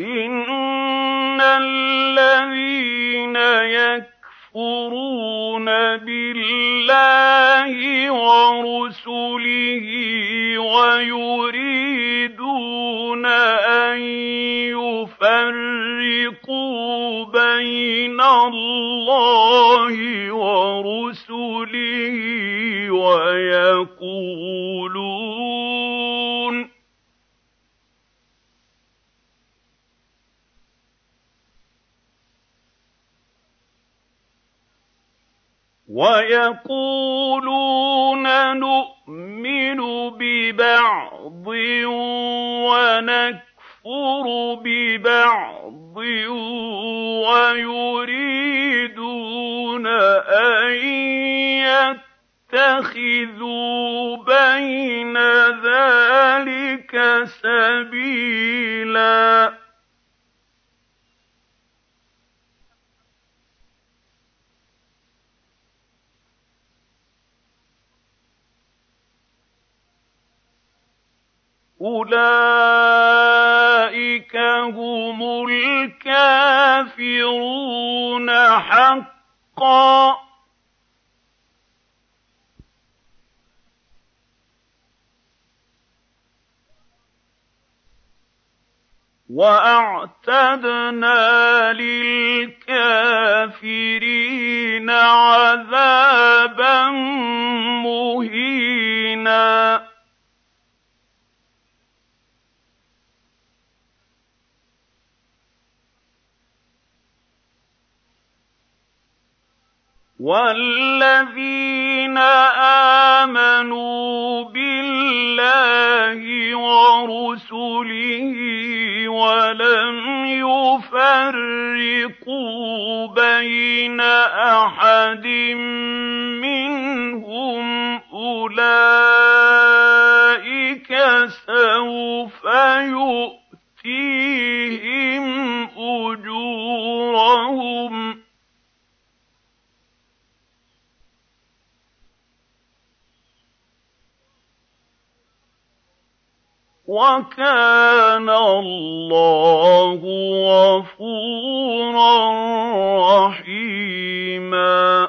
Speaker 1: إِنَّ الَّذِينَ يَكْفُرُونَ بِاللَّهِ وَرُسُلِهِ وَيُرِيدُونَ أَن يُفَرِّقُوا بَيْنَ اللَّهِ وَرُسُلِهِ وَيَقُولُونَ وَيَقُولُونَ نُؤْمِنُ بِبَعْضٍ وَنَكْفُرُ بِبَعْضٍ وَيُرِيدُونَ أَن يَتَّخِذُوا بَيْنَ ذَلِكَ سَبِيلًا أُولَٰئِكَ هُمُ الْكَافِرُونَ حَقًّا ۚ وَأَعْتَدْنَا لِلْكَافِرِينَ عَذَابًا مُّهِينًا وَالَّذِينَ آمَنُوا بِاللَّهِ وَرُسُلِهِ وَلَمْ يُفَرِّقُوا بَيْنَ أَحَدٍ مِّنْهُمْ أُولَٰئِكَ سَوْفَ يُؤْتِيهِمْ أُجُورَهُمْ ۗ وَكَانَ اللَّهُ غَفُورًا رَّحِيمًا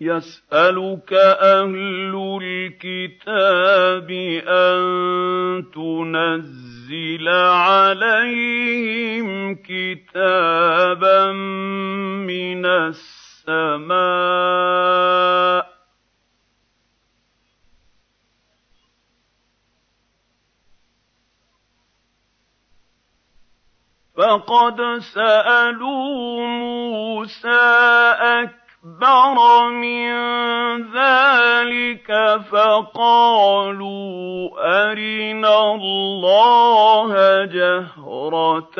Speaker 1: يَسْأَلُكَ أَهْلُ الْكِتَابِ أَن تُنَزِّلَ عَلَيْهِمْ كِتَابًا مِّنَ السَّمَاءِ ۚ فَقَدْ سَأَلُوا أكبر أَكْبَرَ مِن ذَٰلِكَ فَقَالُوا أَرِنَا اللَّهَ جَهْرَةً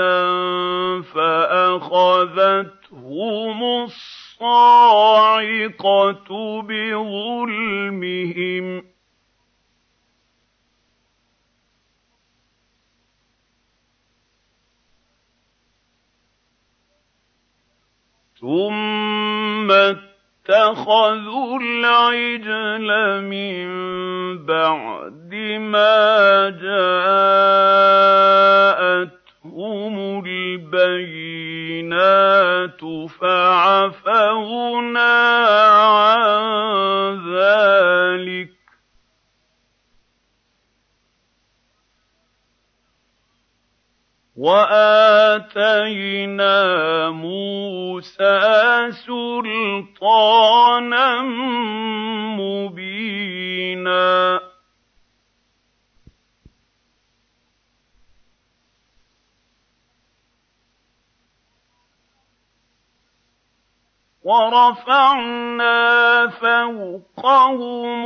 Speaker 1: فَأَخَذَتْهُمُ الصَّاعِقَةُ بِظُلْمِهِمْ ثم اتخذوا العجل من بعد ما جاءتهم البينات فعفونا عن ذلك وَآتَيْنَا مُوسَىٰ سُلْطَانًا مُّبِينًا وَرَفَعْنَا فَوْقَهُمُ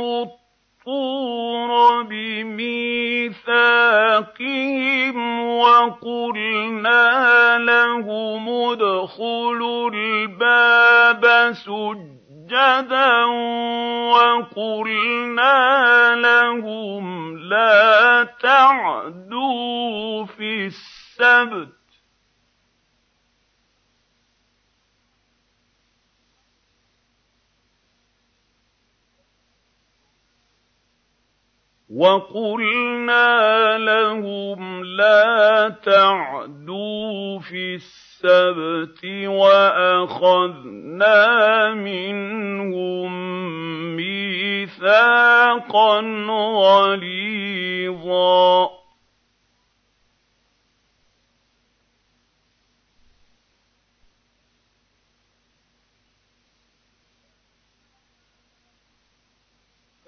Speaker 1: الطُّورَ بِمِيثَاقِهِمْ وَقُلْنَا لَهُمُ ادْخُلُوا الْبَابَ سُجَّدًا وَقُلْنَا لَهُمْ لَا تَعْدُوا فِي السَّبْتِ وَقُلْنَا لَهُمْ لَا تَعْدُوا فِي السَّبْتِ وَأَخَذْنَا مِنْهُم مِّيثَاقًا غَلِيظًا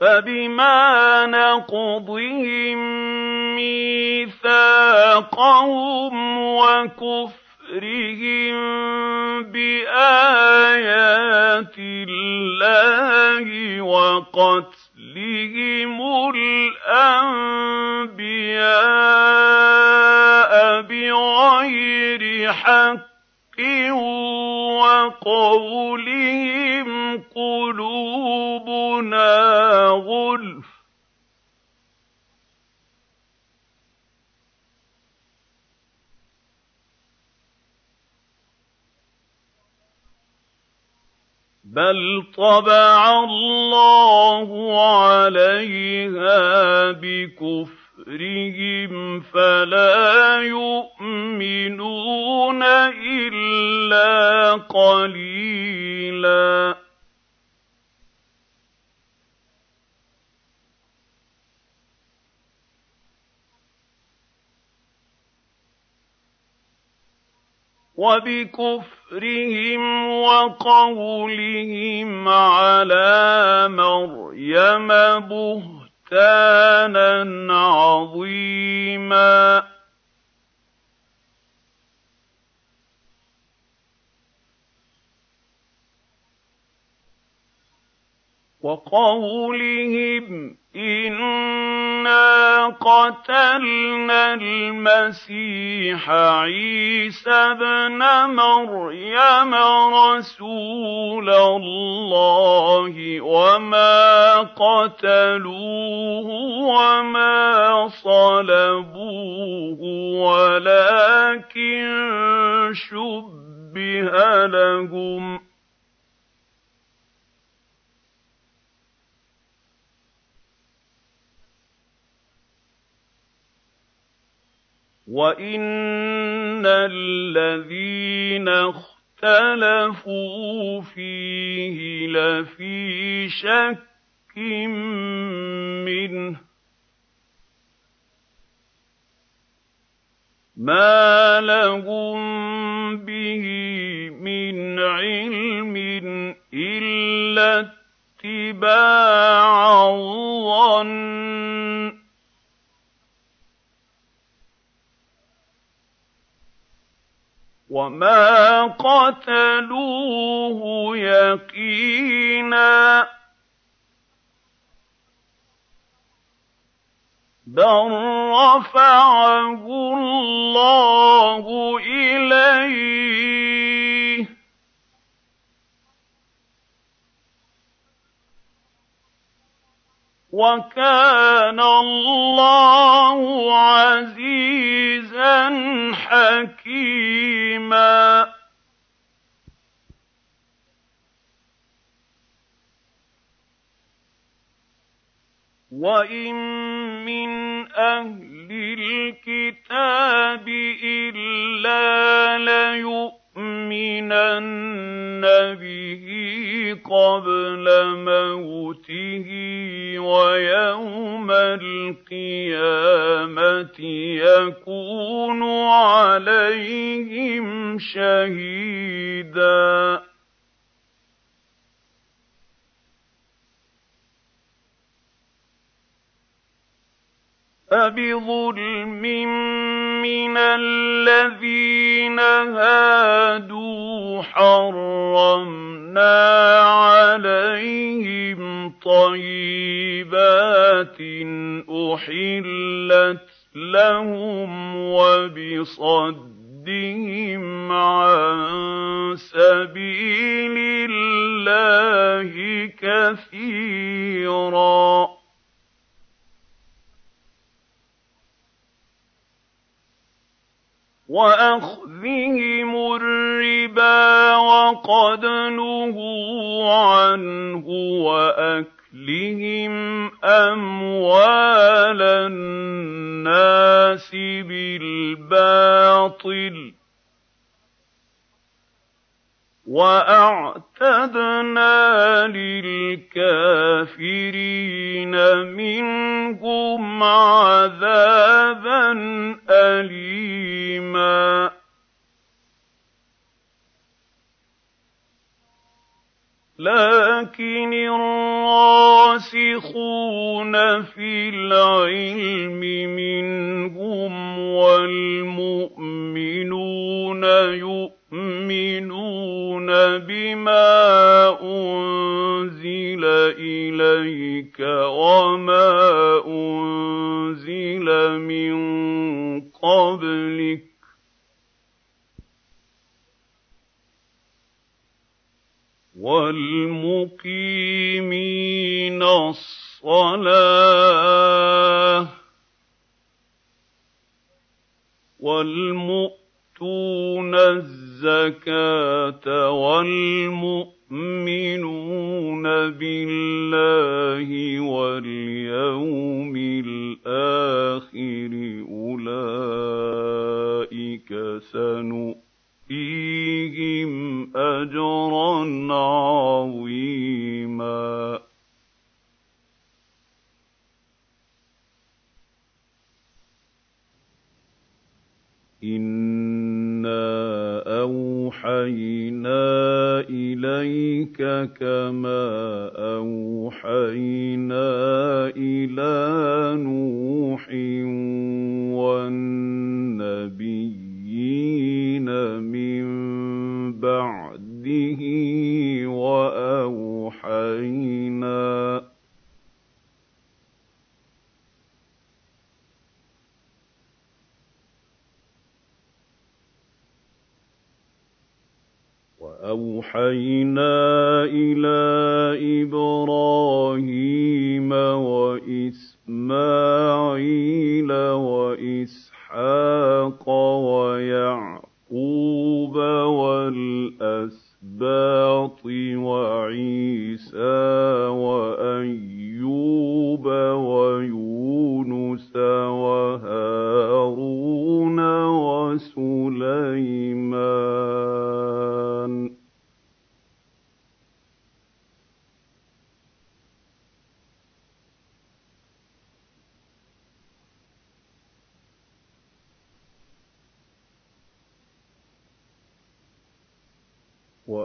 Speaker 1: فَبِمَا نَقْضِهِم مِّيثَاقَهُمْ وَكُفْرِهِم بِآيَاتِ اللَّهِ وَقَتْلِهِمُ الْأَنبِيَاءَ بِغَيْرِ حَقٍّ وَقَوْلِهِمْ قُلُوبُنَا غُلْفٌ ۚ بَلْ طَبَعَ اللَّهُ عَلَيْهَا بِكُفْرِهِمْ كفرهم فلا يؤمنون إلا قليلا وبكفرهم وقولهم على مريم بهتان بهتانا عظيما وَقَوْلِهِمْ إِنَّا قَتَلْنَا الْمَسِيحَ عِيسَى ابْنَ مَرْيَمَ رَسُولَ اللَّهِ وَمَا قَتَلُوهُ وَمَا صَلَبُوهُ وَلَكِن شُبِّهَ لَهُمْ ۚ وَإِنَّ الَّذِينَ اخْتَلَفُوا فِيهِ لَفِي شَكٍّ مِّنْهُ مَا لَهُم بِهِ مِنْ عِلْمٍ إِلَّا اتِّبَاعَ الظَّنِّ وَمَا قَتَلُوهُ يَقِينًا بَل رَّفَعَهُ اللَّهُ إِلَيْهِ وَكَانَ اللَّهُ عَزِيزًا حَكِيمًا وَإِن مِّنْ أَهْلِ الْكِتَابِ إِلَّا ليؤمن لَيُؤْمِنَنَّ بِهِ قَبْلَ مَوْتِهِ وَيَوْمَ الْقِيَامَةِ يَكُونُ عَلَيْهِمْ شَهِيدًا فبظلم من الذين هادوا حرمنا عليهم طيبات أحلت لهم وبصدهم عن سبيل الله كثيراً وَأَخْذِهِمُ الرِّبَا وَقَدْ نُهُوا عَنْهُ وَأَكْلِهِمْ أَمْوَالَ النَّاسِ بِالْبَاطِلِ وَأَعْتَدْنَا لِلْكَافِرِينَ مِنْهُمْ عَذَابًا أَلِيمًا لكن الراسخون في العلم منهم والمؤمنون يؤمنون يؤمنون بما أنزل إليك وما أنزل من قبلك والمقيمين الصلاة والمؤتون الزكاة الزَّكَاةَ وَالْمُؤْمِنُونَ بِاللَّهِ وَالْيَوْمِ الْآخِرِ أُولَٰئِكَ سَنُؤْتِيهِمْ أَجْرًا عَظِيمًا إِنَّ أَوْحَيْنَا إِلَيْكَ كَمَا أَوْحَيْنَا إِلَىٰ نُوحٍ وَالنَّبِيِّينَ مِن بَعْدِهِ وَأَوْحَيْنَا وَأَوْحَيْنَا إِلَىٰ إِبْرَاهِيمَ وَإِسْمَاعِيلَ وَإِسْحَاقَ وَيَعْقُوبَ وَالْأَسْبَاطِ وَعِيسَىٰ وَأَيُّوبَ وَيُونُسَ وَهَارُونَ وَسُلَيْمَانَ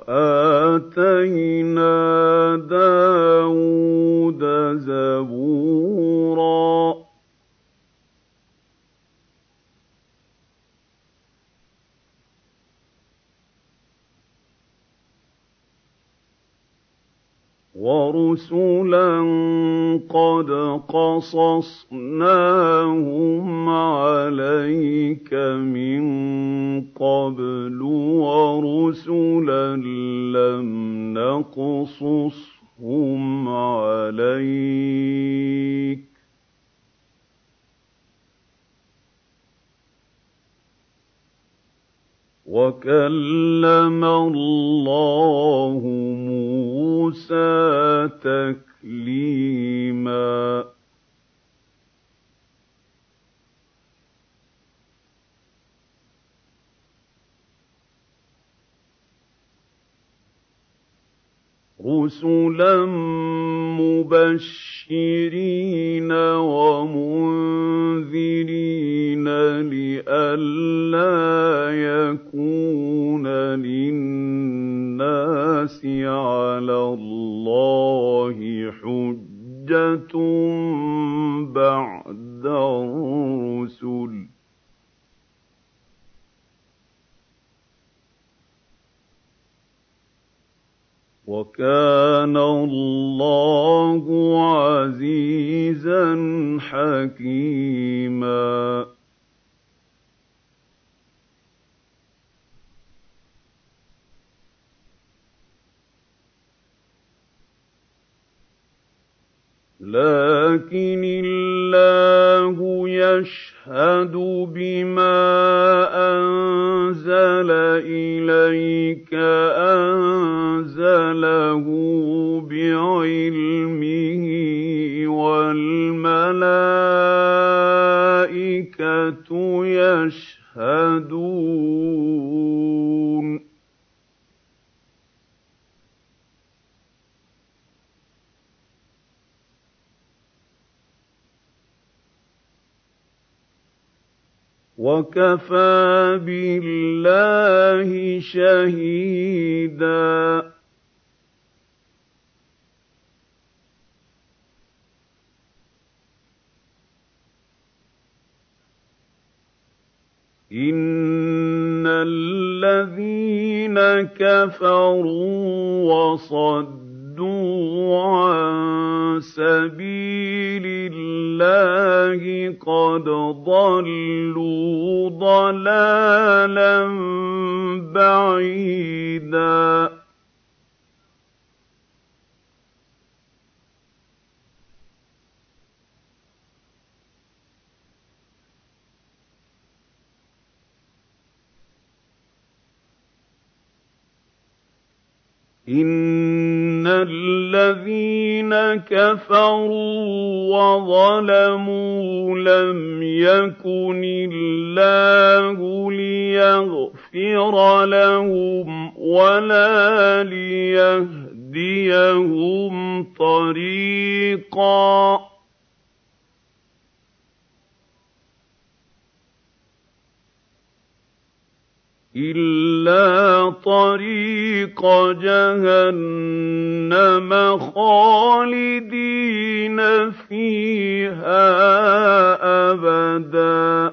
Speaker 1: وَآتَيْنَا دَاوُودَ زَبُورًا وَرُسُلًا قَدْ قَصَصْنَا لَّٰكِنِ اللَّهُ يَشْهَدُ بِمَا أَنزَلَ إِلَيْكَ ۖ أَنزَلَهُ بِعِلْمِهِ ۖ وَالْمَلَائِكَةُ يَشْهَدُونَ وَكَفَىٰ بِاللَّهِ شَهِيدًا إِنَّ الَّذِينَ كَفَرُوا وَصَدُّوا صَدُّوا عَن سَبِيلِ اللَّهِ قَدْ ضَلُّوا ضَلَالًا بَعِيدًا إِنَّ الَّذِينَ كَفَرُوا وَظَلَمُوا لَمْ يَكُنِ اللَّهُ لِيَغْفِرَ لَهُمْ وَلَا لِيَهْدِيَهُمْ طَرِيقًا إِلَّا طَرِيقَ جَهَنَّمَ خَالِدِينَ فِيهَا أَبَدًا ۚ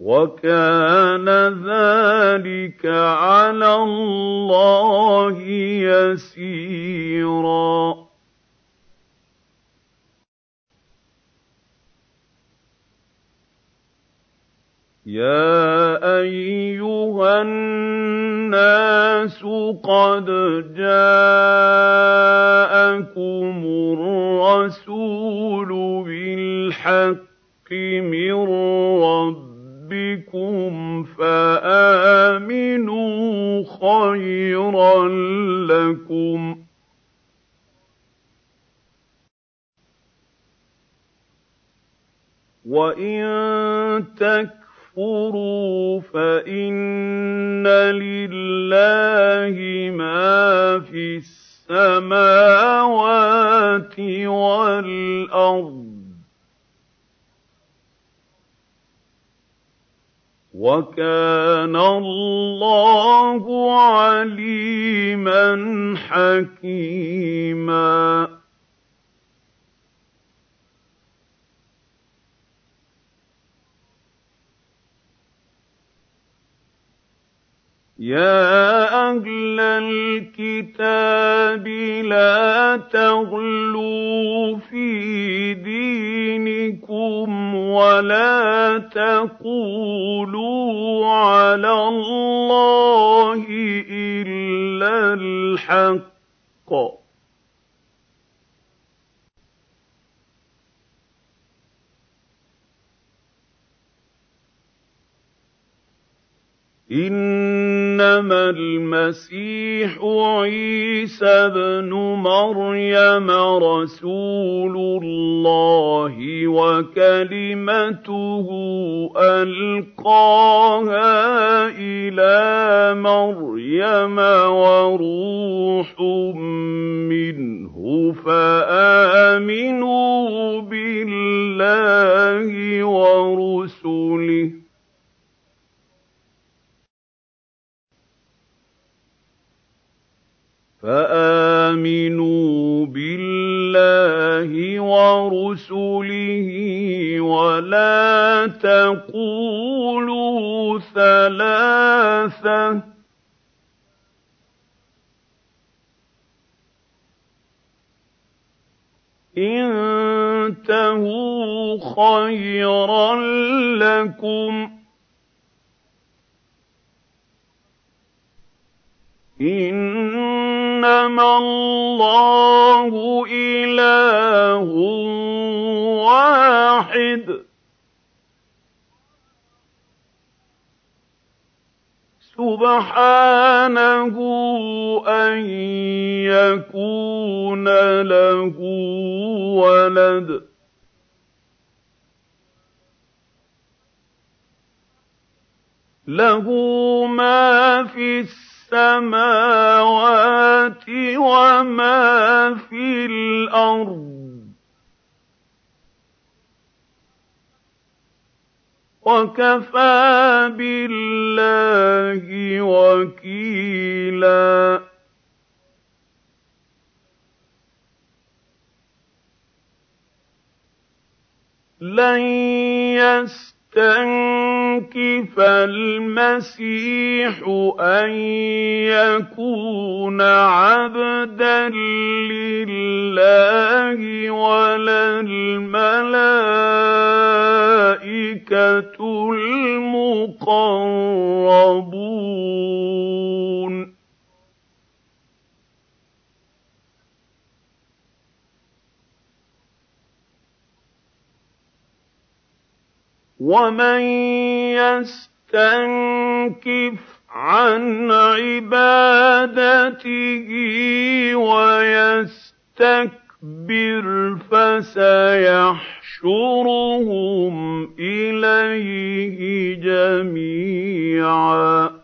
Speaker 1: وَكَانَ ذَٰلِكَ عَلَى اللَّهِ يَسِيرًا يَا أَيُّهَا النَّاسُ قَدْ جَاءَكُمُ الرَّسُولُ بِالْحَقِّ مِن رَّبِّكُمْ فَآمِنُوا خَيْرًا لَّكُمْ ۚ وَإِن تَكْفُرُوا تَكْفُرُوا فَإِنَّ لِلَّهِ مَا فِي السَّمَاوَاتِ وَالْأَرْضِ ۚ وَكَانَ اللَّهُ عَلِيمًا حَكِيمًا يَا أَهْلَ الْكِتَابِ لَا تَغْلُوا فِي دِينِكُمْ وَلَا تَقُولُوا عَلَى اللَّهِ إِلَّا الْحَقَّ إِنَّمَا الْمَسِيحُ عِيسَى ابْنُ مَرْيَمَ رَسُولُ اللَّهِ وَكَلِمَتُهُ أَلْقَاهَا إِلَىٰ مَرْيَمَ وَرُوحٌ مِّنْهُ فَآمِنُوا بِاللَّهِ وَرُسُلِهِ فَآمِنُوا بِاللَّهِ وَرُسُلِهِ وَلَا تَقُولُوا ثَلَاثَةٌ ۚ انتهوا خيرا لكم إِنَّمَا اللَّهُ إِلَٰهٌ وَاحِدٌ ۖ سُبْحَانَهُ أَن يَكُونَ لَهُ وَلَدٌ ۘ لَّهُ مَا السماء السَّمَاوَاتِ وَمَا فِي الْأَرْضِ ۚ وَكَفَىٰ بِاللَّهِ وَكِيلًا لَّن يستنكف المسيح أن يكون عبدا لله ولا الملائكة المقربون ومن يستنكف عن عبادته ويستكبر فسيحشرهم اليه جميعا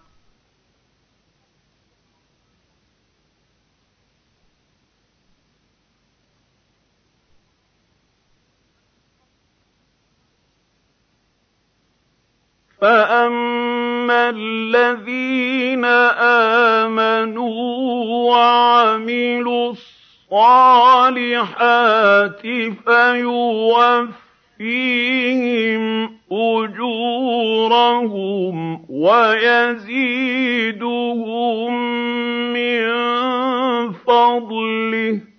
Speaker 1: فَأَمَّا الَّذِينَ آمَنُوا وَعَمِلُوا الصَّالِحَاتِ فَيُوَفِّيهِمْ أُجُورَهُمْ وَيَزِيدُهُم مِّن فَضْلِهِ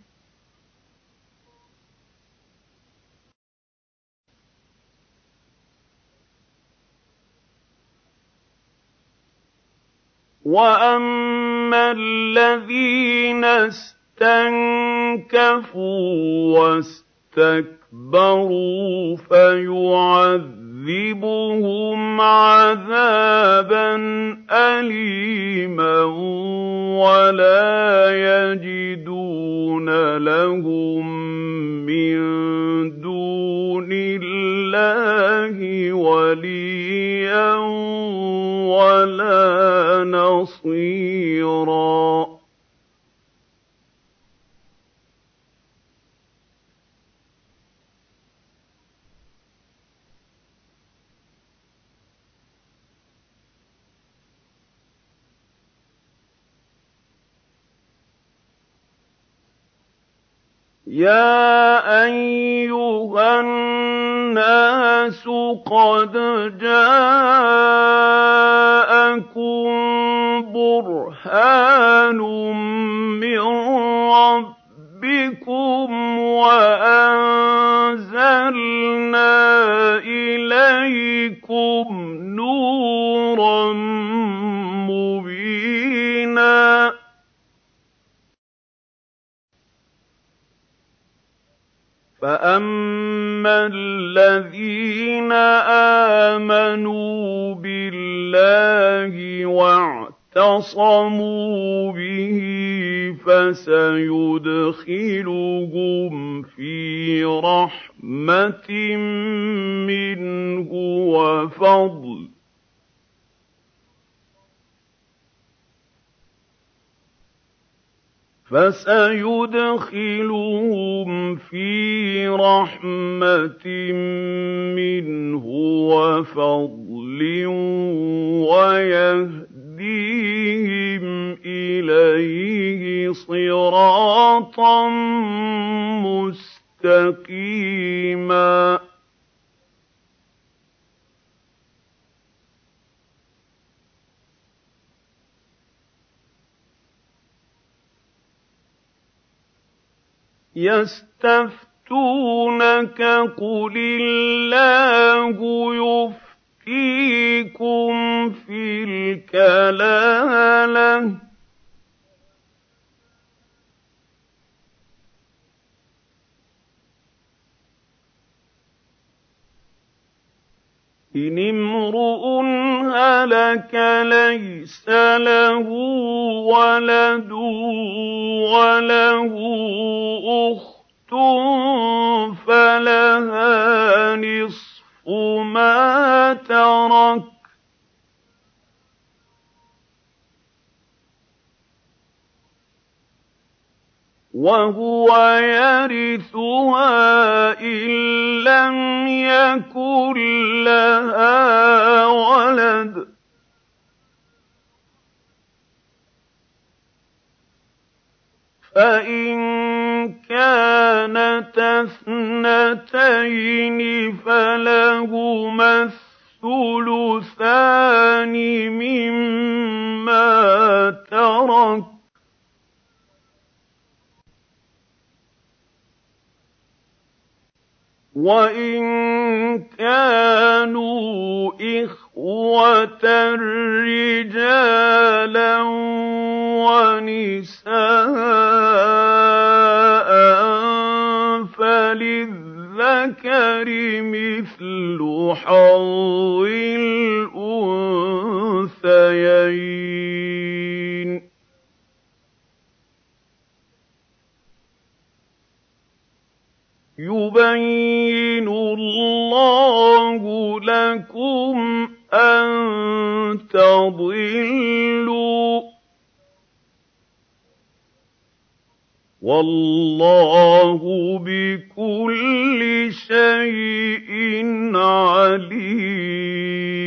Speaker 1: وَأَمَّا الَّذِينَ اسْتَنكَفُوا وَاسْتَكْبَرُوا فَيُعَذِّبُهُمُ يُعَذِّبُهُمْ عَذَابًا أَلِيمًا وَلَا يَجِدُونَ لَهُم مِّن دُونِ اللَّهِ وَلِيًّا وَلَا نَصِيرًا يَا أَيُّهَا النَّاسُ قَدْ جَاءَكُم بُرْهَانٌ مِّن رَّبِّكُمْ وَأَنزَلْنَا إِلَيْكُمْ نُورًا مُّبِينًا فَأَمَّا الَّذِينَ آمَنُوا بِاللَّهِ وَاعْتَصَمُوا بِهِ فَسَيُدْخِلُهُمْ فِي رَحْمَةٍ مِّنْهُ وَفَضْلٍ فَسَيُدْخِلُهُمْ فِي رَحْمَةٍ مِّنْهُ وَفَضْلٍ وَيَهْدِيهِمْ إِلَيْهِ صِرَاطًا مُّسْتَقِيمًا يستفتونك قل الله يفتيكم في الكلاله إِنِ امْرُؤٌ هَلَكَ لَيْسَ لَهُ وَلَدٌ وَلَهُ أُخْتٌ فَلَهَا نِصْفُ مَا تَرَكَ وَهُوَ يَرِثُهَا إِن لَّمْ يَكُن لَّهَا وَلَدٌ فَإِن كانت اثْنَتَيْنِ فَلَهُمَا الثُّلُثَانِ مِمَّا تَرَكَ وَإِن كَانُوا إِخْوَةً رِّجَالًا وَنِسَاءً فَلِلذَّكَرِ مِثْلُ حَظِّ الْأُنثَيَيْنِ يُبَيِّنُ اللَّهُ لَكُمْ أَن تَضِلُّوا ۗ وَاللَّهُ بِكُلِّ شَيْءٍ عَلِيمٌ